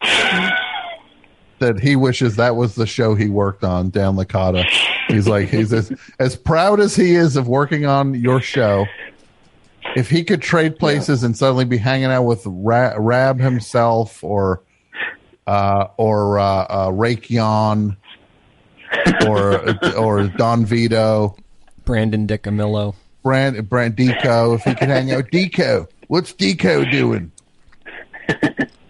Speaker 1: that he wishes that was the show he worked on, Dan Licata. He's like, he's as, as proud as he is of working on your show. If he could trade places and suddenly be hanging out with Ra- Rab himself or uh, or uh, uh, Rake or or Don Vito,
Speaker 3: Brandon DiCamillo,
Speaker 1: Brand Brand Dico. If he could hang out with Dico, what's Dico doing?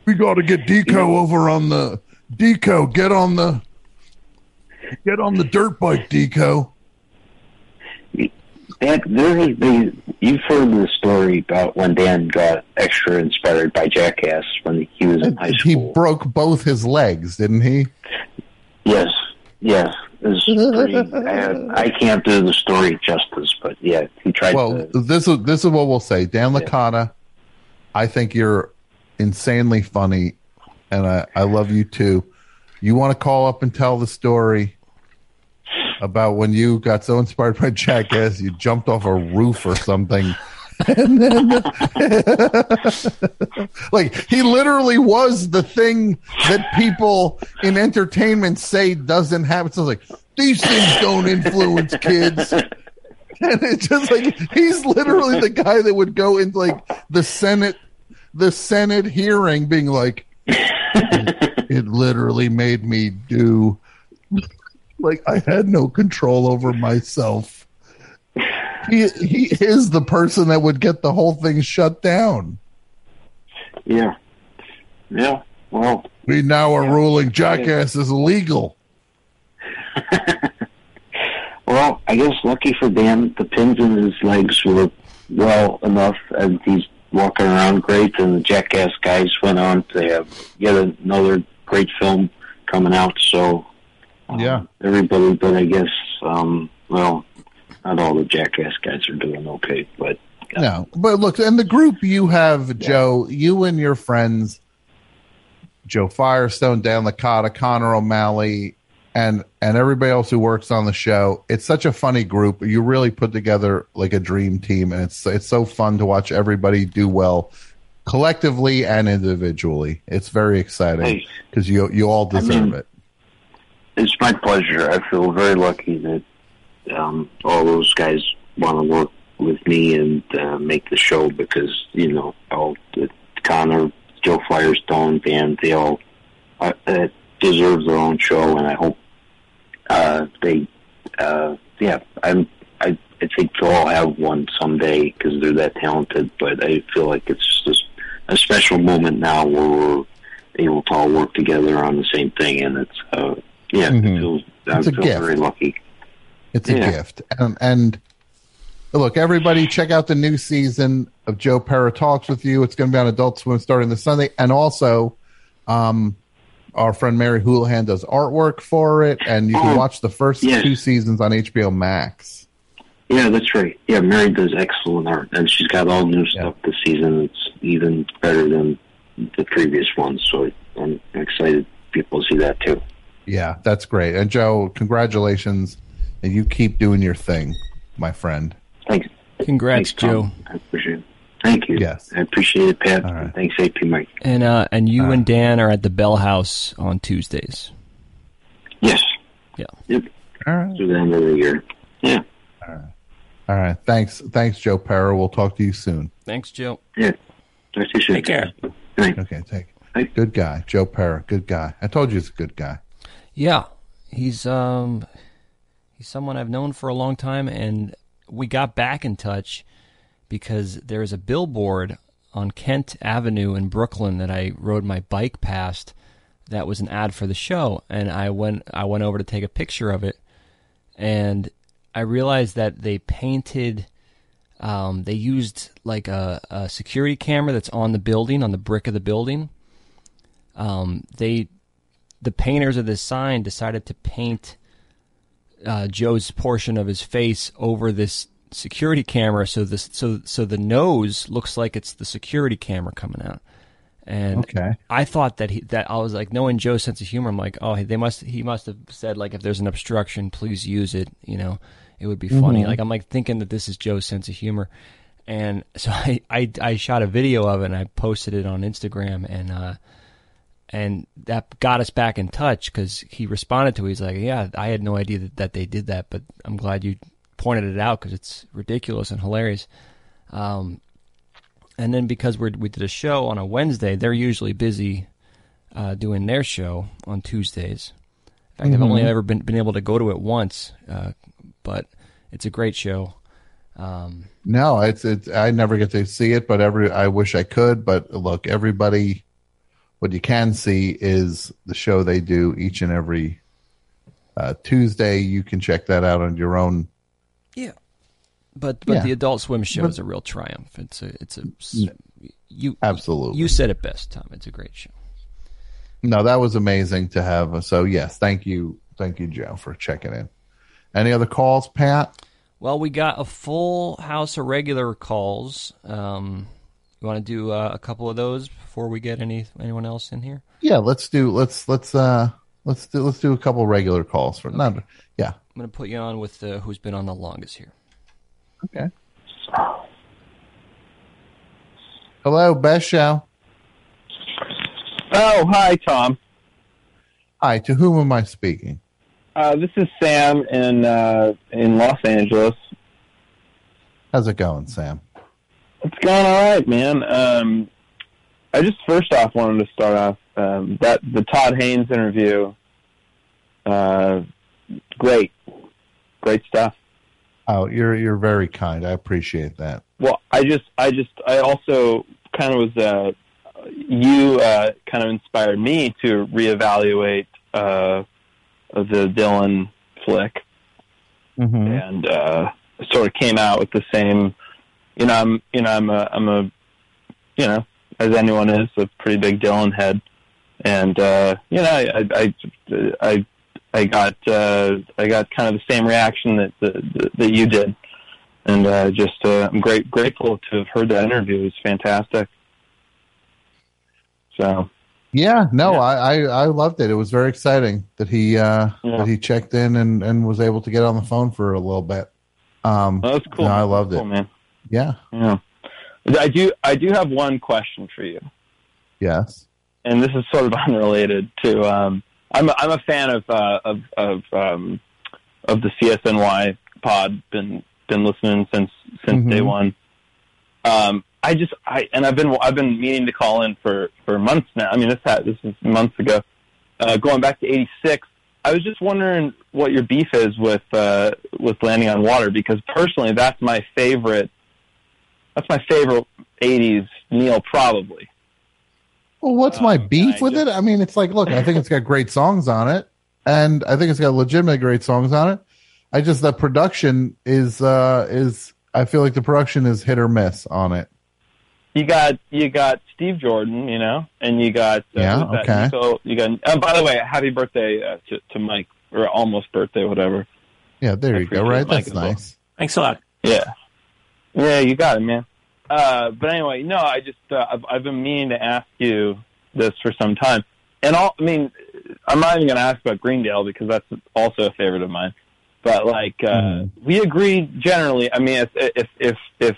Speaker 1: we got to get Dico over on the Dico. Get on the get on the dirt bike, Dico.
Speaker 12: Dan, there has been, you've heard the story about when Dan got extra inspired by Jackass when he was in high school.
Speaker 1: He broke both his legs, didn't he?
Speaker 12: Yes, yes. Pretty, I, I can't do the story justice, but yeah, he tried
Speaker 1: Well,
Speaker 12: to.
Speaker 1: this is this is what we'll say. Dan Licata, I think you're insanely funny, and I, I love you too. You want to call up and tell the story about when you got so inspired by Jackass, you jumped off a roof or something and then, like he literally was the thing that people in entertainment say doesn't happen. So like these things don't influence kids. And it's just like he's literally the guy that would go into like the Senate, the Senate hearing, being like, "It, it literally made me do like I had no control over myself." He he is the person that would get the whole thing shut down.
Speaker 12: Yeah. Yeah. Well,
Speaker 1: We now are ruling jackass is illegal.
Speaker 12: well, I guess lucky for Dan, the pins in his legs were well enough, and he's walking around great. And the Jackass guys went on to have yet another great film coming out. So
Speaker 1: Yeah.
Speaker 12: everybody, but I guess, um, well, not all the Jackass guys are doing okay, but
Speaker 1: No, but look, and the group you have Joe, you and your friends, Joe Firestone, Dan Licata, Connor O'Malley, and and everybody else who works on the show. It's such a funny group. You really put together like a dream team, and it's it's so fun to watch everybody do well, collectively and individually. It's very exciting
Speaker 12: Hey.
Speaker 1: because you you all
Speaker 12: I
Speaker 1: deserve
Speaker 12: mean-
Speaker 1: it.
Speaker 12: It's my pleasure. I feel very lucky that um, all those guys want to work with me and uh, make the show because you know all the Connor, Joe Firestone, Dan, they all uh, uh, deserve their own show, and I hope uh, they, uh, yeah, I'm. I, I think they'll all have one someday because they're that talented. But I feel like it's just a special moment now where we're able to all work together on the same thing, and it's uh, yeah,
Speaker 1: Mhm.
Speaker 12: I feel, I
Speaker 1: It's a
Speaker 12: feel
Speaker 1: gift.
Speaker 12: very lucky.
Speaker 1: It's a gift. And, and look, everybody, check out the new season of Joe Pera Talks with You. It's going to be on Adult Swim starting this Sunday. And also, um, our friend Mary Houlihan does artwork for it. And you can
Speaker 12: Oh,
Speaker 1: watch the first
Speaker 12: yes.
Speaker 1: two seasons on HBO Max.
Speaker 12: Yeah, that's right. Yeah, Mary does excellent art, and she's got all new stuff this season. It's even better than the previous ones, so I'm excited people see that too.
Speaker 1: Yeah, that's great. And Joe, congratulations. And you keep doing your thing, my friend.
Speaker 12: Thanks.
Speaker 3: Congrats,
Speaker 12: Thanks,
Speaker 3: Joe.
Speaker 12: I appreciate it. Thank you.
Speaker 1: Yes.
Speaker 12: I appreciate it, Pat. And Thanks, AP Mike.
Speaker 3: And uh, and you and Dan are at the Bell House on Tuesdays.
Speaker 12: Yes.
Speaker 3: Yeah.
Speaker 12: Yep.
Speaker 1: All right.
Speaker 12: Through the end of the year. Yeah.
Speaker 1: All right. Thanks. Thanks, Joe Pera. We'll talk to you soon.
Speaker 3: Thanks, Joe.
Speaker 12: Yeah. Talk to you soon.
Speaker 2: Take care.
Speaker 1: Okay, take Good guy. Joe Pera. Good guy. I told you he's a good guy.
Speaker 3: Yeah, he's um he's someone I've known for a long time, and we got back in touch because there's a billboard on Kent Avenue in Brooklyn that I rode my bike past. That was an ad for the show, and I went I went over to take a picture of it, and I realized that they painted. Um, they used like a, a security camera that's on the building, on the brick of the building. Um, they the painters of this sign decided to paint uh, Joe's portion of his face over this security camera, so this so so the nose looks like it's the security camera coming out. And
Speaker 1: Okay.
Speaker 3: I thought that he that I was like knowing Joe's sense of humor. I'm like, oh, they must he must have said like if there's an obstruction, please use it. You know, it would be funny.
Speaker 1: Mhm.
Speaker 3: Like I'm like thinking that this is Joe's sense of humor. And so I, I I shot a video of it and I posted it on Instagram and uh and that got us back in touch because he responded to it. He's like, "Yeah, I had no idea that, that they did that, but I'm glad you pointed it out because it's ridiculous and hilarious." Um, and then because we we did a show on a Wednesday, they're usually busy uh, doing their show on Tuesdays. In fact, I've only
Speaker 1: Mhm.
Speaker 3: ever been been able to go to it once, uh, but it's a great show. Um,
Speaker 1: No, it's it's. I never get to see it, but every I wish I could. But look, everybody, what you can see is the show they do each and every uh, Tuesday. You can check that out on your own.
Speaker 3: Yeah. But but
Speaker 1: Yeah.
Speaker 3: the Adult Swim show
Speaker 1: But-
Speaker 3: is a real triumph. It's a it's a you
Speaker 1: Absolutely.
Speaker 3: you said it best, Tom. It's a great show.
Speaker 1: No, that was amazing to have. So yes, thank you, thank you, Joe, for checking in. Any other calls, Pat?
Speaker 3: Well, we got a full house of regular calls. Um, you want to do uh, a couple of those before we get any anyone else in here?
Speaker 1: Yeah, let's do. Let's let's uh let's do let's do a couple regular calls for not. Yeah.
Speaker 3: I'm going to put you on with uh, who's been on the longest here.
Speaker 1: Okay. Hello, Best Show.
Speaker 14: Oh, hi, Tom.
Speaker 1: Hi, to whom am I speaking?
Speaker 14: Uh, this is Sam in uh, in Los Angeles.
Speaker 1: How's it going, Sam?
Speaker 14: It's going all right, man. Um, I just first off wanted to start off um, that the Todd Haynes interview. Uh, great, great stuff.
Speaker 1: Oh, you're you're very kind. I appreciate that.
Speaker 14: Well, I just, I just, I also kind of was, uh, you uh, kind of inspired me to reevaluate uh, the Dylan flick,
Speaker 1: Mm-hmm.
Speaker 14: and uh, sort of came out with the same. You know, I'm, you know, I'm a, I'm a, you know, as anyone is, a pretty big Dylan head, and uh, you know, I, I, I, I got, uh, I got kind of the same reaction that that, that you did and uh, just uh, I'm great grateful to have heard that interview. It was fantastic. So
Speaker 1: Yeah, no, I, I I loved it. It was very exciting that he uh that he checked in and and was able to get on the phone for a little bit. Um
Speaker 14: Oh, that's cool.
Speaker 1: no, I loved
Speaker 14: Cool,
Speaker 1: it.
Speaker 14: man.
Speaker 1: Yeah.
Speaker 14: yeah, I do I do have one question for you,
Speaker 1: Yes.
Speaker 14: and this is sort of unrelated to. Um, I'm a, I'm a fan of uh, of of um, of the CSNY pod. Been been listening since since day
Speaker 1: Mhm.
Speaker 14: one. Um, I just I and I've been I've been meaning to call in for for months now. I mean, this had, this is months ago. Uh, going back to '86, I was just wondering what your beef is with uh, with Landing on Water because personally, that's my favorite. That's my favorite '80s Neil, probably.
Speaker 1: Well, what's my beef with it? I mean, it's like, look, I think it's got great songs on it, and I think it's got legitimate great songs on it. I just the production is uh is I feel like the production is hit or miss on it.
Speaker 14: You got you got Steve Jordan, you know, and you got uh,
Speaker 1: Yeah, okay.
Speaker 14: Niko, you got. And by the way, happy birthday uh, to to Mike, or almost birthday, whatever.
Speaker 1: Yeah, there you go. Right,
Speaker 14: Mike
Speaker 1: that's
Speaker 14: as well.
Speaker 1: nice.
Speaker 2: Thanks a lot.
Speaker 14: Yeah, yeah, you got it, man. Uh, but anyway, no, I just uh, I've, I've been meaning to ask you this for some time, and all I mean, I'm not even going to ask about Greendale because that's also a favorite of mine. But like, uh, we agree generally. I mean, if if if if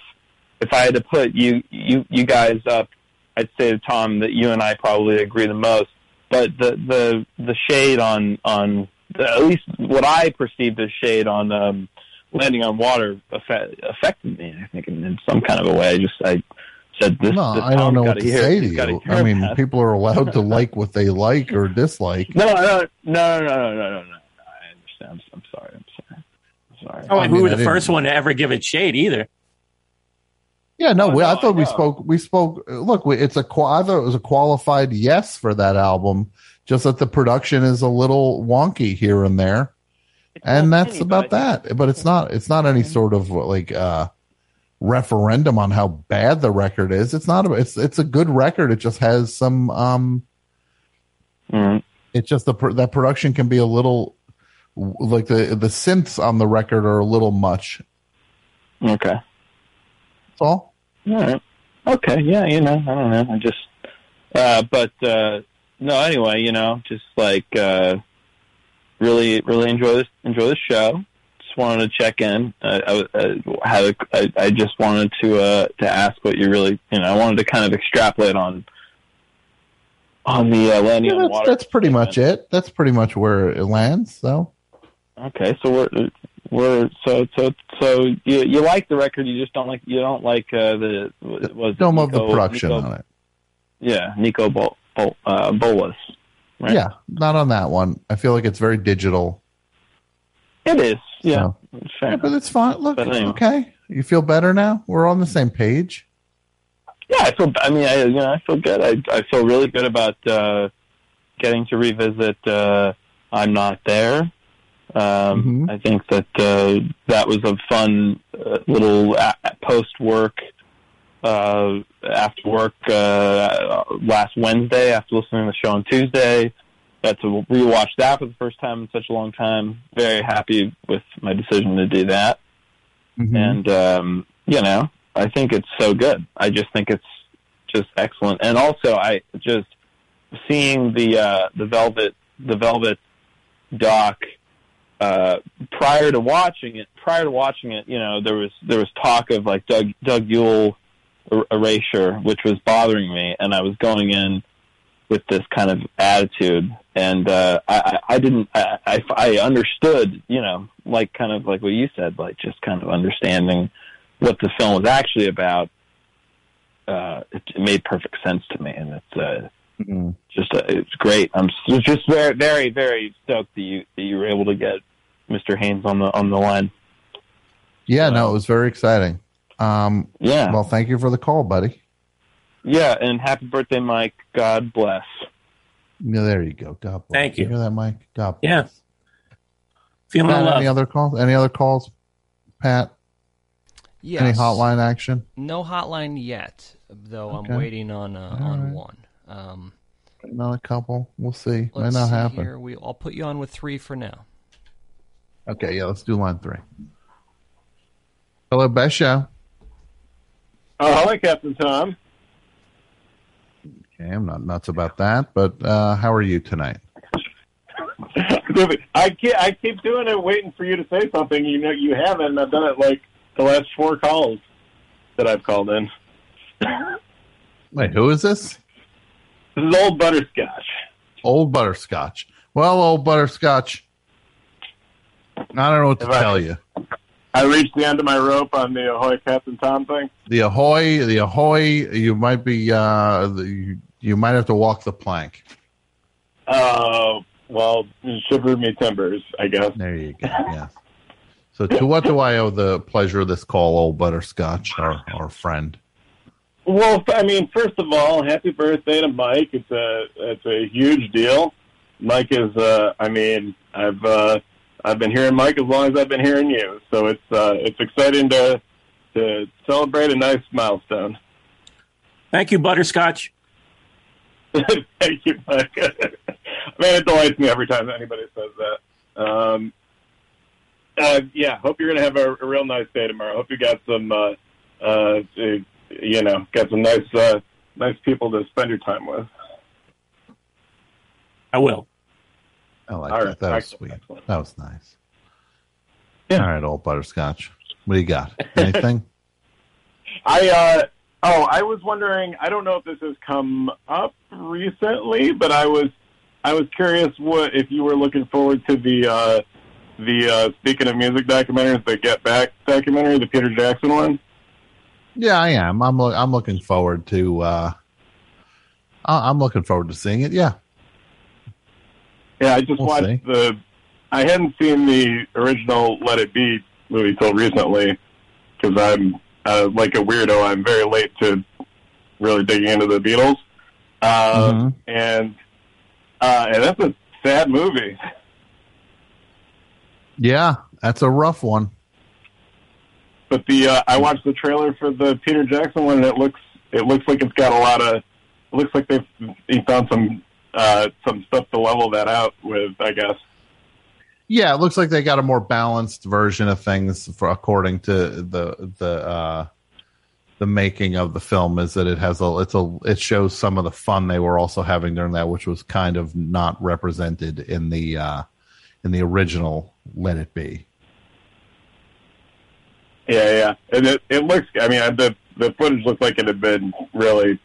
Speaker 14: if I had to put you you you guys up, I'd say to Tom that you and I probably agree the most. But the the the shade on on at least what I perceived as shade on um, landing on water affect, affected me. I think in, in some kind of a way. I just I said this.
Speaker 1: no,
Speaker 14: this
Speaker 1: I don't know what
Speaker 14: gotta hear,
Speaker 1: say to you. I mean,
Speaker 14: that.
Speaker 1: people are allowed to like what they like or dislike.
Speaker 14: No, no, no, no, no, no, no, no. I understand. I'm, I'm sorry. I'm sorry. I'm sorry.
Speaker 2: Oh,
Speaker 1: I mean,
Speaker 2: we were the
Speaker 1: didn't-
Speaker 2: first one to ever give it shade either.
Speaker 1: Yeah, no,
Speaker 14: Oh,
Speaker 1: we, I thought
Speaker 14: I
Speaker 1: we spoke. We spoke. Look, we, it's a. qua- I thought it was a qualified yes for that album. Just that the production is a little wonky here and there, and that's
Speaker 14: tiny,
Speaker 1: about that. But it's not. It's not any sort of like uh referendum on how bad the record is. It's not. A, it's it's a good record. It just has some. um
Speaker 14: Mhm.
Speaker 1: It's just the that production can be a little like the the synths on the record are a little much.
Speaker 14: Okay.
Speaker 1: That's all.
Speaker 14: All right. Okay. Yeah. You know, I don't know. I just, uh, but, uh, no, anyway, you know, just like, uh, really, really enjoy this, enjoy the show. Just wanted to check in. Uh, I, was- uh, had a, I, I just wanted to, uh, to ask what you really, you know, I wanted to kind of extrapolate on, on the, uh, landing
Speaker 1: Yeah,
Speaker 14: on
Speaker 1: that's
Speaker 14: water.
Speaker 1: that's pretty much it. That's pretty much where it lands. So.
Speaker 14: Okay, so we're we're so so so you you like the record, you just don't like you don't like uh, the was
Speaker 1: Don't love the production
Speaker 14: Niko-
Speaker 1: on it.
Speaker 14: Yeah, Niko Bol, Bol, uh, Bolas. Right?
Speaker 1: Yeah, not on that one. I feel like it's very digital.
Speaker 14: it is. Yeah,
Speaker 1: So- Yeah, but it's fine. Look,
Speaker 14: But anyway.
Speaker 1: okay. You feel better now? We're on the same page.
Speaker 14: Yeah, I feel. I mean, I you know I feel good. I I feel really good about uh, getting to revisit. Uh, I'm not there. Um, I think that uh, that was a fun uh, little post work uh, after work uh, last Wednesday after listening to the show on Tuesday. Got to rewatch that for the first time in such a long time. Very happy with my decision to do that and um, you know, I think it's so good. I just think it's just excellent, and also I just seeing the uh, the Velvet the Velvet doc uh, prior to watching it. Prior to watching it, you know, there was there was talk of like Doug Doug Yule er- erasure, which was bothering me, and I was going in with this kind of attitude, and uh, I, I I didn't, I, I, I understood, you know, like kind of like what you said, like just kind of understanding what the film was actually about. Uh, it, it made perfect sense to me, and it's uh, mm just uh, it's great. I'm just very, very, very stoked that you that you were able to get Mr. Haynes on the on the line.
Speaker 1: Yeah, no, it was very exciting. Um,
Speaker 14: yeah.
Speaker 1: Well, thank you for the call, buddy.
Speaker 14: Yeah, and happy birthday, Mike. God bless.
Speaker 1: Yeah, there you go. God bless.
Speaker 2: Thank you.
Speaker 1: hear that, Mike? God bless.
Speaker 2: Yeah. Feeling
Speaker 1: Pat,
Speaker 2: love.
Speaker 1: any other calls? Any other calls? Pat?
Speaker 3: Yes.
Speaker 1: Any hotline action?
Speaker 3: No hotline yet, though.
Speaker 1: Okay.
Speaker 3: I'm waiting on uh, on
Speaker 1: right.
Speaker 3: one. Um,
Speaker 1: Another couple. We'll see. Might
Speaker 3: let's
Speaker 1: not
Speaker 3: see
Speaker 1: happen.
Speaker 3: here. We, I'll put you on with three for now.
Speaker 1: Okay, yeah, let's do line three. Hello, best show.
Speaker 15: Oh, hi, Captain Tom.
Speaker 1: Okay, I'm not nuts about that, but uh, how are you tonight?
Speaker 15: I keep, I keep doing it, waiting for you to say something. You know, you haven't. I've done it like the last four calls that I've called in.
Speaker 1: Wait, who is this?
Speaker 15: This is old butterscotch.
Speaker 1: Old Butterscotch. Well, old Butterscotch, I don't know what to
Speaker 15: Have I-
Speaker 1: tell you.
Speaker 15: I reached the end of my rope on the Ahoy Captain Tom thing.
Speaker 1: The ahoy, the ahoy. You might be. Uh, the, you, might have to walk the plank.
Speaker 15: Uh, well, shivered me timbers, I guess.
Speaker 1: There you go. Yeah. So, to what do I owe the pleasure of this call, old Butterscotch, our our friend?
Speaker 15: Well, I mean, first of all, happy birthday to Mike. It's a it's a huge deal. Mike is, uh, I mean, I've uh, I've been hearing Mike as long as I've been hearing you, so it's uh, it's exciting to to celebrate a nice milestone.
Speaker 2: Thank you, Butterscotch.
Speaker 15: Thank you, Mike. Man, it delights me every time anybody says that. Um, uh, yeah, hope you're gonna have a, a real nice day tomorrow. Hope you got some, uh, uh, you know, got some nice, uh, nice people to spend your time with.
Speaker 2: I will.
Speaker 1: I like
Speaker 15: All
Speaker 1: that.
Speaker 15: right.
Speaker 1: That was
Speaker 15: Excellent.
Speaker 1: sweet. That was nice. All right, old Butterscotch. What do you got? Anything?
Speaker 15: I uh oh, I was wondering. I don't know if this has come up recently, but I was I was curious what if you were looking forward to the uh the uh speaking of music documentaries, the Get Back documentary, the Peter Jackson one.
Speaker 1: yeah, I am. I'm. Lo- I'm looking forward to. Uh, I- I'm looking forward to seeing it. Yeah.
Speaker 15: Yeah, I just
Speaker 1: We'll
Speaker 15: watched
Speaker 1: see.
Speaker 15: the. I hadn't seen the original Let It Be movie till recently because I'm uh, like a weirdo. I'm very late to really digging into the Beatles, uh,
Speaker 1: Mhm.
Speaker 15: and uh, and that's a sad movie.
Speaker 1: Yeah, that's a rough one.
Speaker 15: But the uh, I watched the trailer for the Peter Jackson one, and it looks it looks like it's got a lot of. It looks like they've he found some uh, some stuff to level that out with. I guess.
Speaker 1: Yeah, it looks like they got a more balanced version of things for according to the the uh the making of the film is that it has a it's a it shows some of the fun they were also having during that which was kind of not represented in the uh in the original Let It Be.
Speaker 15: Yeah, yeah, and it it looks. I mean, the the footage looks like it had been really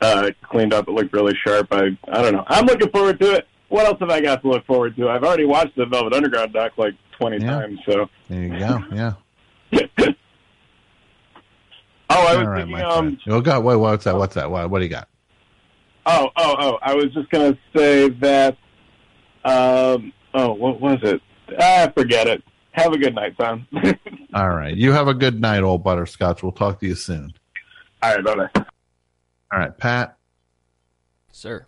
Speaker 15: uh, cleaned up. It looked really sharp. I I don't know. I'm looking forward to it. What else have I got to look forward to? I've already watched the Velvet Underground doc like 20 times. So
Speaker 1: There you go. Yeah.
Speaker 15: oh, I was
Speaker 1: All right,
Speaker 15: thinking. Um.
Speaker 1: Oh, God, wait, what's that? What's that? What, what do you got?
Speaker 15: oh, oh, oh. I was just gonna say that. Um. Oh, what was it? Ah, forget it. Have a good night, son.
Speaker 1: All right. You have a good night, old butterscotch. We'll talk to you soon.
Speaker 15: All right, bye bye.
Speaker 1: All right, Pat.
Speaker 3: Sir.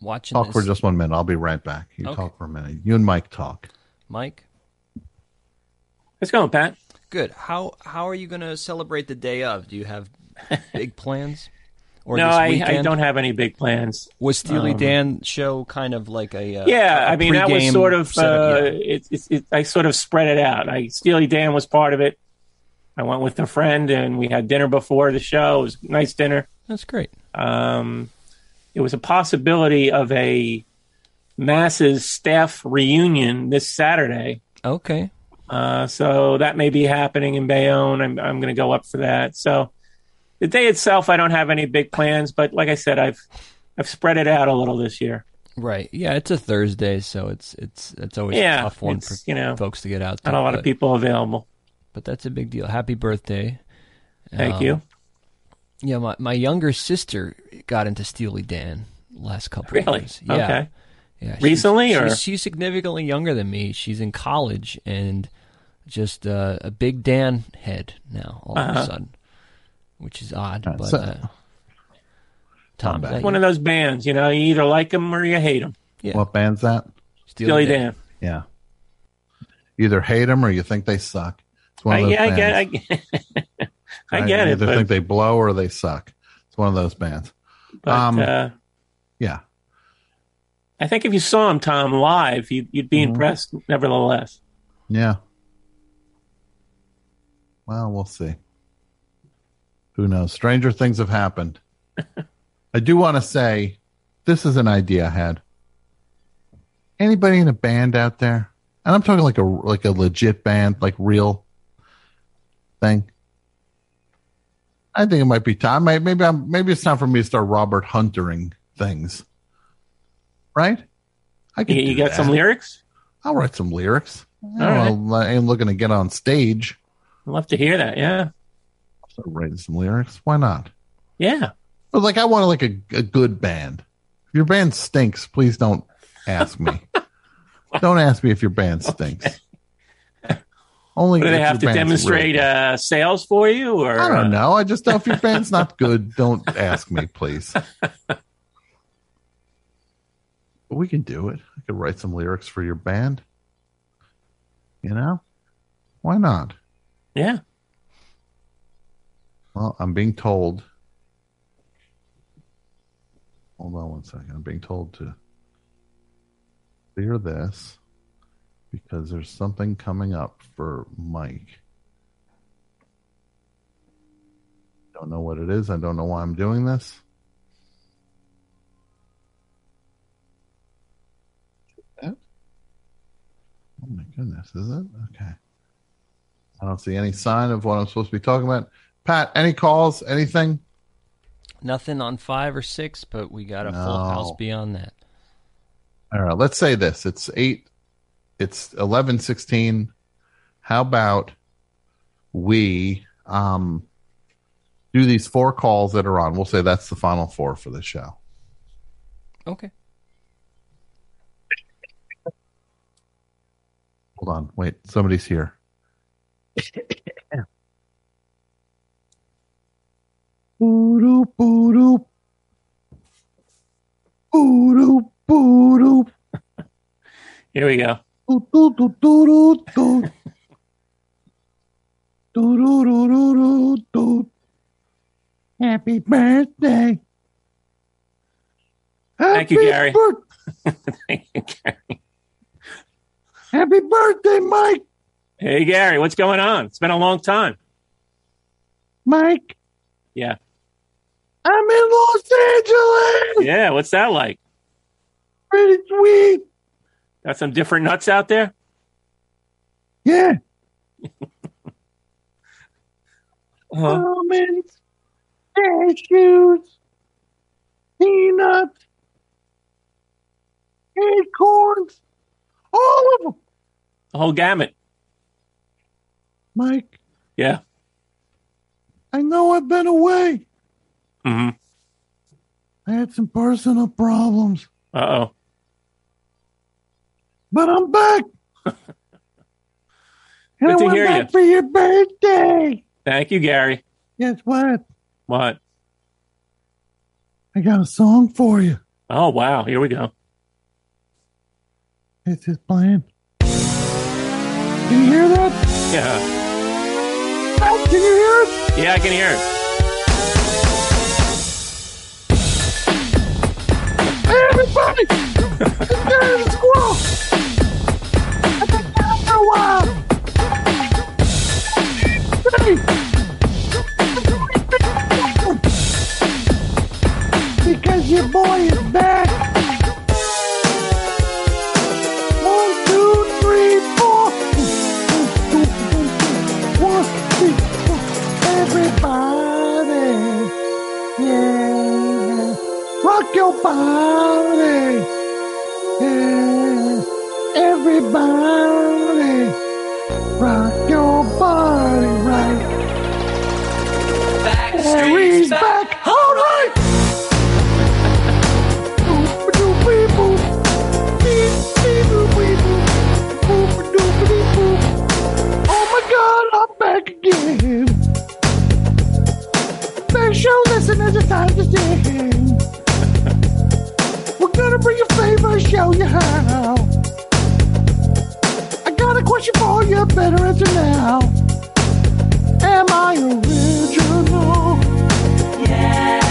Speaker 3: Watching
Speaker 1: Talk
Speaker 3: this,
Speaker 1: for just one minute. I'll be right back. You
Speaker 3: Okay.
Speaker 1: talk for a minute. You and Mike talk.
Speaker 3: Mike.
Speaker 2: Let's go, Pat.
Speaker 3: Good. How how are you going to celebrate the day of? Do you have big plans?
Speaker 2: no, I, I don't have any big plans.
Speaker 3: Was Steely
Speaker 2: Um,
Speaker 3: Dan show kind of like a uh,
Speaker 2: yeah,
Speaker 3: a
Speaker 2: I mean that was sort of uh, it, it, it, I sort of spread it out. I Steely Dan was part of it. I went with a friend and we had dinner before the show. It was a nice dinner.
Speaker 3: That's great.
Speaker 2: Um, it was a possibility of a masses staff reunion this Saturday.
Speaker 3: Okay.
Speaker 2: Uh, so that may be happening in Bayonne. I'm, I'm going to go up for that. So the day itself, I don't have any big plans, but like I said, I've I've spread it out a little this year.
Speaker 3: Right. Yeah, it's a Thursday, so it's it's it's always
Speaker 2: Yeah,
Speaker 3: a tough one for
Speaker 2: you know,
Speaker 3: folks to get out. To,
Speaker 2: Not a lot of people available.
Speaker 3: But that's a big deal. Happy birthday!
Speaker 2: Thank
Speaker 3: Um,
Speaker 2: you.
Speaker 3: Yeah, my my younger sister got into Steely Dan last couple
Speaker 2: Really?
Speaker 3: years. Yeah.
Speaker 2: Okay.
Speaker 3: Yeah.
Speaker 2: Recently,
Speaker 3: she's,
Speaker 2: or-
Speaker 3: she's significantly younger than me. She's in college and just uh, a big Dan head now all of
Speaker 2: Uh-huh.
Speaker 3: a sudden, which is odd. But
Speaker 1: so-
Speaker 3: uh, Tom, is that
Speaker 2: One
Speaker 3: you?
Speaker 2: of those bands, you know, you either like them or you hate them.
Speaker 3: Yeah.
Speaker 1: What band's that?
Speaker 2: Steely Dan.
Speaker 1: Yeah. Either hate them or you think they suck.
Speaker 2: I, yeah, I get, I get, I get it.
Speaker 1: either
Speaker 2: But,
Speaker 1: think they blow or they suck. It's one of those bands.
Speaker 2: but,
Speaker 1: um,
Speaker 2: uh,
Speaker 1: Yeah.
Speaker 2: I think if you saw him, Tom, live, you'd, you'd be
Speaker 1: Mhm.
Speaker 2: impressed. Nevertheless,
Speaker 1: Yeah. Well, we'll see. Who knows? Stranger things have happened. I do want to say this is an idea I had. Anybody in a band out there? And I'm talking like a like a legit band, like real thing. I think it might be time. Maybe maybe, I'm, maybe it's time for me to start Robert Huntering things. Right? I can
Speaker 2: you got
Speaker 1: that.
Speaker 2: some lyrics.
Speaker 1: I'll write some lyrics. I, know, I ain't looking to get on stage.
Speaker 2: I'd love to hear that. Yeah,
Speaker 1: Start writing some lyrics. Why not?
Speaker 2: yeah.
Speaker 1: But like, I want like a, a good band. If your band stinks, please don't ask me. don't ask me if your band stinks. Only
Speaker 2: Do
Speaker 1: if
Speaker 2: they have to demonstrate
Speaker 1: really
Speaker 2: uh, sales for you, or
Speaker 1: I don't know. I just know if your band's not good, don't ask me, please. But we can do it. I could write some lyrics for your band. You know? Why not?
Speaker 2: Yeah.
Speaker 1: Well, I'm being told. Hold on one second. I'm being told to clear this because there's something coming up for Mike. Don't know what it is. I don't know why I'm doing this. Oh my goodness, is it? Okay. I don't see any sign of what I'm supposed to be talking about. Pat, any calls? Anything?
Speaker 3: Nothing on five or six, but we got a full
Speaker 1: No.
Speaker 3: house beyond that.
Speaker 1: All right, let's say this. It's eight. It's eleven sixteen. How about we um do these four calls that are on? We'll say that's the final four for the show.
Speaker 3: Okay.
Speaker 1: Hold on, wait. Somebody's here. Boo-doo, boo-doo. Boo-doo, boo-doo.
Speaker 2: Here we go.
Speaker 1: Happy birthday.
Speaker 2: Thank you, Gary. Thank you, Gary.
Speaker 1: Happy birthday, Mike.
Speaker 2: Hey, Gary, what's going on? It's been a long time.
Speaker 1: Mike,
Speaker 2: Yeah.
Speaker 1: I'm in Los Angeles.
Speaker 2: Yeah. What's that like?
Speaker 1: Pretty sweet.
Speaker 2: Got some different nuts out there?
Speaker 1: Yeah.
Speaker 2: Uh-huh.
Speaker 1: Almonds, cashews, peanuts, acorns, all of them.
Speaker 2: The whole gamut.
Speaker 1: Mike,
Speaker 2: Yeah.
Speaker 1: I know I've been away.
Speaker 2: hmm
Speaker 1: I had some personal problems,
Speaker 2: Uh oh.
Speaker 1: But I'm back. and
Speaker 2: Good
Speaker 1: I
Speaker 2: to
Speaker 1: went
Speaker 2: hear
Speaker 1: back
Speaker 2: you.
Speaker 1: for your birthday.
Speaker 2: Thank you, Gary.
Speaker 1: Guess what?
Speaker 2: What?
Speaker 1: I got a song for you.
Speaker 2: Oh, wow. Here we go.
Speaker 1: It's just playing. Can you hear that?
Speaker 2: Yeah.
Speaker 1: Oh, Can you hear it?
Speaker 2: Yeah, I can hear it.
Speaker 1: Hey, everybody! It's Gary the Squirrel! Because your boy is back. One, two, three, four. One, two, four. Everybody, yeah. Rock your body. Again. Show listeners, it's time to sing. We're gonna bring your favor, show you how. I got a question for you, better answer now. Am I original? Yeah.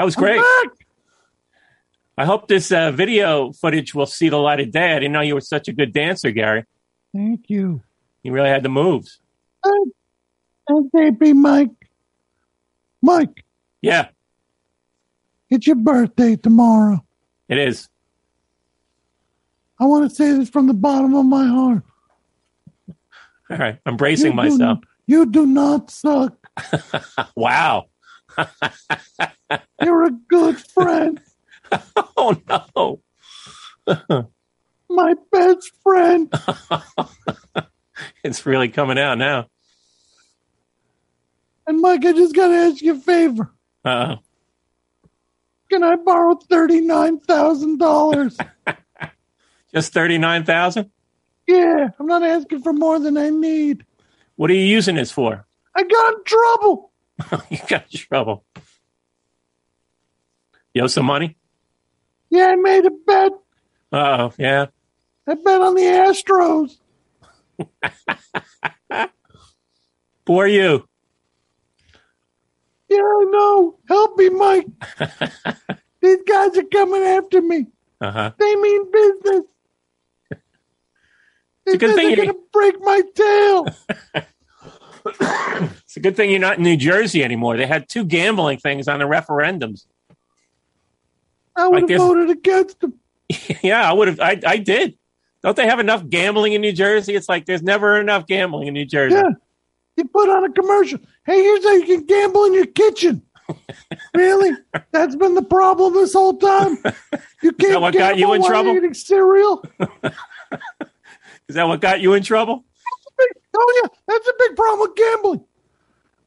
Speaker 2: That was great. I hope this uh, video footage will see the light of day. I didn't know you were such a good dancer, Gary.
Speaker 1: Thank you.
Speaker 2: You really had the moves.
Speaker 1: And baby Mike. Mike,
Speaker 2: Yeah,
Speaker 1: it's your birthday tomorrow.
Speaker 2: it is.
Speaker 1: I want to say this from the bottom of my heart.
Speaker 2: All right, I'm bracing
Speaker 1: You do-
Speaker 2: myself.
Speaker 1: You do not suck.
Speaker 2: wow.
Speaker 1: You're a good friend.
Speaker 2: oh no.
Speaker 1: My best friend.
Speaker 2: it's really coming out now.
Speaker 1: And Mike, I just gotta ask you a favor.
Speaker 2: Uh
Speaker 1: Can I borrow thirty-nine thousand dollars?
Speaker 2: Just thirty nine thousand.
Speaker 1: yeah, I'm not asking for more than I need.
Speaker 2: What are you using this for?
Speaker 1: I got in trouble.
Speaker 2: you got in trouble. You owe some money?
Speaker 1: Yeah, I made a bet.
Speaker 2: Oh, yeah.
Speaker 1: I bet on the Astros.
Speaker 2: Who are you?
Speaker 1: Yeah, I know. Help me, Mike. These guys are coming after me.
Speaker 2: Uh huh.
Speaker 1: They mean business. They
Speaker 2: a good thing
Speaker 1: they're
Speaker 2: you-
Speaker 1: gonna break my tail.
Speaker 2: It's a good thing you're not in New Jersey anymore. They had two gambling things on the referendums.
Speaker 1: I would have voted against him.
Speaker 2: yeah, I would have. I, I did. Don't they have enough gambling in New Jersey? It's like there's never enough gambling in New Jersey.
Speaker 1: Yeah. You put on a commercial. Hey, here's how you can gamble in your kitchen. really? That's been the problem this whole time. You can't
Speaker 2: that what got you in trouble?
Speaker 1: Eating cereal.
Speaker 2: Is that what got you in trouble?
Speaker 1: Oh yeah, that's a big problem with gambling.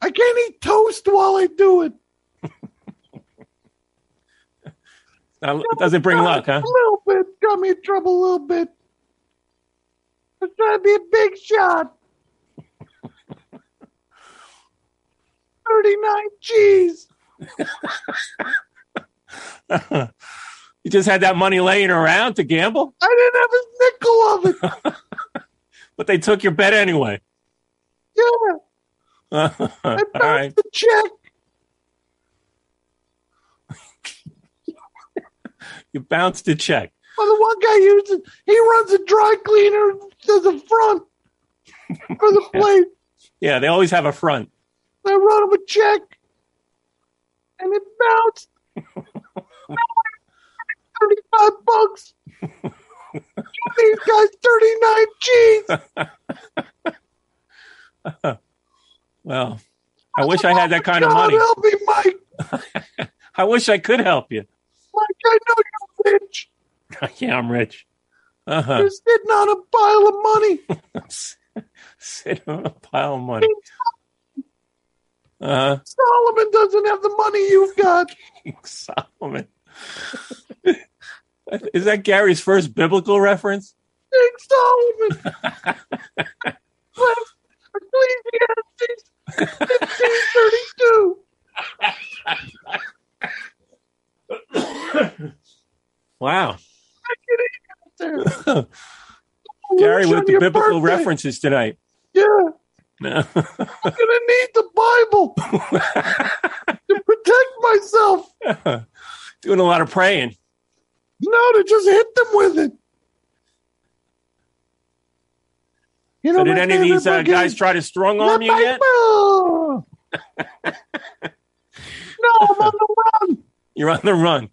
Speaker 1: I can't eat toast while I do it.
Speaker 2: Uh, It doesn't bring luck, huh?
Speaker 1: A little bit. Got me in trouble a little bit. I was trying to be a big shot. 39 G's.
Speaker 2: you just had that money laying around to gamble,
Speaker 1: I didn't have a nickel of it.
Speaker 2: but they took your bet anyway.
Speaker 1: Yeah. I bounced
Speaker 2: right.
Speaker 1: the check.
Speaker 2: You bounced a check.
Speaker 1: Well, the one guy uses, he runs a dry cleaner to the front for the plate.
Speaker 2: Yeah, they always have a front.
Speaker 1: I wrote him a check, and it bounced. 35 bucks. These guys 39 G's.
Speaker 2: Well, I wish I had that kind of
Speaker 1: God
Speaker 2: money.
Speaker 1: help me, Mike.
Speaker 2: I wish I could help you.
Speaker 1: Mike, I know rich.
Speaker 2: yeah, I'm rich. Uh-huh.
Speaker 1: You're sitting on a pile of money.
Speaker 2: Sit on a pile of money. Uh,
Speaker 1: Solomon doesn't have the money you've got.
Speaker 2: Solomon. Is that Gary's first biblical reference?
Speaker 1: King Solomon. Ecclesiastes 1532.
Speaker 2: Wow.
Speaker 1: I can eat it there.
Speaker 2: Gary with the biblical
Speaker 1: birthday.
Speaker 2: references tonight.
Speaker 1: Yeah.
Speaker 2: No.
Speaker 1: I'm gonna need the Bible to protect myself.
Speaker 2: Doing a lot of praying.
Speaker 1: No, to just hit them with it. You
Speaker 2: So did any of these uh, guys try to strong arm you yet?
Speaker 1: No, I'm on the run.
Speaker 2: You're on the run.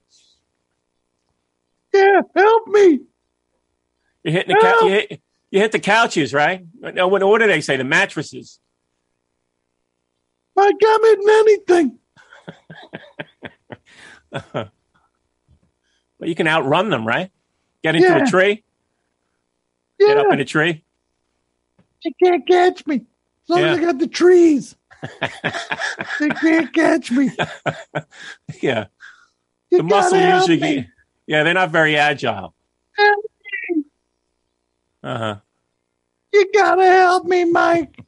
Speaker 1: Yeah, help me.
Speaker 2: You're hitting the you, hit, you hit the couches, right? No, what, what do they say? The mattresses.
Speaker 1: Mike, I'm hitting anything.
Speaker 2: but you can outrun them, right? Get into
Speaker 1: Yeah.
Speaker 2: a tree. Get up in a tree.
Speaker 1: They can't catch me. As long as I got the trees. they can't catch me.
Speaker 2: Yeah.
Speaker 1: You
Speaker 2: the muscle usually. Yeah, they're not very agile.
Speaker 1: Help me.
Speaker 2: Uh huh.
Speaker 1: You gotta help me, Mike.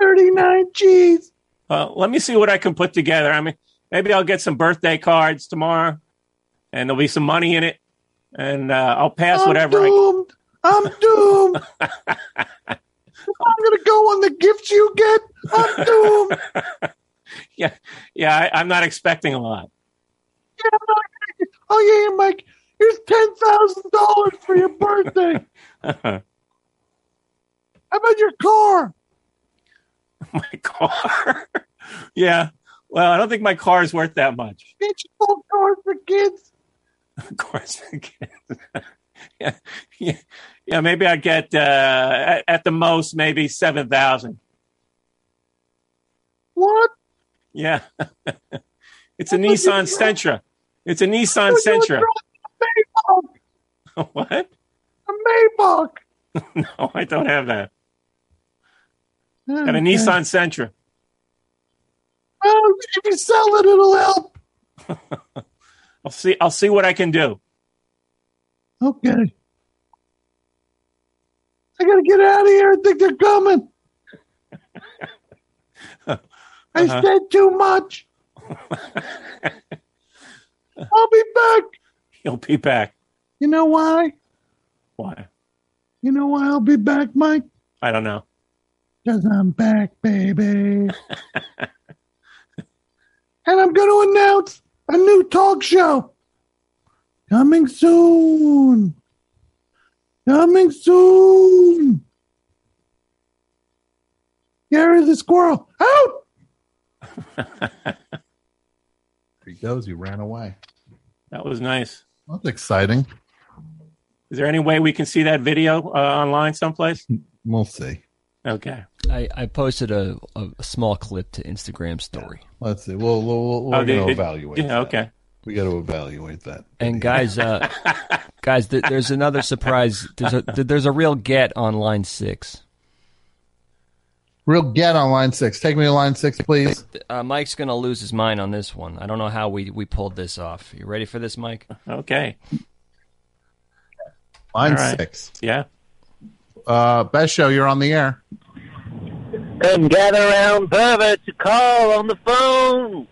Speaker 1: 39 G's.
Speaker 2: Well, let me see what I can put together. I mean, maybe I'll get some birthday cards tomorrow, and there'll be some money in it, and uh, I'll pass whatever
Speaker 1: I'm
Speaker 2: whatever. I,
Speaker 1: doomed. I'm doomed. I'm gonna go on the gifts you get. I'm doomed.
Speaker 2: yeah, yeah. I, I'm not expecting a lot.
Speaker 1: Yeah, I'm not oh yeah, yeah, Mike. Here's ten thousand dollars for your birthday. How about your car?
Speaker 2: my car. yeah. Well, I don't think my car is worth that much.
Speaker 1: You full cars for kids.
Speaker 2: Of course. yeah, yeah, yeah. Maybe I get uh, at, at the most maybe seven thousand.
Speaker 1: What?
Speaker 2: Yeah, it's a Nissan Sentra. It's a Nissan Sentra. What?
Speaker 1: A Maybach.
Speaker 2: No, I don't have that. Got a Nissan Sentra.
Speaker 1: Well, if you sell it, it'll help.
Speaker 2: I'll see. I'll see what I can do.
Speaker 1: Okay. I gotta get out of here. I think they're coming. I
Speaker 2: Uh-huh.
Speaker 1: said too much. I'll be back.
Speaker 2: He'll be back.
Speaker 1: You know why?
Speaker 2: Why?
Speaker 1: You know why I'll be back, Mike?
Speaker 2: I don't know.
Speaker 1: Because I'm back, baby. and I'm going to announce a new talk show. Coming soon. Coming soon. Here is the squirrel. Out! there he goes. He ran away.
Speaker 2: That was nice.
Speaker 1: That's exciting.
Speaker 2: Is there any way we can see that video uh, online someplace?
Speaker 1: We'll see.
Speaker 2: Okay.
Speaker 3: I, I posted a, a, a small clip to Instagram story.
Speaker 1: Let's see. We'll, we'll, we'll, we're
Speaker 2: Oh,
Speaker 1: going
Speaker 2: did-
Speaker 1: to evaluate.
Speaker 2: yeah,
Speaker 1: that.
Speaker 2: okay.
Speaker 1: We got to evaluate that.
Speaker 3: And guys, uh, guys, th- there's another surprise. There's a th- there's a real get on line six.
Speaker 1: Real get on line six. Take me to line six, please.
Speaker 3: Uh, Mike's gonna lose his mind on this one. I don't know how we we pulled this off. You ready for this, Mike?
Speaker 2: Okay.
Speaker 1: Line
Speaker 2: All right.
Speaker 1: six.
Speaker 2: Yeah.
Speaker 1: Uh, best show. You're on the air.
Speaker 16: And gather round, pervert, to call on the phone.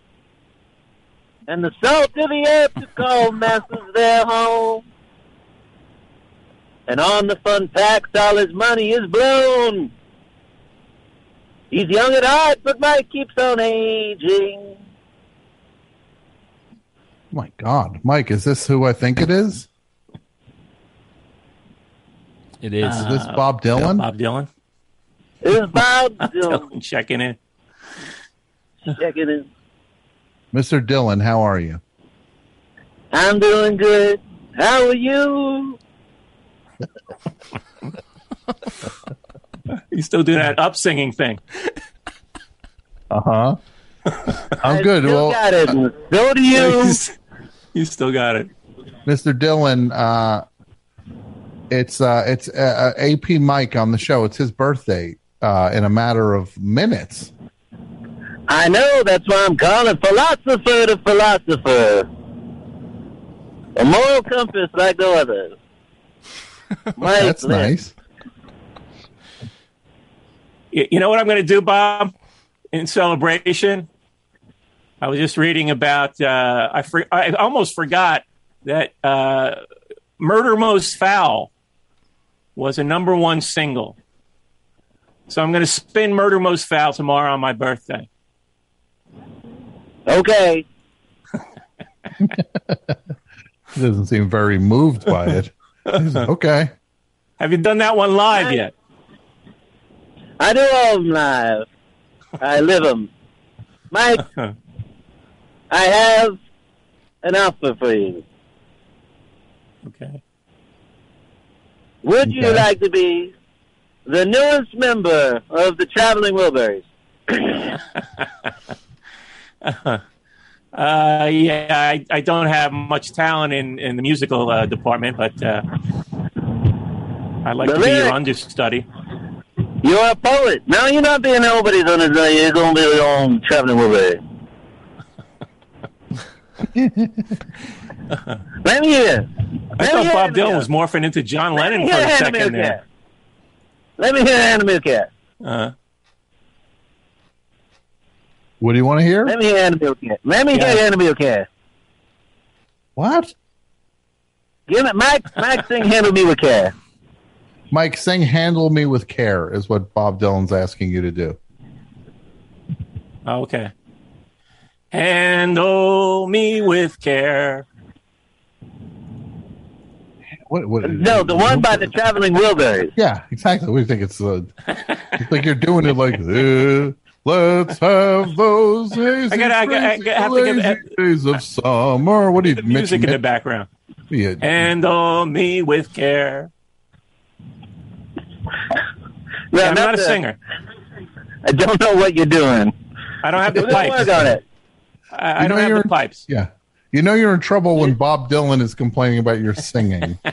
Speaker 16: And the salt of the earth to call masses their home. And on the fun packs, all his money is blown. He's young at heart, but Mike keeps on aging.
Speaker 1: My God, Mike, is this who I think it is?
Speaker 3: It
Speaker 1: is. Is this Bob Dylan?
Speaker 2: Bob Dylan.
Speaker 16: It's Bob Dylan
Speaker 2: Checking in.
Speaker 16: checking in.
Speaker 1: Mr. Dylan, how are you?
Speaker 16: I'm doing good. How are you?
Speaker 2: You still do that up singing thing.
Speaker 1: Uh huh. I'm good.
Speaker 16: Still
Speaker 1: Well,
Speaker 16: got it. So do you.
Speaker 2: You still got it.
Speaker 1: Mr. Dylan, uh, it's uh, it's uh, uh, AP Mike on the show. It's his birthday uh, in a matter of minutes.
Speaker 16: I know, that's why I'm calling philosopher to philosopher. A moral compass like the other. Mike,
Speaker 1: That's
Speaker 16: Lynn.
Speaker 1: nice.
Speaker 2: You, you know what I'm going to do, Bob? In celebration, I was just reading about. Uh, I for, I almost forgot that uh, "Murder Most Foul" was a number one single. So I'm going to spin "Murder Most Foul" tomorrow on my birthday.
Speaker 16: Okay.
Speaker 1: He doesn't seem very moved by it. Okay.
Speaker 2: Have you done that one live yet?
Speaker 16: I do all of them live. I live them. Mike, I have an offer for you.
Speaker 2: Okay.
Speaker 16: Would you like to be the newest member of the Traveling Wilburys?
Speaker 2: Uh, yeah, I, I don't have much talent in, in the musical uh, department, but uh, I'd like
Speaker 16: The
Speaker 2: to be your understudy.
Speaker 16: You're a poet. No, you're not being nobody's understudy. You're going to be your own Traveling Wilbury. Let me hear.
Speaker 2: I
Speaker 16: Let
Speaker 2: thought Bob Dylan was morphing into John Lennon for a second there.
Speaker 16: Cat. Let me hear Anna Cat.
Speaker 2: Uh-huh.
Speaker 1: What do you want to hear?
Speaker 16: Let me hear Anna Cat. Let me
Speaker 1: Yeah.
Speaker 16: hear Anna Cat.
Speaker 1: What?
Speaker 16: Give it, Mike. Mike, sing "Handle Me with Care."
Speaker 1: Mike, sing "Handle Me with Care" is what Bob Dylan's asking you to do.
Speaker 2: okay. Handle me with care.
Speaker 1: What? what
Speaker 16: No, the one by the Traveling Wilburys.
Speaker 1: Yeah, exactly. We think it's uh, it's like you're doing it like, uh, let's have those hazy,
Speaker 2: I gotta- I gotta- I gotta- have to give-
Speaker 1: lazy days of summer. What do you
Speaker 2: Music in the background.
Speaker 1: Yeah.
Speaker 2: Handle me with care.
Speaker 16: No,
Speaker 2: Yeah, I'm not a
Speaker 16: the-
Speaker 2: singer.
Speaker 16: I don't know what you're doing.
Speaker 2: I don't have the pipes.
Speaker 16: work on it.
Speaker 2: I, I
Speaker 1: You
Speaker 2: don't have the pipes.
Speaker 1: Yeah. You know you're in trouble when Bob Dylan is complaining about your singing.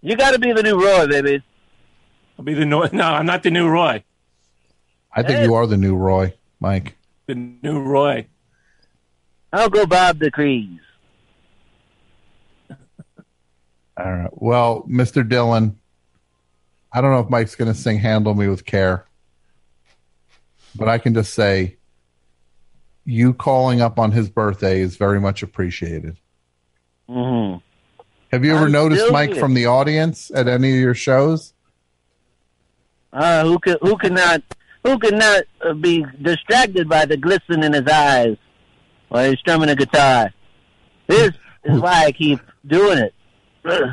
Speaker 16: You got to be the new Roy, baby.
Speaker 2: I'll be the no. No, I'm not the new Roy.
Speaker 1: I think you are the new Roy, Mike.
Speaker 2: The new Roy.
Speaker 16: I'll go Bob the Crease.
Speaker 1: All right. Well, Mr. Dylan, I don't know if Mike's going to sing Handle Me with Care, but I can just say you calling up on his birthday is very much appreciated.
Speaker 16: Mm-hmm.
Speaker 1: Have you ever
Speaker 16: I'm
Speaker 1: noticed Mike from the audience at any of your shows?
Speaker 16: Uh, who could who could not who could not uh, be distracted by the glisten in his eyes while he's strumming a guitar? This is why I keep doing it.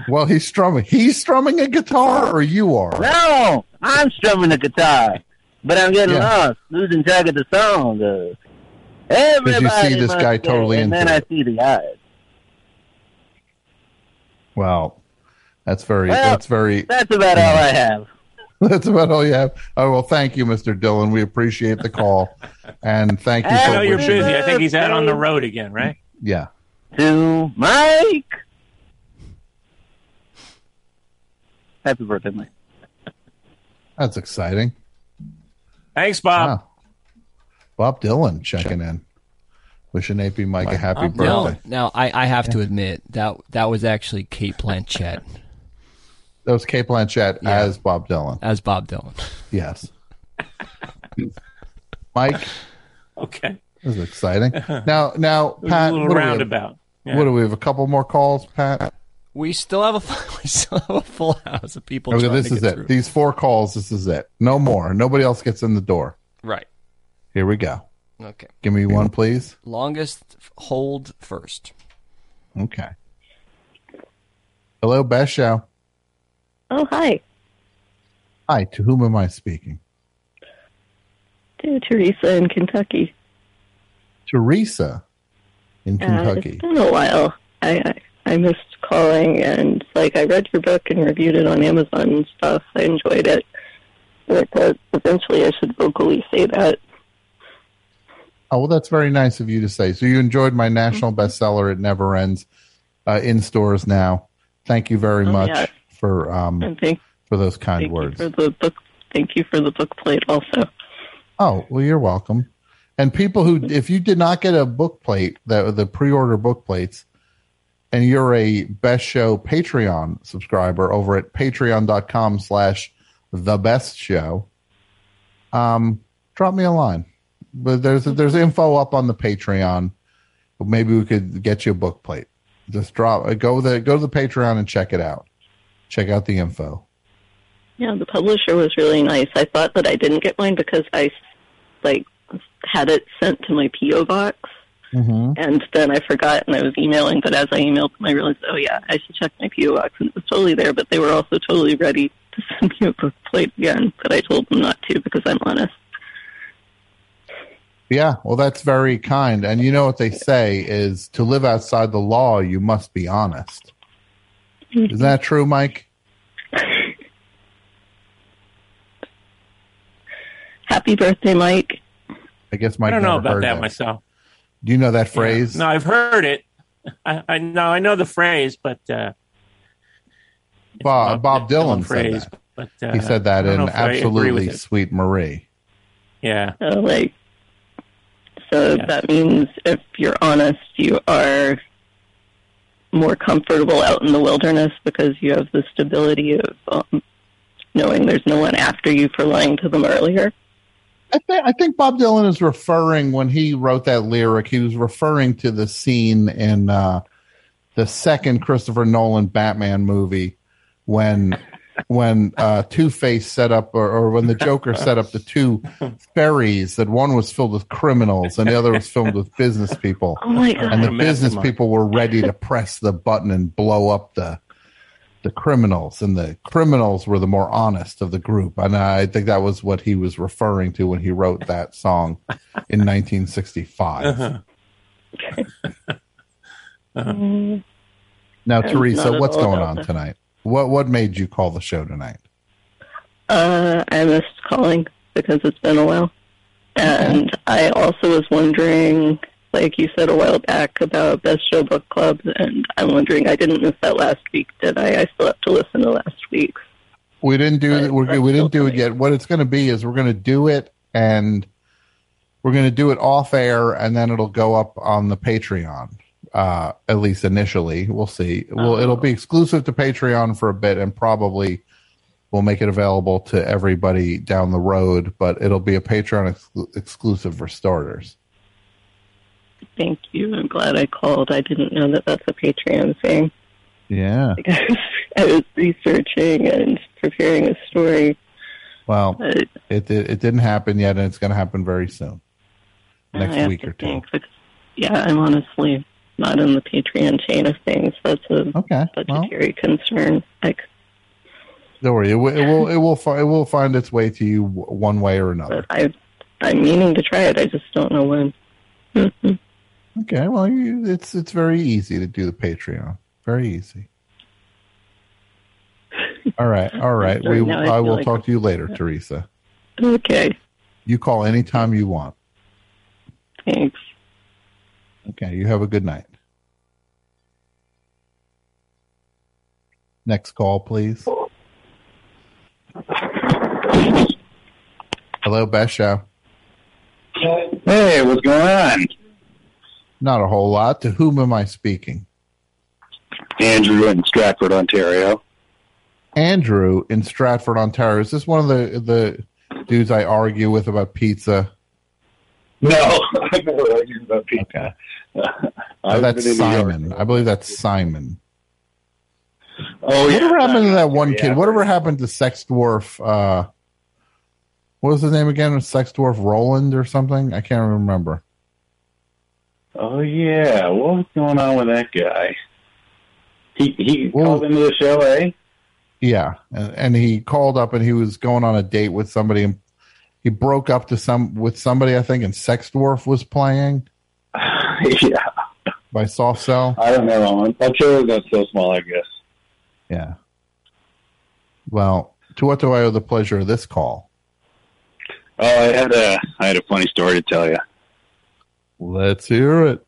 Speaker 1: Well, he's strumming. He's strumming a guitar, or you are?
Speaker 16: No, I'm strumming a guitar, but I'm getting
Speaker 1: Yeah.
Speaker 16: lost, losing track of the song. Uh, everybody
Speaker 1: this guy
Speaker 16: say,
Speaker 1: totally
Speaker 16: and
Speaker 1: into
Speaker 16: then
Speaker 1: it.
Speaker 16: I see the eyes.
Speaker 1: Well, that's very.
Speaker 16: Well,
Speaker 1: that's very.
Speaker 16: That's about all I have.
Speaker 1: That's about all you have. Oh well, thank you, Mr. Dylan. We appreciate the call, and thank you.
Speaker 2: I
Speaker 1: for
Speaker 2: know you're busy. I think he's out on the road again, right?
Speaker 1: Yeah.
Speaker 16: To Mike. Happy birthday, Mike.
Speaker 1: That's exciting.
Speaker 2: Thanks, Bob.
Speaker 1: Wow. Bob Dylan checking in, wishing AP Mike a happy
Speaker 3: Um, no,
Speaker 1: birthday.
Speaker 3: now I, I have to admit that that was actually Cate Blanchett
Speaker 1: That was Cate Blanchett as Bob Dylan.
Speaker 3: as Bob Dylan.
Speaker 1: Yes. Mike,
Speaker 2: Okay.
Speaker 1: this is exciting. Now, now, Pat,
Speaker 2: a little
Speaker 1: what do we have?
Speaker 2: roundabout. Yeah.
Speaker 1: What do we have? A couple more calls, Pat.
Speaker 3: We still have a we still have a full house of people.
Speaker 1: Okay,
Speaker 3: trying
Speaker 1: this
Speaker 3: to
Speaker 1: is
Speaker 3: get
Speaker 1: it.
Speaker 3: through.
Speaker 1: These four calls. This is it. No more. Nobody else gets in the door.
Speaker 3: Right.
Speaker 1: Here we go.
Speaker 3: Okay.
Speaker 1: Give me one, please.
Speaker 3: Longest hold first.
Speaker 1: Okay. Hello, Best Show.
Speaker 17: Oh, hi.
Speaker 1: Hi. To whom am I speaking?
Speaker 17: To Teresa in Kentucky.
Speaker 1: Teresa in
Speaker 17: Uh,
Speaker 1: Kentucky.
Speaker 17: it's been a while. I, I I missed calling, and like I read your book and reviewed it on Amazon and stuff. I enjoyed it. Uh, eventually, I should vocally say that.
Speaker 1: Oh, well, that's very nice of you to say. So you enjoyed my national bestseller, It Never Ends, uh, in stores now. Thank you very
Speaker 17: Oh,
Speaker 1: much
Speaker 17: yeah.
Speaker 1: for um
Speaker 17: thank
Speaker 1: for those kind
Speaker 17: thank
Speaker 1: words.
Speaker 17: for the book. Thank you for the book plate also.
Speaker 1: Oh, well, you're welcome. And people who, if you did not get a book plate, the the pre-order book plates, and you're a Best Show Patreon subscriber over at patreon.com slash the best show, um, drop me a line. But there's there's info up on the Patreon. Maybe we could get you a book plate. Just drop go the go to the Patreon and check it out. Check out the info.
Speaker 17: Yeah, the publisher was really nice. I thought that I didn't get mine because I like had it sent to my PO box.
Speaker 1: Mm-hmm.
Speaker 17: And then I forgot and I was emailing, but as I emailed them, I realized, oh yeah, I should check my PO box. And it was totally there, but they were also totally ready to send me a book plate again, but I told them not to because I'm honest.
Speaker 1: Yeah, well, that's very kind. And you know what they say is to live outside the law, you must be honest. Is that true, Mike?
Speaker 17: Happy birthday, Mike.
Speaker 1: I guess Mike
Speaker 2: I don't know about
Speaker 1: heard
Speaker 2: that, myself.
Speaker 1: Do you know that phrase?
Speaker 2: No, I've heard it. I, I know I know the phrase, but uh,
Speaker 1: Bob, Bob Dylan said
Speaker 2: phrase.
Speaker 1: that.
Speaker 2: But uh,
Speaker 1: he said that
Speaker 2: I don't know
Speaker 1: in
Speaker 2: if I agree with
Speaker 1: Absolutely. Sweet Marie.
Speaker 2: Yeah.
Speaker 17: So, like, so that means if you're honest, you are more comfortable out in the wilderness because you have the stability of um, knowing there's no one after you for lying to them earlier.
Speaker 1: I think I think Bob Dylan is referring when he wrote that lyric. He was referring to the scene in uh, the second Christopher Nolan Batman movie when when uh, Two Face set up, or, or when the Joker set up the two ferries. That one was filled with criminals and the other was filled with business people.
Speaker 17: Oh my God.
Speaker 1: And the business people were ready to press the button and blow up the the criminals, and the criminals were the more honest of the group. And I think that was what he was referring to when he wrote that song in 1965.
Speaker 2: Uh-huh.
Speaker 17: Mm,
Speaker 1: Now, Teresa, what's
Speaker 17: all
Speaker 1: going
Speaker 17: about
Speaker 1: on
Speaker 17: that.
Speaker 1: tonight? What what made you call the show tonight?
Speaker 17: Uh, I missed calling because it's been a while. And I also was wondering, like you said a while back, about Best Show Book clubs, and I'm wondering, I didn't miss that last week, did I? I still have to listen to last week's.
Speaker 1: We didn't do it. We're, we didn't do it yet. What it's going to be is we're going to do it, and we're going to do it off air, and then it'll go up on the Patreon. Uh, at least initially, we'll see. Well, it'll be exclusive to Patreon for a bit, and probably we'll make it available to everybody down the road. But it'll be a Patreon ex- exclusive for starters.
Speaker 17: Thank you. I'm glad I called. I didn't know that that's a Patreon thing.
Speaker 1: Yeah.
Speaker 17: I was, I was researching and preparing a story.
Speaker 1: Well,
Speaker 17: but
Speaker 1: it, it it didn't happen yet, and it's going to happen very soon, next week or two.
Speaker 17: think yeah, I'm honestly not in the Patreon chain of things. That's a
Speaker 1: okay,
Speaker 17: budgetary concern. Like,
Speaker 1: Don't worry, it will it will it will, fi- it will find its way to you one way or another.
Speaker 17: I, I'm meaning to try it. I just don't know when.
Speaker 1: Okay, well, you, it's it's very easy to do the Patreon. Very easy. All right, all right.
Speaker 17: Sorry,
Speaker 1: We
Speaker 17: I
Speaker 1: I will
Speaker 17: like-
Speaker 1: talk to you later, Teresa.
Speaker 17: Okay.
Speaker 1: You call anytime you want.
Speaker 17: Thanks.
Speaker 1: Okay, you have a good night. Next call, please. Hello, Best Show.
Speaker 18: Hey, what's going on?
Speaker 1: Not a whole lot. To whom am I speaking?
Speaker 18: Andrew in Stratford, Ontario.
Speaker 1: Andrew in Stratford, Ontario. Is this one of the the dudes I argue with about pizza?
Speaker 18: No, I never argued about pizza.
Speaker 1: Okay.
Speaker 18: I've
Speaker 1: Oh, that's
Speaker 18: been in New York.
Speaker 1: Simon. I believe that's Simon.
Speaker 18: Oh, yeah.
Speaker 1: Whatever happened to that one
Speaker 18: Yeah.
Speaker 1: kid? Whatever happened to Sex Dwarf? Uh, what was his name again? Sex Dwarf Roland or something? I can't remember.
Speaker 18: Oh yeah, what's going on with that guy? He he called into the show, eh?
Speaker 1: Yeah, and, and he called up and he was going on a date with somebody and he broke up to some with somebody I think and Sex Dwarf was playing
Speaker 18: yeah,
Speaker 1: by Soft Cell.
Speaker 18: I don't know. I'm, I'm sure that's so small. I guess.
Speaker 1: Yeah. Well, to what do I owe the pleasure of this call?
Speaker 18: Oh, I had a I had a funny story to tell you.
Speaker 1: Let's hear it.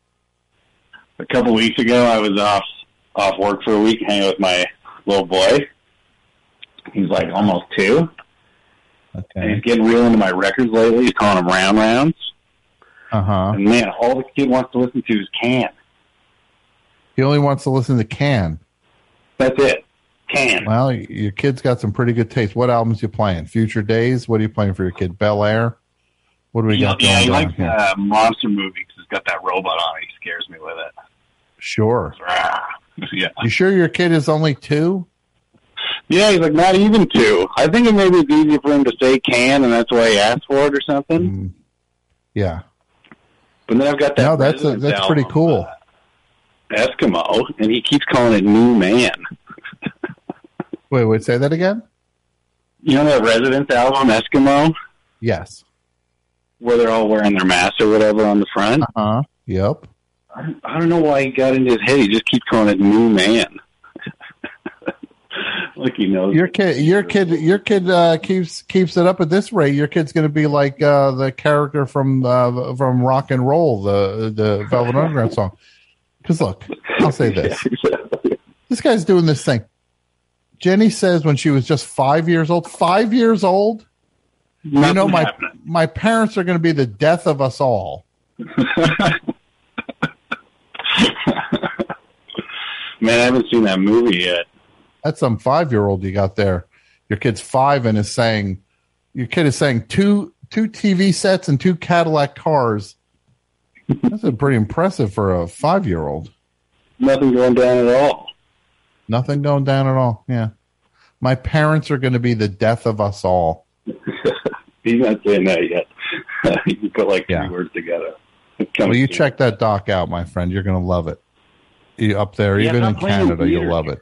Speaker 18: A couple weeks ago, I was off off work for a week, hanging with my little boy. He's like almost two, and he's getting real into my records lately. He's calling them round rounds.
Speaker 1: Uh huh.
Speaker 18: And man, all the kid wants to listen to is Can.
Speaker 1: He only wants to listen to Can.
Speaker 18: That's it. Can.
Speaker 1: Well, your kid's got some pretty good taste. What albums you playing? Future Days. What are you playing for your kid? Bel Air. What do we got
Speaker 18: yeah, he likes uh, monster movie because it's got that robot on it. He scares me with it.
Speaker 1: Sure.
Speaker 18: yeah.
Speaker 1: You sure your kid is only two?
Speaker 18: Yeah, he's like not even two. I think it maybe it's easier for him to say can, and that's why he asked for it or something.
Speaker 1: Yeah.
Speaker 18: But then I've got that.
Speaker 1: No, that's a, that's pretty cool.
Speaker 18: Eskimo, and he keeps calling it New Man.
Speaker 1: Wait, wait, say that again?
Speaker 18: You know that Residence album, Eskimo,
Speaker 1: Yes.
Speaker 18: Where they're all wearing their masks or whatever on the front.
Speaker 1: Uh huh. Yep.
Speaker 18: I don't, I don't know why he got into his head. He just keeps calling it New Man. like he knows.
Speaker 1: Your kid, your kid, your kid uh, keeps keeps it up at this rate. Your kid's going to be like uh, the character from uh, from Rock and Roll, the the Velvet Underground song. Because look, I'll say this: this guy's doing this thing. Jenny says when she was just five years old, five years old. You know, my
Speaker 18: happening.
Speaker 1: my parents are going to be the death of us all.
Speaker 18: Man, I haven't seen that movie yet.
Speaker 1: That's some five year old you got there. Your kid's five and is saying, your kid is saying two two TV sets and two Cadillac cars. That's a pretty impressive for a five year old.
Speaker 18: Nothing going down at all.
Speaker 1: Nothing going down at all. Yeah. My parents are going to be the death of us all.
Speaker 18: He's not saying that yet. you can put like
Speaker 1: Yeah.
Speaker 18: three words together.
Speaker 1: Well, you check that doc out, my friend. You're going to love it. You up there,
Speaker 18: Yeah,
Speaker 1: even in
Speaker 18: not playing in
Speaker 1: Canada, you'll love it.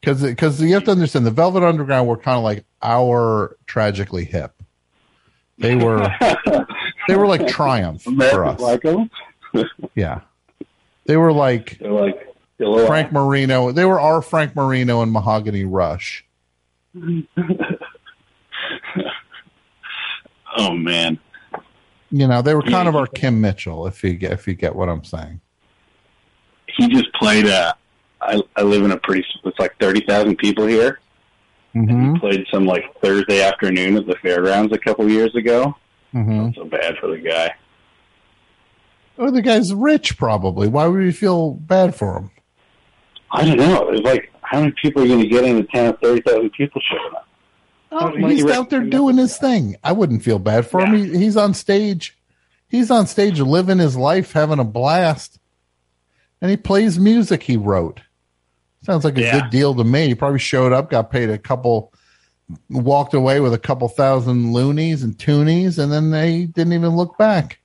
Speaker 1: Because because you have to understand, the Velvet Underground were kind of like our tragically hip. They were they were like Triumph for
Speaker 18: American
Speaker 1: us.
Speaker 18: Psycho.
Speaker 1: Yeah, they were like
Speaker 18: They're like.
Speaker 1: Frank Marino. They were our Frank Marino and Mahogany Rush.
Speaker 18: Oh man,
Speaker 1: You know, they were kind of our Kim Mitchell, if you get if you get what I'm saying.
Speaker 18: he just played. Uh, I I live in a pretty. It's like thirty thousand people here.
Speaker 1: Mm-hmm.
Speaker 18: Played some like Thursday afternoon at the fairgrounds a couple years ago.
Speaker 1: Mm-hmm.
Speaker 18: So bad for the guy.
Speaker 1: Oh, the guy's rich, probably. Why would you feel bad for him?
Speaker 18: I don't know. It's like how many people are going to get into town? with Thirty thousand people showing up.
Speaker 1: Oh, he's out there doing his thing. I wouldn't feel bad for him. He, he's on stage. He's on stage living his life, having a blast. And he plays music he wrote. Sounds like a
Speaker 18: Yeah.
Speaker 1: good deal to me. He probably showed up, got paid a couple, walked away with a couple thousand loonies and toonies, and then they didn't even look back.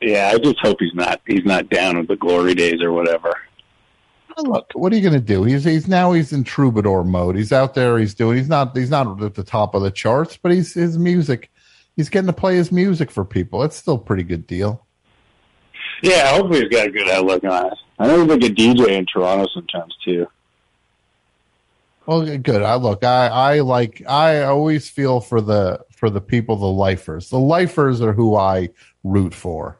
Speaker 18: yeah, I just hope he's not he's not down with the glory days or whatever.
Speaker 1: Look, what are you going to do? He's he's now he's in troubadour mode. He's out there. He's doing. He's not. He's not at the top of the charts, but he's his music. He's getting to play his music for people. It's still a pretty good deal.
Speaker 18: Yeah, hopefully he's got a good outlook on it. I know he's like a DJ in Toronto sometimes too.
Speaker 1: Well, good. I look. I I like. I always feel for the for the people, the lifers. The lifers are who I root for,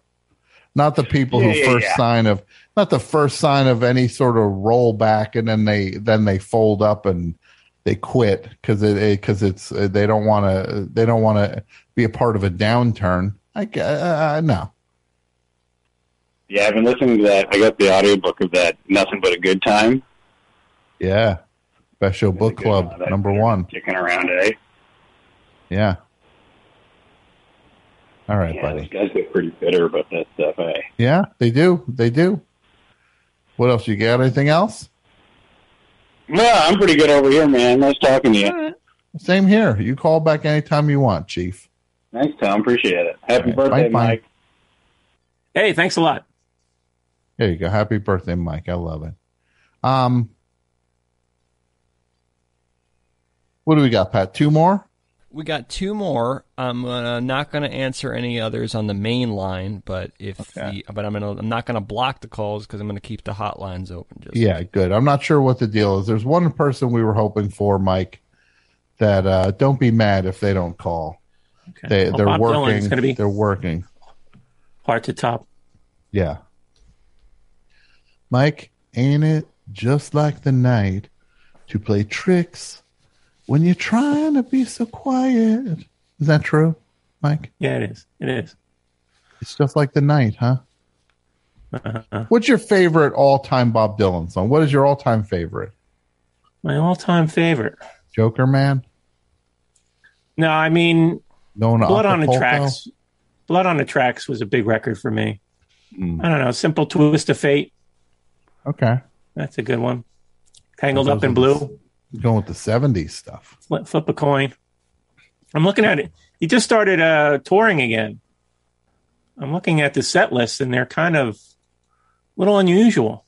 Speaker 1: not the people
Speaker 18: Yeah,
Speaker 1: who
Speaker 18: yeah,
Speaker 1: first
Speaker 18: yeah.
Speaker 1: sign of not the first sign of any sort of rollback, and then they then they fold up and they quit because it because it's they don't want to they don't want to be a part of a downturn. I g- uh, no.
Speaker 18: Yeah, I've been listening to that. I got the audiobook of that Nothing But a Good Time
Speaker 1: Yeah, special Book Club number one.
Speaker 18: kicking around, eh?
Speaker 1: Yeah. All right,
Speaker 18: Yeah,
Speaker 1: buddy.
Speaker 18: those guys get pretty bitter about that stuff, eh?
Speaker 1: Yeah, they do. They do. What else? You got anything else?
Speaker 18: No, I'm pretty good over here, man. Nice talking to you.
Speaker 1: Same here. You call back anytime you want, Chief.
Speaker 18: Thanks, Tom. Appreciate it. Happy
Speaker 1: All right,
Speaker 18: birthday,
Speaker 1: bye-bye.
Speaker 18: Mike.
Speaker 2: Hey, thanks a lot.
Speaker 1: There you go. Happy birthday, Mike. I love it. Um, what do we got, Pat? Two more?
Speaker 3: We got two more. I'm uh, not going to answer any others on the main line, but if the but I'm gonna I'm not going to block the calls because I'm going to keep the hotlines open. Just
Speaker 1: Yeah, good. I'm not sure what the deal is. There's one person we were hoping for, Mike. That uh, don't be mad if they don't call. They
Speaker 2: Well,
Speaker 1: they're
Speaker 2: Bob Dylan's
Speaker 1: working.
Speaker 2: gonna be-
Speaker 1: They're working.
Speaker 2: Hard to top.
Speaker 1: Yeah. Mike, ain't it just like the night to play tricks when you're trying to be so quiet? Is that true, Mike?
Speaker 2: Yeah, it is. It is.
Speaker 1: It's just like the night, huh?
Speaker 2: Uh-huh.
Speaker 1: What's your favorite all-time Bob Dylan song? What is your all-time favorite?
Speaker 2: My all-time favorite.
Speaker 1: Joker Man?
Speaker 2: No, I mean, Blood on the Tracks. Blood on the Tracks was a big record for me.
Speaker 1: Hmm.
Speaker 2: I don't know. Simple Twist of Fate.
Speaker 1: Okay.
Speaker 2: That's a good one. Tangled Up in
Speaker 1: are Going with the 70s stuff.
Speaker 2: Flip, flip a coin. I'm looking at it. He just started uh, touring again. I'm looking at the set list, and they're kind of a little unusual.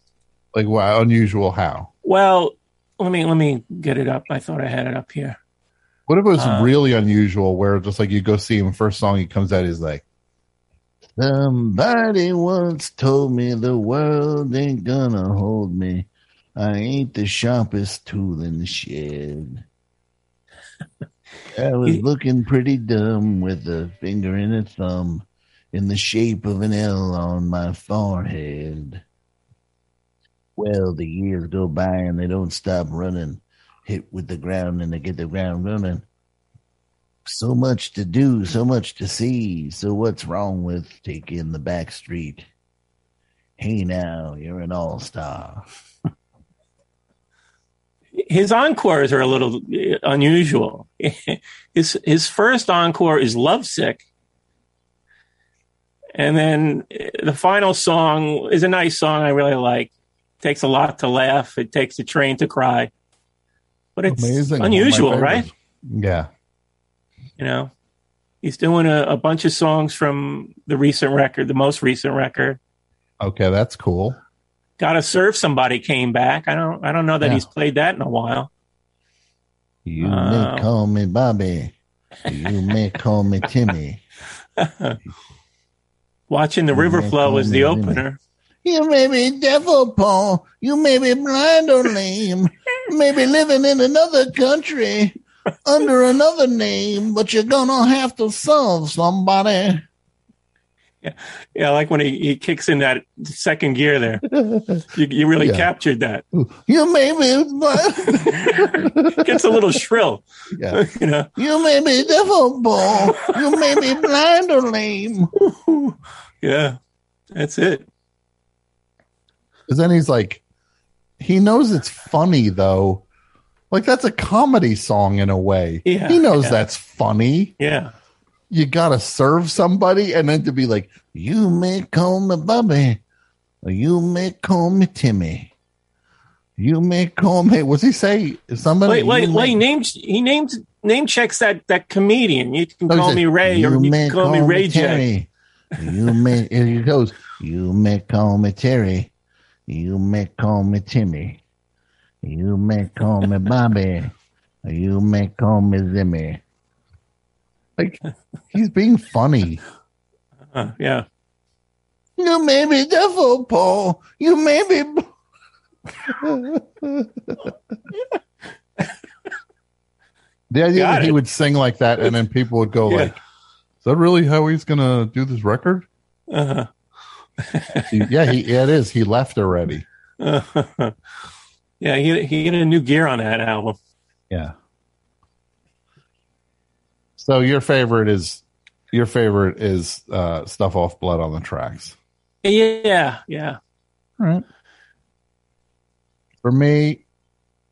Speaker 1: Like, wow, unusual how?
Speaker 2: Well, let me let me get it up. I thought I had it up here.
Speaker 1: What if it was
Speaker 2: Uh,
Speaker 1: really unusual where just like you go see him first song he comes out he's like Somebody once told me the world ain't gonna hold me. I ain't the sharpest tool in the shed. I was looking pretty dumb with a finger and a thumb in the shape of an L on my forehead. Well, the years go by and they don't stop running. Hit with the ground and they get the ground running. So much to do, so much to see. So what's wrong with taking the back street? Hey now, you're an all star.
Speaker 2: His encores are a little uh, unusual. his his first encore is Lovesick. And then uh, the final song is a nice song I really like. Takes a lot to laugh. It takes a train to cry. But it's
Speaker 1: Amazing. One of my
Speaker 2: unusual, right?
Speaker 1: Yeah.
Speaker 2: You know, he's doing a, a bunch of songs from the recent record, the most recent record.
Speaker 1: Okay, that's cool.
Speaker 2: Gotta serve somebody came back. I don't I don't know that
Speaker 1: Yeah.
Speaker 2: he's played that in a while.
Speaker 1: You
Speaker 2: Uh,
Speaker 1: may call me Bobby. You may call me Timmy.
Speaker 2: Watching the
Speaker 1: You
Speaker 2: river flow is the opener.
Speaker 1: You may be devil, Paul. You may be blind or lame. You may be living in another country under another name, but you're gonna have to serve somebody.
Speaker 2: Yeah, I like when he, he kicks in that second gear there. You, you really
Speaker 1: Yeah.
Speaker 2: captured that.
Speaker 1: You may be
Speaker 2: Gets a little shrill.
Speaker 1: Yeah.
Speaker 2: you know.
Speaker 1: you may be deaf or. You may be blind or lame.
Speaker 2: Yeah. That's it.
Speaker 1: Because then he's like, he knows it's funny though. Like that's a comedy song in a way.
Speaker 2: Yeah,
Speaker 1: he knows
Speaker 2: yeah.
Speaker 1: that's funny.
Speaker 2: Yeah.
Speaker 1: You gotta serve somebody, and then to be like, you may call me Bobby, or you may call me Timmy. You may call me. What's he say? Somebody.
Speaker 2: Wait, wait,
Speaker 1: you
Speaker 2: wait. He names he names name checks that that comedian. You can
Speaker 1: Oh,
Speaker 2: call
Speaker 1: said,
Speaker 2: me Ray or
Speaker 1: you
Speaker 2: you
Speaker 1: may
Speaker 2: can call me Ray J.
Speaker 1: Terry. You may he goes, you may call me Terry. You may call me Timmy. You may call me Bobby. You may call me Zimmy. Like he's being funny.
Speaker 2: Uh, yeah.
Speaker 1: You may be devil, Paul. You may be The idea
Speaker 2: Got
Speaker 1: that he would sing like that and then people would go
Speaker 2: Yeah.
Speaker 1: like, Is that really how he's gonna do this record?
Speaker 2: Uh-huh.
Speaker 1: Yeah, he yeah, it is. He left already.
Speaker 2: Uh-huh. yeah, he he get a new gear on that album.
Speaker 1: Yeah. So your favorite is your favorite is uh stuff off blood on the tracks.
Speaker 2: Yeah, yeah.
Speaker 1: All right. For me,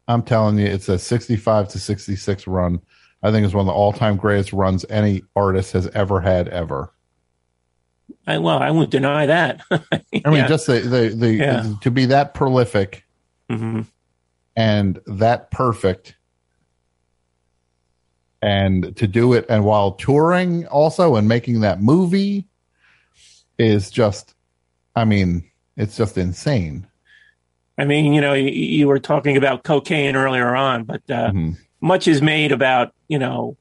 Speaker 1: I'm telling you, it's a 65 to 66 run. I think it's one of the all-time greatest runs any artist has ever had ever.
Speaker 2: I well, I won't deny that.
Speaker 1: I mean,
Speaker 2: Yeah.
Speaker 1: just the the, the
Speaker 2: Yeah.
Speaker 1: to be that prolific
Speaker 2: Mhm.
Speaker 1: and that perfect, and to do it and while touring also and making that movie is just, I mean, it's just insane.
Speaker 2: I mean, you know, you, you were talking about cocaine earlier on, but uh,
Speaker 1: Mm-hmm.
Speaker 2: much is made about, you know,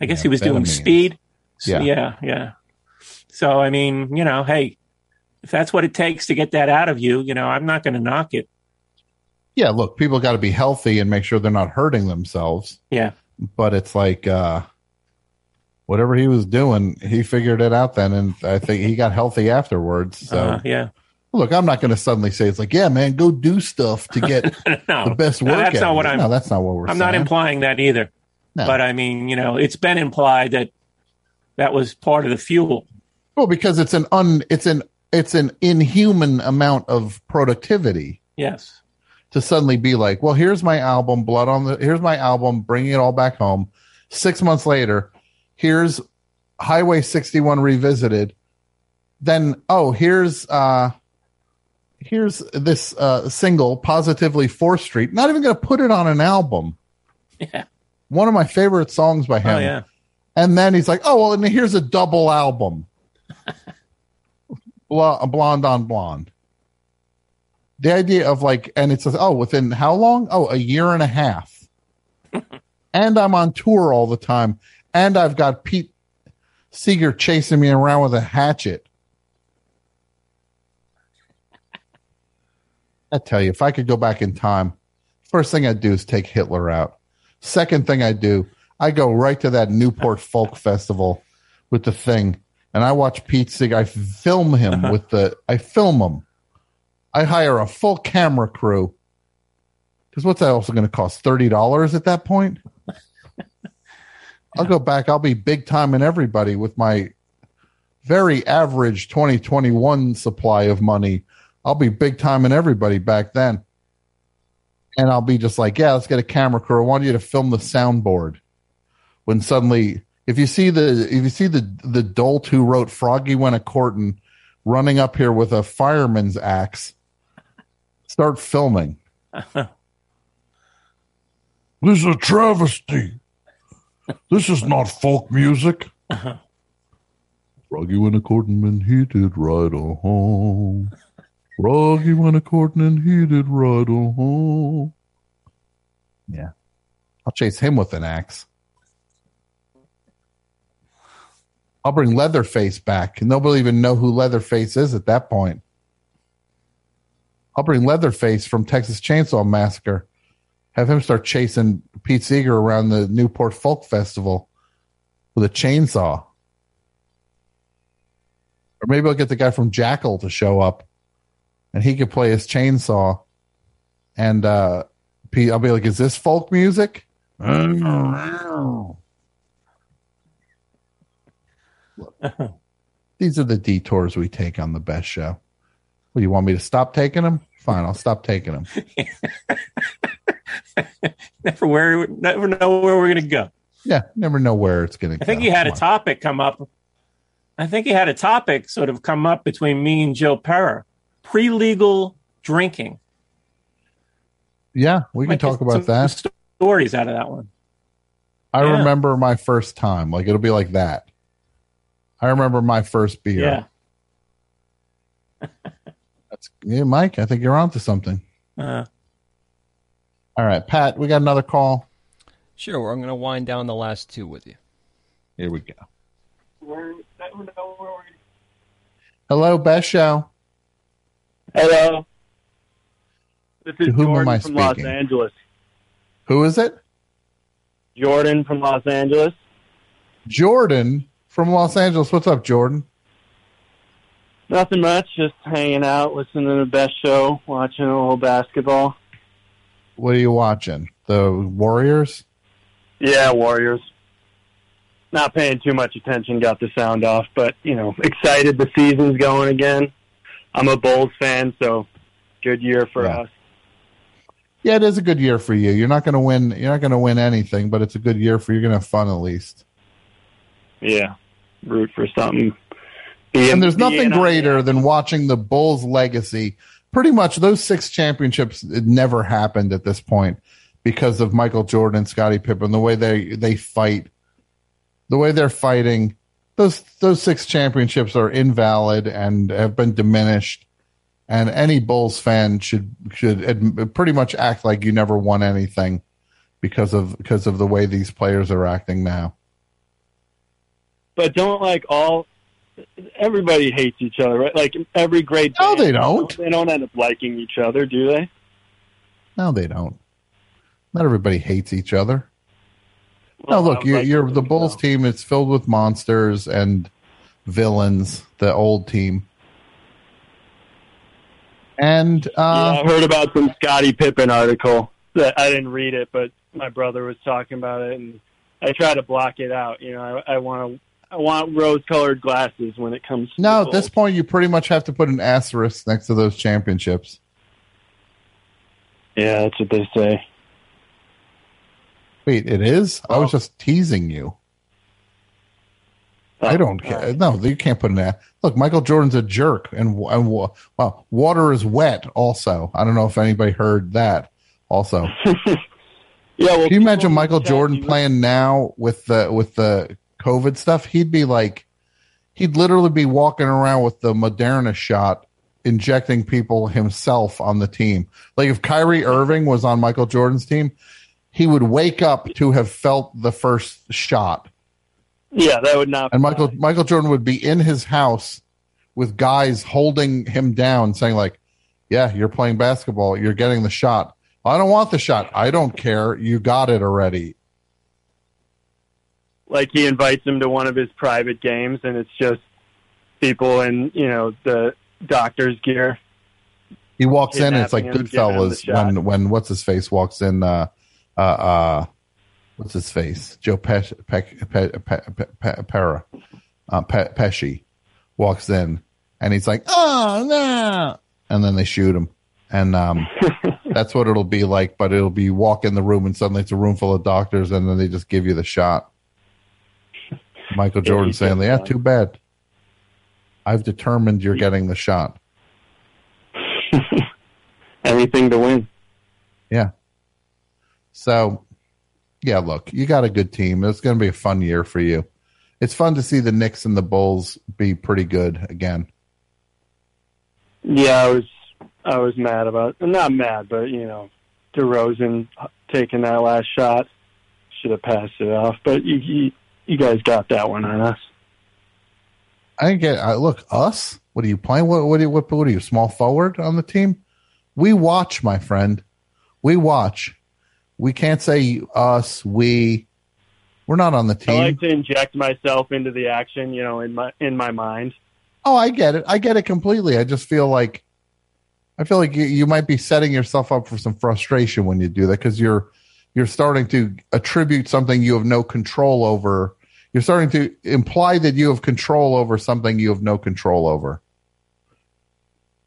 Speaker 2: I guess he was doing speed. So,
Speaker 1: Yeah.
Speaker 2: yeah, yeah. So, I mean, you know, hey, if that's what it takes to get that out of you, you know, I'm not going to knock it.
Speaker 1: Yeah, look, people got to be healthy and make sure they're not hurting themselves.
Speaker 2: Yeah.
Speaker 1: But it's like uh whatever he was doing, he figured it out then and I think he got healthy afterwards. So
Speaker 2: Uh, yeah.
Speaker 1: look, I'm not going to suddenly say it's like, yeah, man, go do stuff to get
Speaker 2: No,
Speaker 1: the best
Speaker 2: no,
Speaker 1: work.
Speaker 2: that's
Speaker 1: out
Speaker 2: not what. I'm.
Speaker 1: No, that's not what we're
Speaker 2: I'm
Speaker 1: saying.
Speaker 2: not implying that either.
Speaker 1: No.
Speaker 2: But I mean, you know, it's been implied that that was part of the fuel.
Speaker 1: Well, because it's an un, it's an, it's an inhuman amount of productivity
Speaker 2: Yes.
Speaker 1: To suddenly be like, well, here's my album, Blood on the, here's my album, bringing it all back home. Six months later, here's Highway 61 revisited. Then, oh, here's, uh, here's this uh, single, Positively 4th Street. Not even going to put it on an album.
Speaker 2: Yeah.
Speaker 1: One of my favorite songs by him.
Speaker 2: Oh yeah.
Speaker 1: And then he's like, oh, well, and here's a double album Bl- Blonde on Blonde. The idea of like, and it says, oh, within how long? Oh, a year and a half. and I'm on tour all the time. And I've got Pete Seeger chasing me around with a hatchet. I tell you, if I could go back in time, first thing I'd do is take Hitler out. Second thing I'd do, I go right to that Newport Folk Festival with the thing, and I watch Pete Seeger. I film him with the. I film him. I hire a full camera crew. Because what's that also going to cost? Thirty dollars at that point. I'll go back. I'll be big time in everybody with my very average 2021 supply of money. I'll be big time in everybody back then. And I'll be just like, yeah, let's get a camera crew. I want you to film the soundboard. When suddenly, if you see the if you see the the dolt who wrote Froggy went a courtin running up here with a fireman's axe, start filming. This is a travesty. This is not folk music. Froggy went a courtin and he did ride home. Froggy went a courtin and he did ride home. Yeah. I'll chase him with an axe. I'll bring Leatherface back. and Nobody even know who Leatherface is at that point. I'll bring Leatherface from Texas Chainsaw Massacre. Have him start chasing Pete Seeger around the Newport Folk Festival with a chainsaw. Or maybe I'll get the guy from Jackal to show up and he could play his chainsaw. And uh Pete, I'll be like, is this folk music? These are the detours we take on the best show. Well, you want me to stop taking them? Fine, I'll stop taking them.
Speaker 2: Never where never know where we're going to go.
Speaker 1: Yeah, never know where it's going to go.
Speaker 2: I think he had a topic come up. I think he had a topic sort of come up between me and Joe Perra. Pre-legal drinking.
Speaker 1: Yeah, we can talk about that.
Speaker 2: Stories out of that one.
Speaker 1: I
Speaker 2: Yeah.
Speaker 1: remember my first time. Like it'll be like that. I remember my first beer.
Speaker 2: Yeah.
Speaker 1: That's yeah, Mike. I think you're onto something.
Speaker 2: Uh,
Speaker 1: All right, Pat. We got another call.
Speaker 3: Sure, well, I'm going to wind down the last two with you.
Speaker 1: Here we go. Hello, best show.
Speaker 19: Hello. This is
Speaker 1: am
Speaker 19: Jordan
Speaker 1: I
Speaker 19: from Los? Angeles.
Speaker 1: Who is it?
Speaker 19: Jordan from Los Angeles.
Speaker 1: Jordan from Los Angeles. What's up, Jordan?
Speaker 19: Nothing much, just hanging out, listening to the best show, watching a little basketball.
Speaker 1: What are you watching? The Warriors.
Speaker 19: Yeah, Warriors. Not paying too much attention, got the sound off, but you know, excited the season's going again. I'm a Bulls fan, so good year for
Speaker 1: Yeah.
Speaker 19: us.
Speaker 1: Yeah, it is a good year for you. You're not going to win. You're not going to win anything, but it's a good year for you. You're going to have fun at least.
Speaker 19: Yeah. Root for something.
Speaker 1: And there's nothing greater than watching the Bulls' legacy. Pretty much those six championships it never happened at this point because of Michael Jordan, Scottie Pippen, the way they they fight, the way they're fighting. Those those six championships are invalid and have been diminished. And any Bulls fan should should ad- pretty much act like you never won anything because of because of the way these players are acting now.
Speaker 19: But don't like all everybody hates each other, right? Like every great
Speaker 1: No,
Speaker 19: band,
Speaker 1: they don't.
Speaker 19: They don't end up liking each other, do they?
Speaker 1: No, they don't. Not everybody hates each other. no, look, you,
Speaker 19: like
Speaker 1: you're the Bulls team. It's filled with monsters and villains. The old team, and uh,
Speaker 19: yeah, I heard about some Scottie Pippen article that I didn't read it, but my brother was talking about it, and I try to block it out. You know, I, I want to. I want rose-colored glasses when it comes. to
Speaker 1: no, at this point, you pretty much have to put an asterisk next to those championships.
Speaker 19: Yeah, that's what they say.
Speaker 1: Wait, it is? I was oh. just teasing you. I oh, don't care. No, you can't put an a Look, Michael Jordan's a jerk, and, and wa- well, water is wet. Also, I don't know if anybody heard that. Also,
Speaker 19: yeah. Well,
Speaker 1: Can you imagine Michael Jordan playing now with the with the COVID stuff? He'd be like, he'd literally be walking around with the Moderna shot, injecting people himself on the team. Like if Kyrie Irving was on Michael Jordan's team, he would wake up to have felt the first shot,
Speaker 19: Yeah, that would not.
Speaker 1: and Michael Michael Jordan would be in his house with guys holding him down, saying like, "Yeah, you're playing basketball. You're getting the shot." I don't want the shot. I don't care. You got it already.
Speaker 19: Like he invites him to one of his private games, and it's just people in you know the doctor's gear.
Speaker 1: He walks in, and it's like
Speaker 19: Kidnapping him, giving him the
Speaker 1: Goodfellas when when what's his face walks in. Uh, uh, uh, what's his face? Joe Pesci, Pe, Pe, Pe, Pe, Pe, Pera, uh, Pe, Pesci walks in, and he's like, "Oh no!" And then they shoot him, and um, that's what it'll be like. But it'll be walk in the room, and suddenly it's a room full of doctors, and then they just give you the shot. Michael Jordan saying, "Yeah,
Speaker 19: uh,
Speaker 1: too bad. I've determined you're getting the shot."
Speaker 19: Anything to win.
Speaker 1: Yeah. So, yeah, look, you got a good team. It's going to be a fun year for you. It's fun to see the Knicks and the Bulls be pretty good again.
Speaker 19: Yeah, I was I was mad about not mad, but you know, DeRozan taking that last shot should have passed it off. But you you, you guys got that one on us.
Speaker 1: I get. I, look, us. What are you playing? What? What? Are you, what? What are you? Small forward on the team? We watch, my friend. We watch. We can't say us. We. We're not on the team.
Speaker 19: I like to inject myself into the action, you know, in my in my mind.
Speaker 1: Oh, I get it. I get it completely. I just feel like I feel like you, you might be setting yourself up for some frustration when you do that because you're you're starting to attribute something you have no control over. You're starting to imply that you have control over something you have no control over.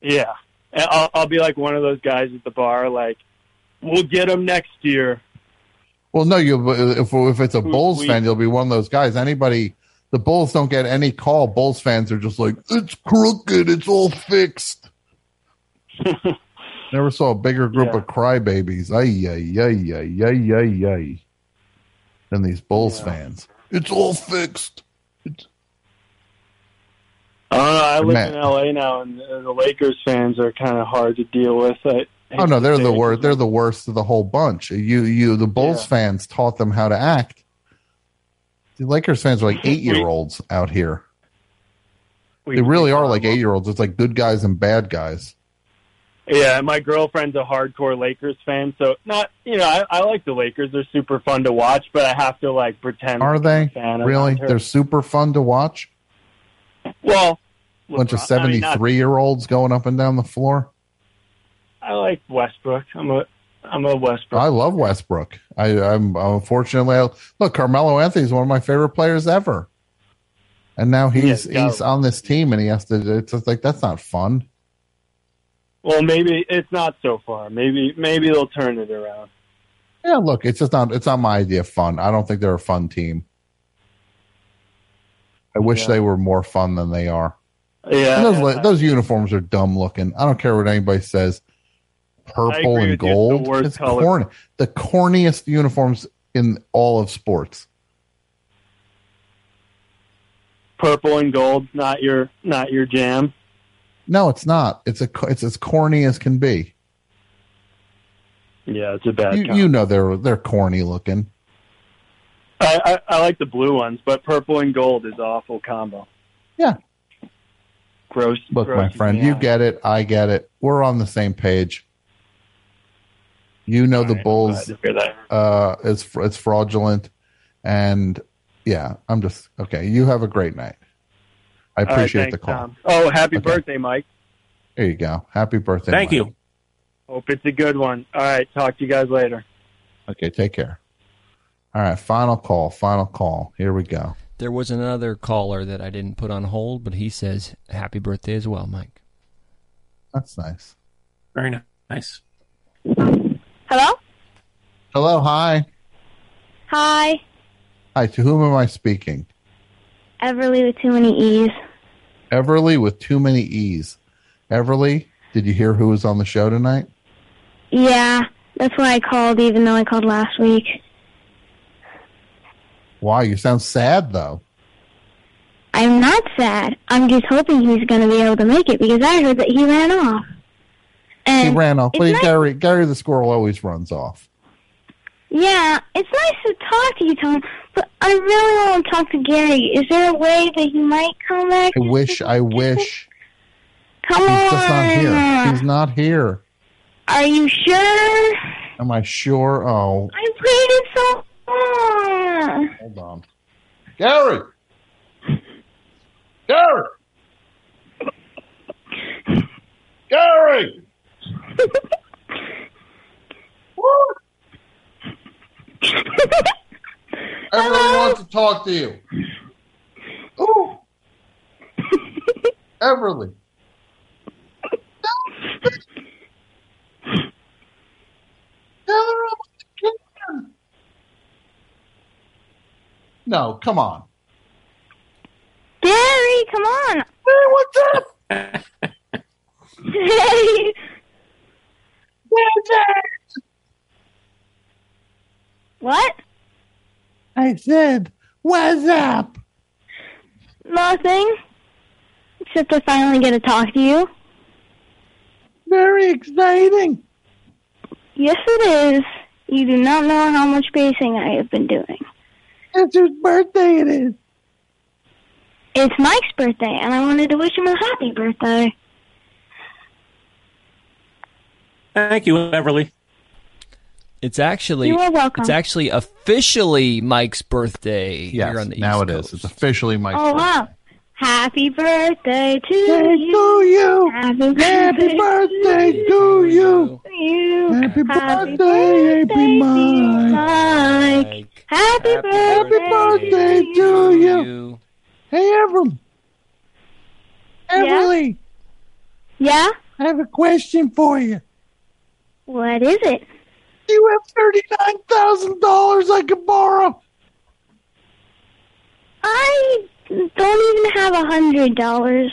Speaker 19: Yeah, and I'll, I'll be like one of those guys at the bar, like, "We'll get him next year."
Speaker 1: Well, no, you if if it's a Bulls
Speaker 19: we-
Speaker 1: fan, you'll be one of those guys. Anybody, the Bulls don't get any call. Bulls fans are just like it's crooked. It's all fixed. Never saw a bigger group of crybabies. Ay ay ay ay ay ay ay. Than these Bulls fans. It's all fixed.
Speaker 19: I don't know. I live
Speaker 1: Man.
Speaker 19: in LA now, and the the Lakers fans are kind of hard to deal with. I,
Speaker 1: Oh no, they're the worst. They're the worst of the whole bunch. You, you, the Bulls fans taught them how to act. The Lakers fans are like eight year olds out here. They really are like eight year olds. It's like good guys and bad guys.
Speaker 19: Yeah, my girlfriend's a hardcore Lakers fan, so not you know I, I like the Lakers. They're super fun to watch, but I have to like pretend.
Speaker 1: Are
Speaker 19: I'm
Speaker 1: they
Speaker 19: a fan
Speaker 1: really? They're super fun to watch.
Speaker 19: well.
Speaker 1: bunch of
Speaker 19: seventy-three I mean,
Speaker 1: year olds going up and down the floor.
Speaker 19: I like Westbrook. I'm a I'm a Westbrook.
Speaker 1: I love Westbrook. I, I'm unfortunately I, look. Carmelo Anthony is one of my favorite players ever, and now he's
Speaker 19: Yeah,
Speaker 1: he's on this team, and he has to. It's just like that's not fun.
Speaker 19: Well, maybe it's not so far. Maybe maybe they'll turn it around.
Speaker 1: Yeah, look, it's just not. It's not my idea of fun. I don't think they're a fun team. I wish
Speaker 19: Yeah.
Speaker 1: they were more fun than they are.
Speaker 19: Yeah,
Speaker 1: And those
Speaker 19: yeah.
Speaker 1: those uniforms are dumb looking. I don't care what anybody says. Purple and
Speaker 19: with you. It's the
Speaker 1: gold.
Speaker 19: worst
Speaker 1: It's
Speaker 19: color.
Speaker 1: corny. The corniest uniforms in all of sports.
Speaker 19: Purple and gold, not your not your jam.
Speaker 1: No, it's not. It's a. It's as corny as can be.
Speaker 19: Yeah, it's a bad.
Speaker 1: You, you know they're they're corny looking.
Speaker 19: I, I I like the blue ones, but purple and gold is awful combo.
Speaker 1: Yeah.
Speaker 19: Gross.
Speaker 1: Look,
Speaker 19: gross
Speaker 1: my friend,
Speaker 19: me
Speaker 1: you get it. I get it. We're on the same page. You know the Bulls
Speaker 19: glad to hear that.
Speaker 1: uh, is it's fraudulent, and yeah, I'm just okay. You have a great night. I
Speaker 19: All right,
Speaker 1: appreciate
Speaker 19: thanks,
Speaker 1: the call.
Speaker 19: Tom. Oh, happy
Speaker 1: Okay.
Speaker 19: birthday, Mike.
Speaker 1: There you go. Happy birthday.
Speaker 2: Thank
Speaker 1: Mike.
Speaker 2: you.
Speaker 19: Hope it's a good one. All right, talk to you guys later.
Speaker 1: Okay, take care. All right, final call. Final call. Here we go.
Speaker 3: There was another caller that I didn't put on hold, but he says happy birthday as well, Mike.
Speaker 1: That's nice.
Speaker 2: Very ni- nice.
Speaker 20: Hello?
Speaker 1: Hello. Hi.
Speaker 20: Hi.
Speaker 1: Hi. To whom am I speaking?
Speaker 20: Everly with too many E's.
Speaker 1: Everly with too many E's. Everly, did you hear who was on the show tonight?
Speaker 20: Yeah, that's why I called, even though I called last week.
Speaker 1: Wow, you sound sad though.
Speaker 20: I'm not sad. I'm just hoping he's going to be able to make it because I heard that he ran off.
Speaker 1: He ran off. Well,
Speaker 20: nice-
Speaker 1: Gary, Gary the squirrel always runs off.
Speaker 20: Yeah, it's nice to talk to you, Tom, but I really want to talk to Gary. Is there a way that he might come back?
Speaker 1: I wish, I wish.
Speaker 20: Come
Speaker 1: He's
Speaker 20: on.
Speaker 1: just not here. He's not here.
Speaker 20: Are you sure?
Speaker 1: Am I sure? Oh,
Speaker 20: I waited so long.
Speaker 1: hold on. Gary! Gary! Gary! Everyone wants to talk to you. Ooh. Everly. No, come on.
Speaker 20: Gary, come on.
Speaker 1: Hey, what's up?
Speaker 20: Hey. What?
Speaker 1: I said, what's up?
Speaker 20: Nothing. Except to finally get to talk to you.
Speaker 1: Very exciting.
Speaker 20: Yes, it is. You do not know how much pacing I have been doing.
Speaker 1: It's whose birthday it is.
Speaker 20: It's Mike's birthday, and I wanted to wish him a happy birthday.
Speaker 2: Thank you, Everly.
Speaker 3: It's actually
Speaker 20: You are welcome.
Speaker 3: It's actually officially Mike's birthday
Speaker 1: Yes,
Speaker 3: here on the
Speaker 1: now
Speaker 3: East
Speaker 1: it
Speaker 3: Coast.
Speaker 1: is. It's It's officially Mike's.
Speaker 20: oh, wow. Happy birthday to
Speaker 1: Hey,
Speaker 20: you.
Speaker 1: to you.
Speaker 20: Happy
Speaker 1: Happy birthday to you.
Speaker 20: you.
Speaker 1: Happy birthday, happy Mike.
Speaker 20: Mike. Happy,
Speaker 3: Happy
Speaker 20: birthday.
Speaker 1: Happy birthday to you.
Speaker 3: You.
Speaker 1: Hey, Everly. Everly,
Speaker 20: Yeah?
Speaker 1: I have a question for you.
Speaker 20: What is it?
Speaker 1: you have thirty nine thousand dollars I could borrow?
Speaker 20: I don't even have a hundred dollars.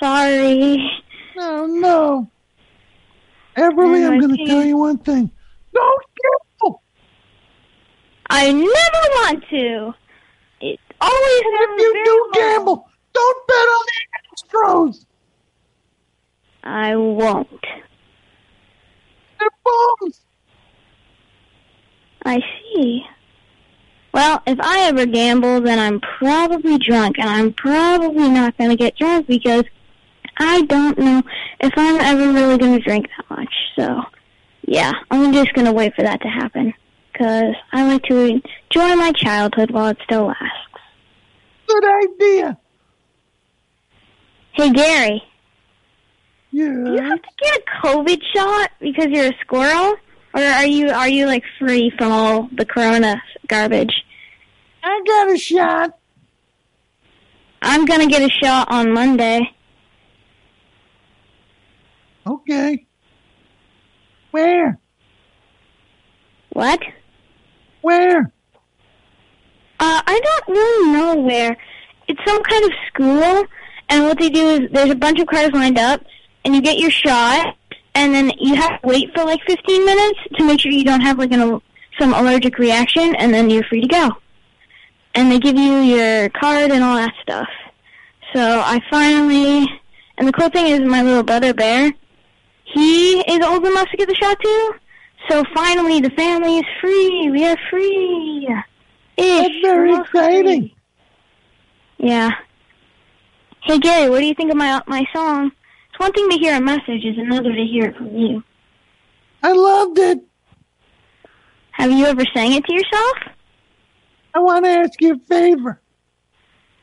Speaker 20: Sorry.
Speaker 1: Oh no. Everly, I'm going to tell you one thing. Don't gamble.
Speaker 20: I never want to. It always.
Speaker 1: And if you do gamble, don't bet on the Astros.
Speaker 20: I won't.
Speaker 1: They're bombs.
Speaker 20: I see. Well, if I ever gamble, then I'm probably drunk, and I'm probably not going to get drunk because I don't know if I'm ever really going to drink that much. So, yeah, I'm just going to wait for that to happen because I like to enjoy my childhood while it still lasts.
Speaker 1: Good idea.
Speaker 20: Hey, Gary.
Speaker 1: Yeah.
Speaker 20: Do you have to get a COVID shot because you're a squirrel, or are you are you like free from all the corona garbage?
Speaker 1: I got a shot.
Speaker 20: I'm gonna get a shot on Monday.
Speaker 1: Okay. Where?
Speaker 20: What?
Speaker 1: Where?
Speaker 20: Uh, I don't really know where. It's some kind of school, and what they do is there's a bunch of cars lined up, and you get your shot, and then you have to wait for like 15 minutes to make sure you don't have like an some allergic reaction, and then you're free to go. And they give you your card and all that stuff. So I finally, and the cool thing is my little brother Bear, he is old enough to get the shot too. So finally, the family is free. We are free.
Speaker 1: That's very exciting.
Speaker 20: Yeah. Hey Gary, what do you think of my my song? It's one thing to hear a message; it's another to hear it from you.
Speaker 1: I loved it.
Speaker 20: Have you ever sang it to yourself?
Speaker 1: I want to ask you a favor.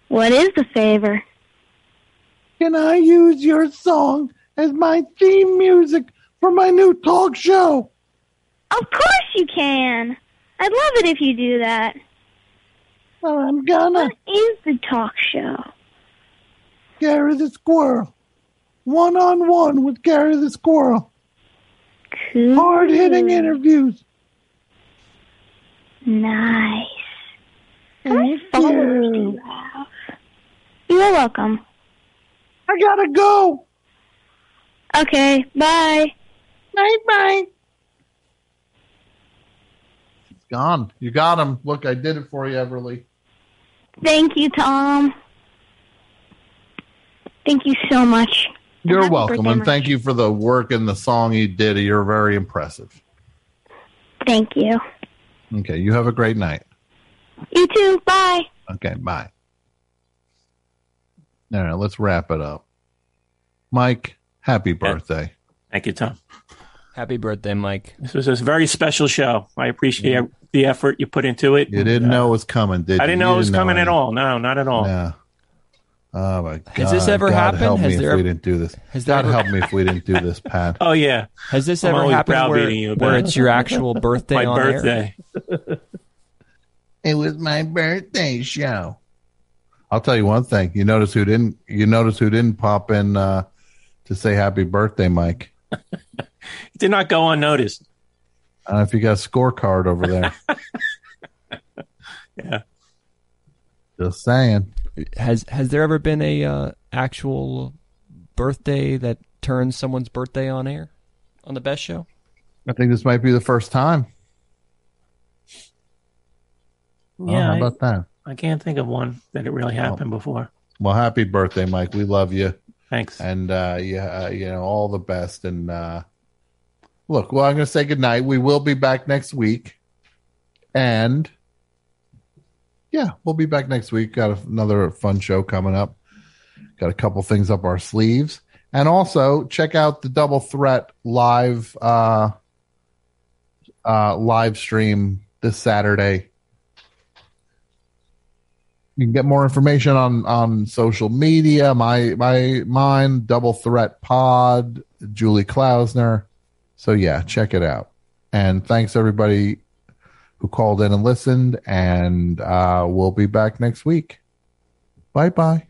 Speaker 20: What is the favor?
Speaker 1: Can I use your song as my theme music for my new talk show?
Speaker 20: Of course you can. I'd love it if you do that.
Speaker 1: Well, I'm gonna.
Speaker 20: What is the talk show?
Speaker 1: Gary the Squirrel. One on one with Gary the Squirrel.
Speaker 20: Cool.
Speaker 1: Hard hitting interviews.
Speaker 20: Nice.
Speaker 1: Thank you.
Speaker 20: you. You're welcome.
Speaker 1: I gotta go.
Speaker 20: Okay, bye.
Speaker 1: Bye bye. He's gone. You got him. Look, I did it for you, Everly.
Speaker 20: Thank you, Tom. Thank you so much.
Speaker 1: You're
Speaker 20: Happy
Speaker 1: welcome,
Speaker 20: birthday,
Speaker 1: and
Speaker 20: Mike.
Speaker 1: thank you for the work and the song you did. You're very impressive.
Speaker 20: Thank you.
Speaker 1: Okay, you have a great night.
Speaker 20: You too. Bye.
Speaker 1: Okay, bye. All right, let's wrap it up. Mike, happy birthday.
Speaker 2: Thank you, Tom.
Speaker 3: Happy birthday, Mike.
Speaker 2: This was a very special show. I appreciate the effort you put into it.
Speaker 1: You didn't uh, know it was coming, did you?
Speaker 2: I didn't
Speaker 1: You
Speaker 2: know it was coming
Speaker 1: any-
Speaker 2: at all. No, not at all.
Speaker 1: Yeah. Oh my god!
Speaker 3: Has this ever
Speaker 1: God
Speaker 3: happened?
Speaker 1: Help
Speaker 3: Has
Speaker 1: me
Speaker 3: there
Speaker 1: if we
Speaker 3: ever-
Speaker 1: didn't do this.
Speaker 3: Has there
Speaker 1: God
Speaker 3: ever-
Speaker 1: help me if we didn't do this, Pat.
Speaker 2: Oh yeah.
Speaker 3: Has this
Speaker 2: I'm
Speaker 3: ever happened where,
Speaker 2: you
Speaker 3: where it's your actual birthday
Speaker 2: My
Speaker 3: on air?
Speaker 2: birthday.
Speaker 1: It was my birthday show. I'll tell you one thing. You notice who didn't? You notice who didn't pop in uh, to say happy birthday, Mike?
Speaker 2: it Did not go unnoticed.
Speaker 1: I don't know if you got a scorecard over there.
Speaker 2: Yeah.
Speaker 1: Just saying.
Speaker 3: Has has there ever been a uh, actual birthday that turns someone's birthday on air on the best show?
Speaker 1: I think this might be the first time. Oh,
Speaker 2: Yeah,
Speaker 1: how
Speaker 2: I-
Speaker 1: about that?
Speaker 2: I can't think of one that it really happened before.
Speaker 1: Well, happy birthday, Mike. We love you.
Speaker 2: Thanks.
Speaker 1: And uh, yeah, uh, you know, all the best. And uh, look, well, I'm going to say goodnight. We will be back next week. And yeah, we'll be back next week. Got another fun show coming up. Got a couple things up our sleeves. And also check out the Double Threat live uh, uh, live stream this Saturday. You can get more information on on social media. My my mine Double Threat Pod, Julie Klausner. So yeah, check it out. And thanks everybody who called in and listened. And uh, we'll be back next week. Bye bye.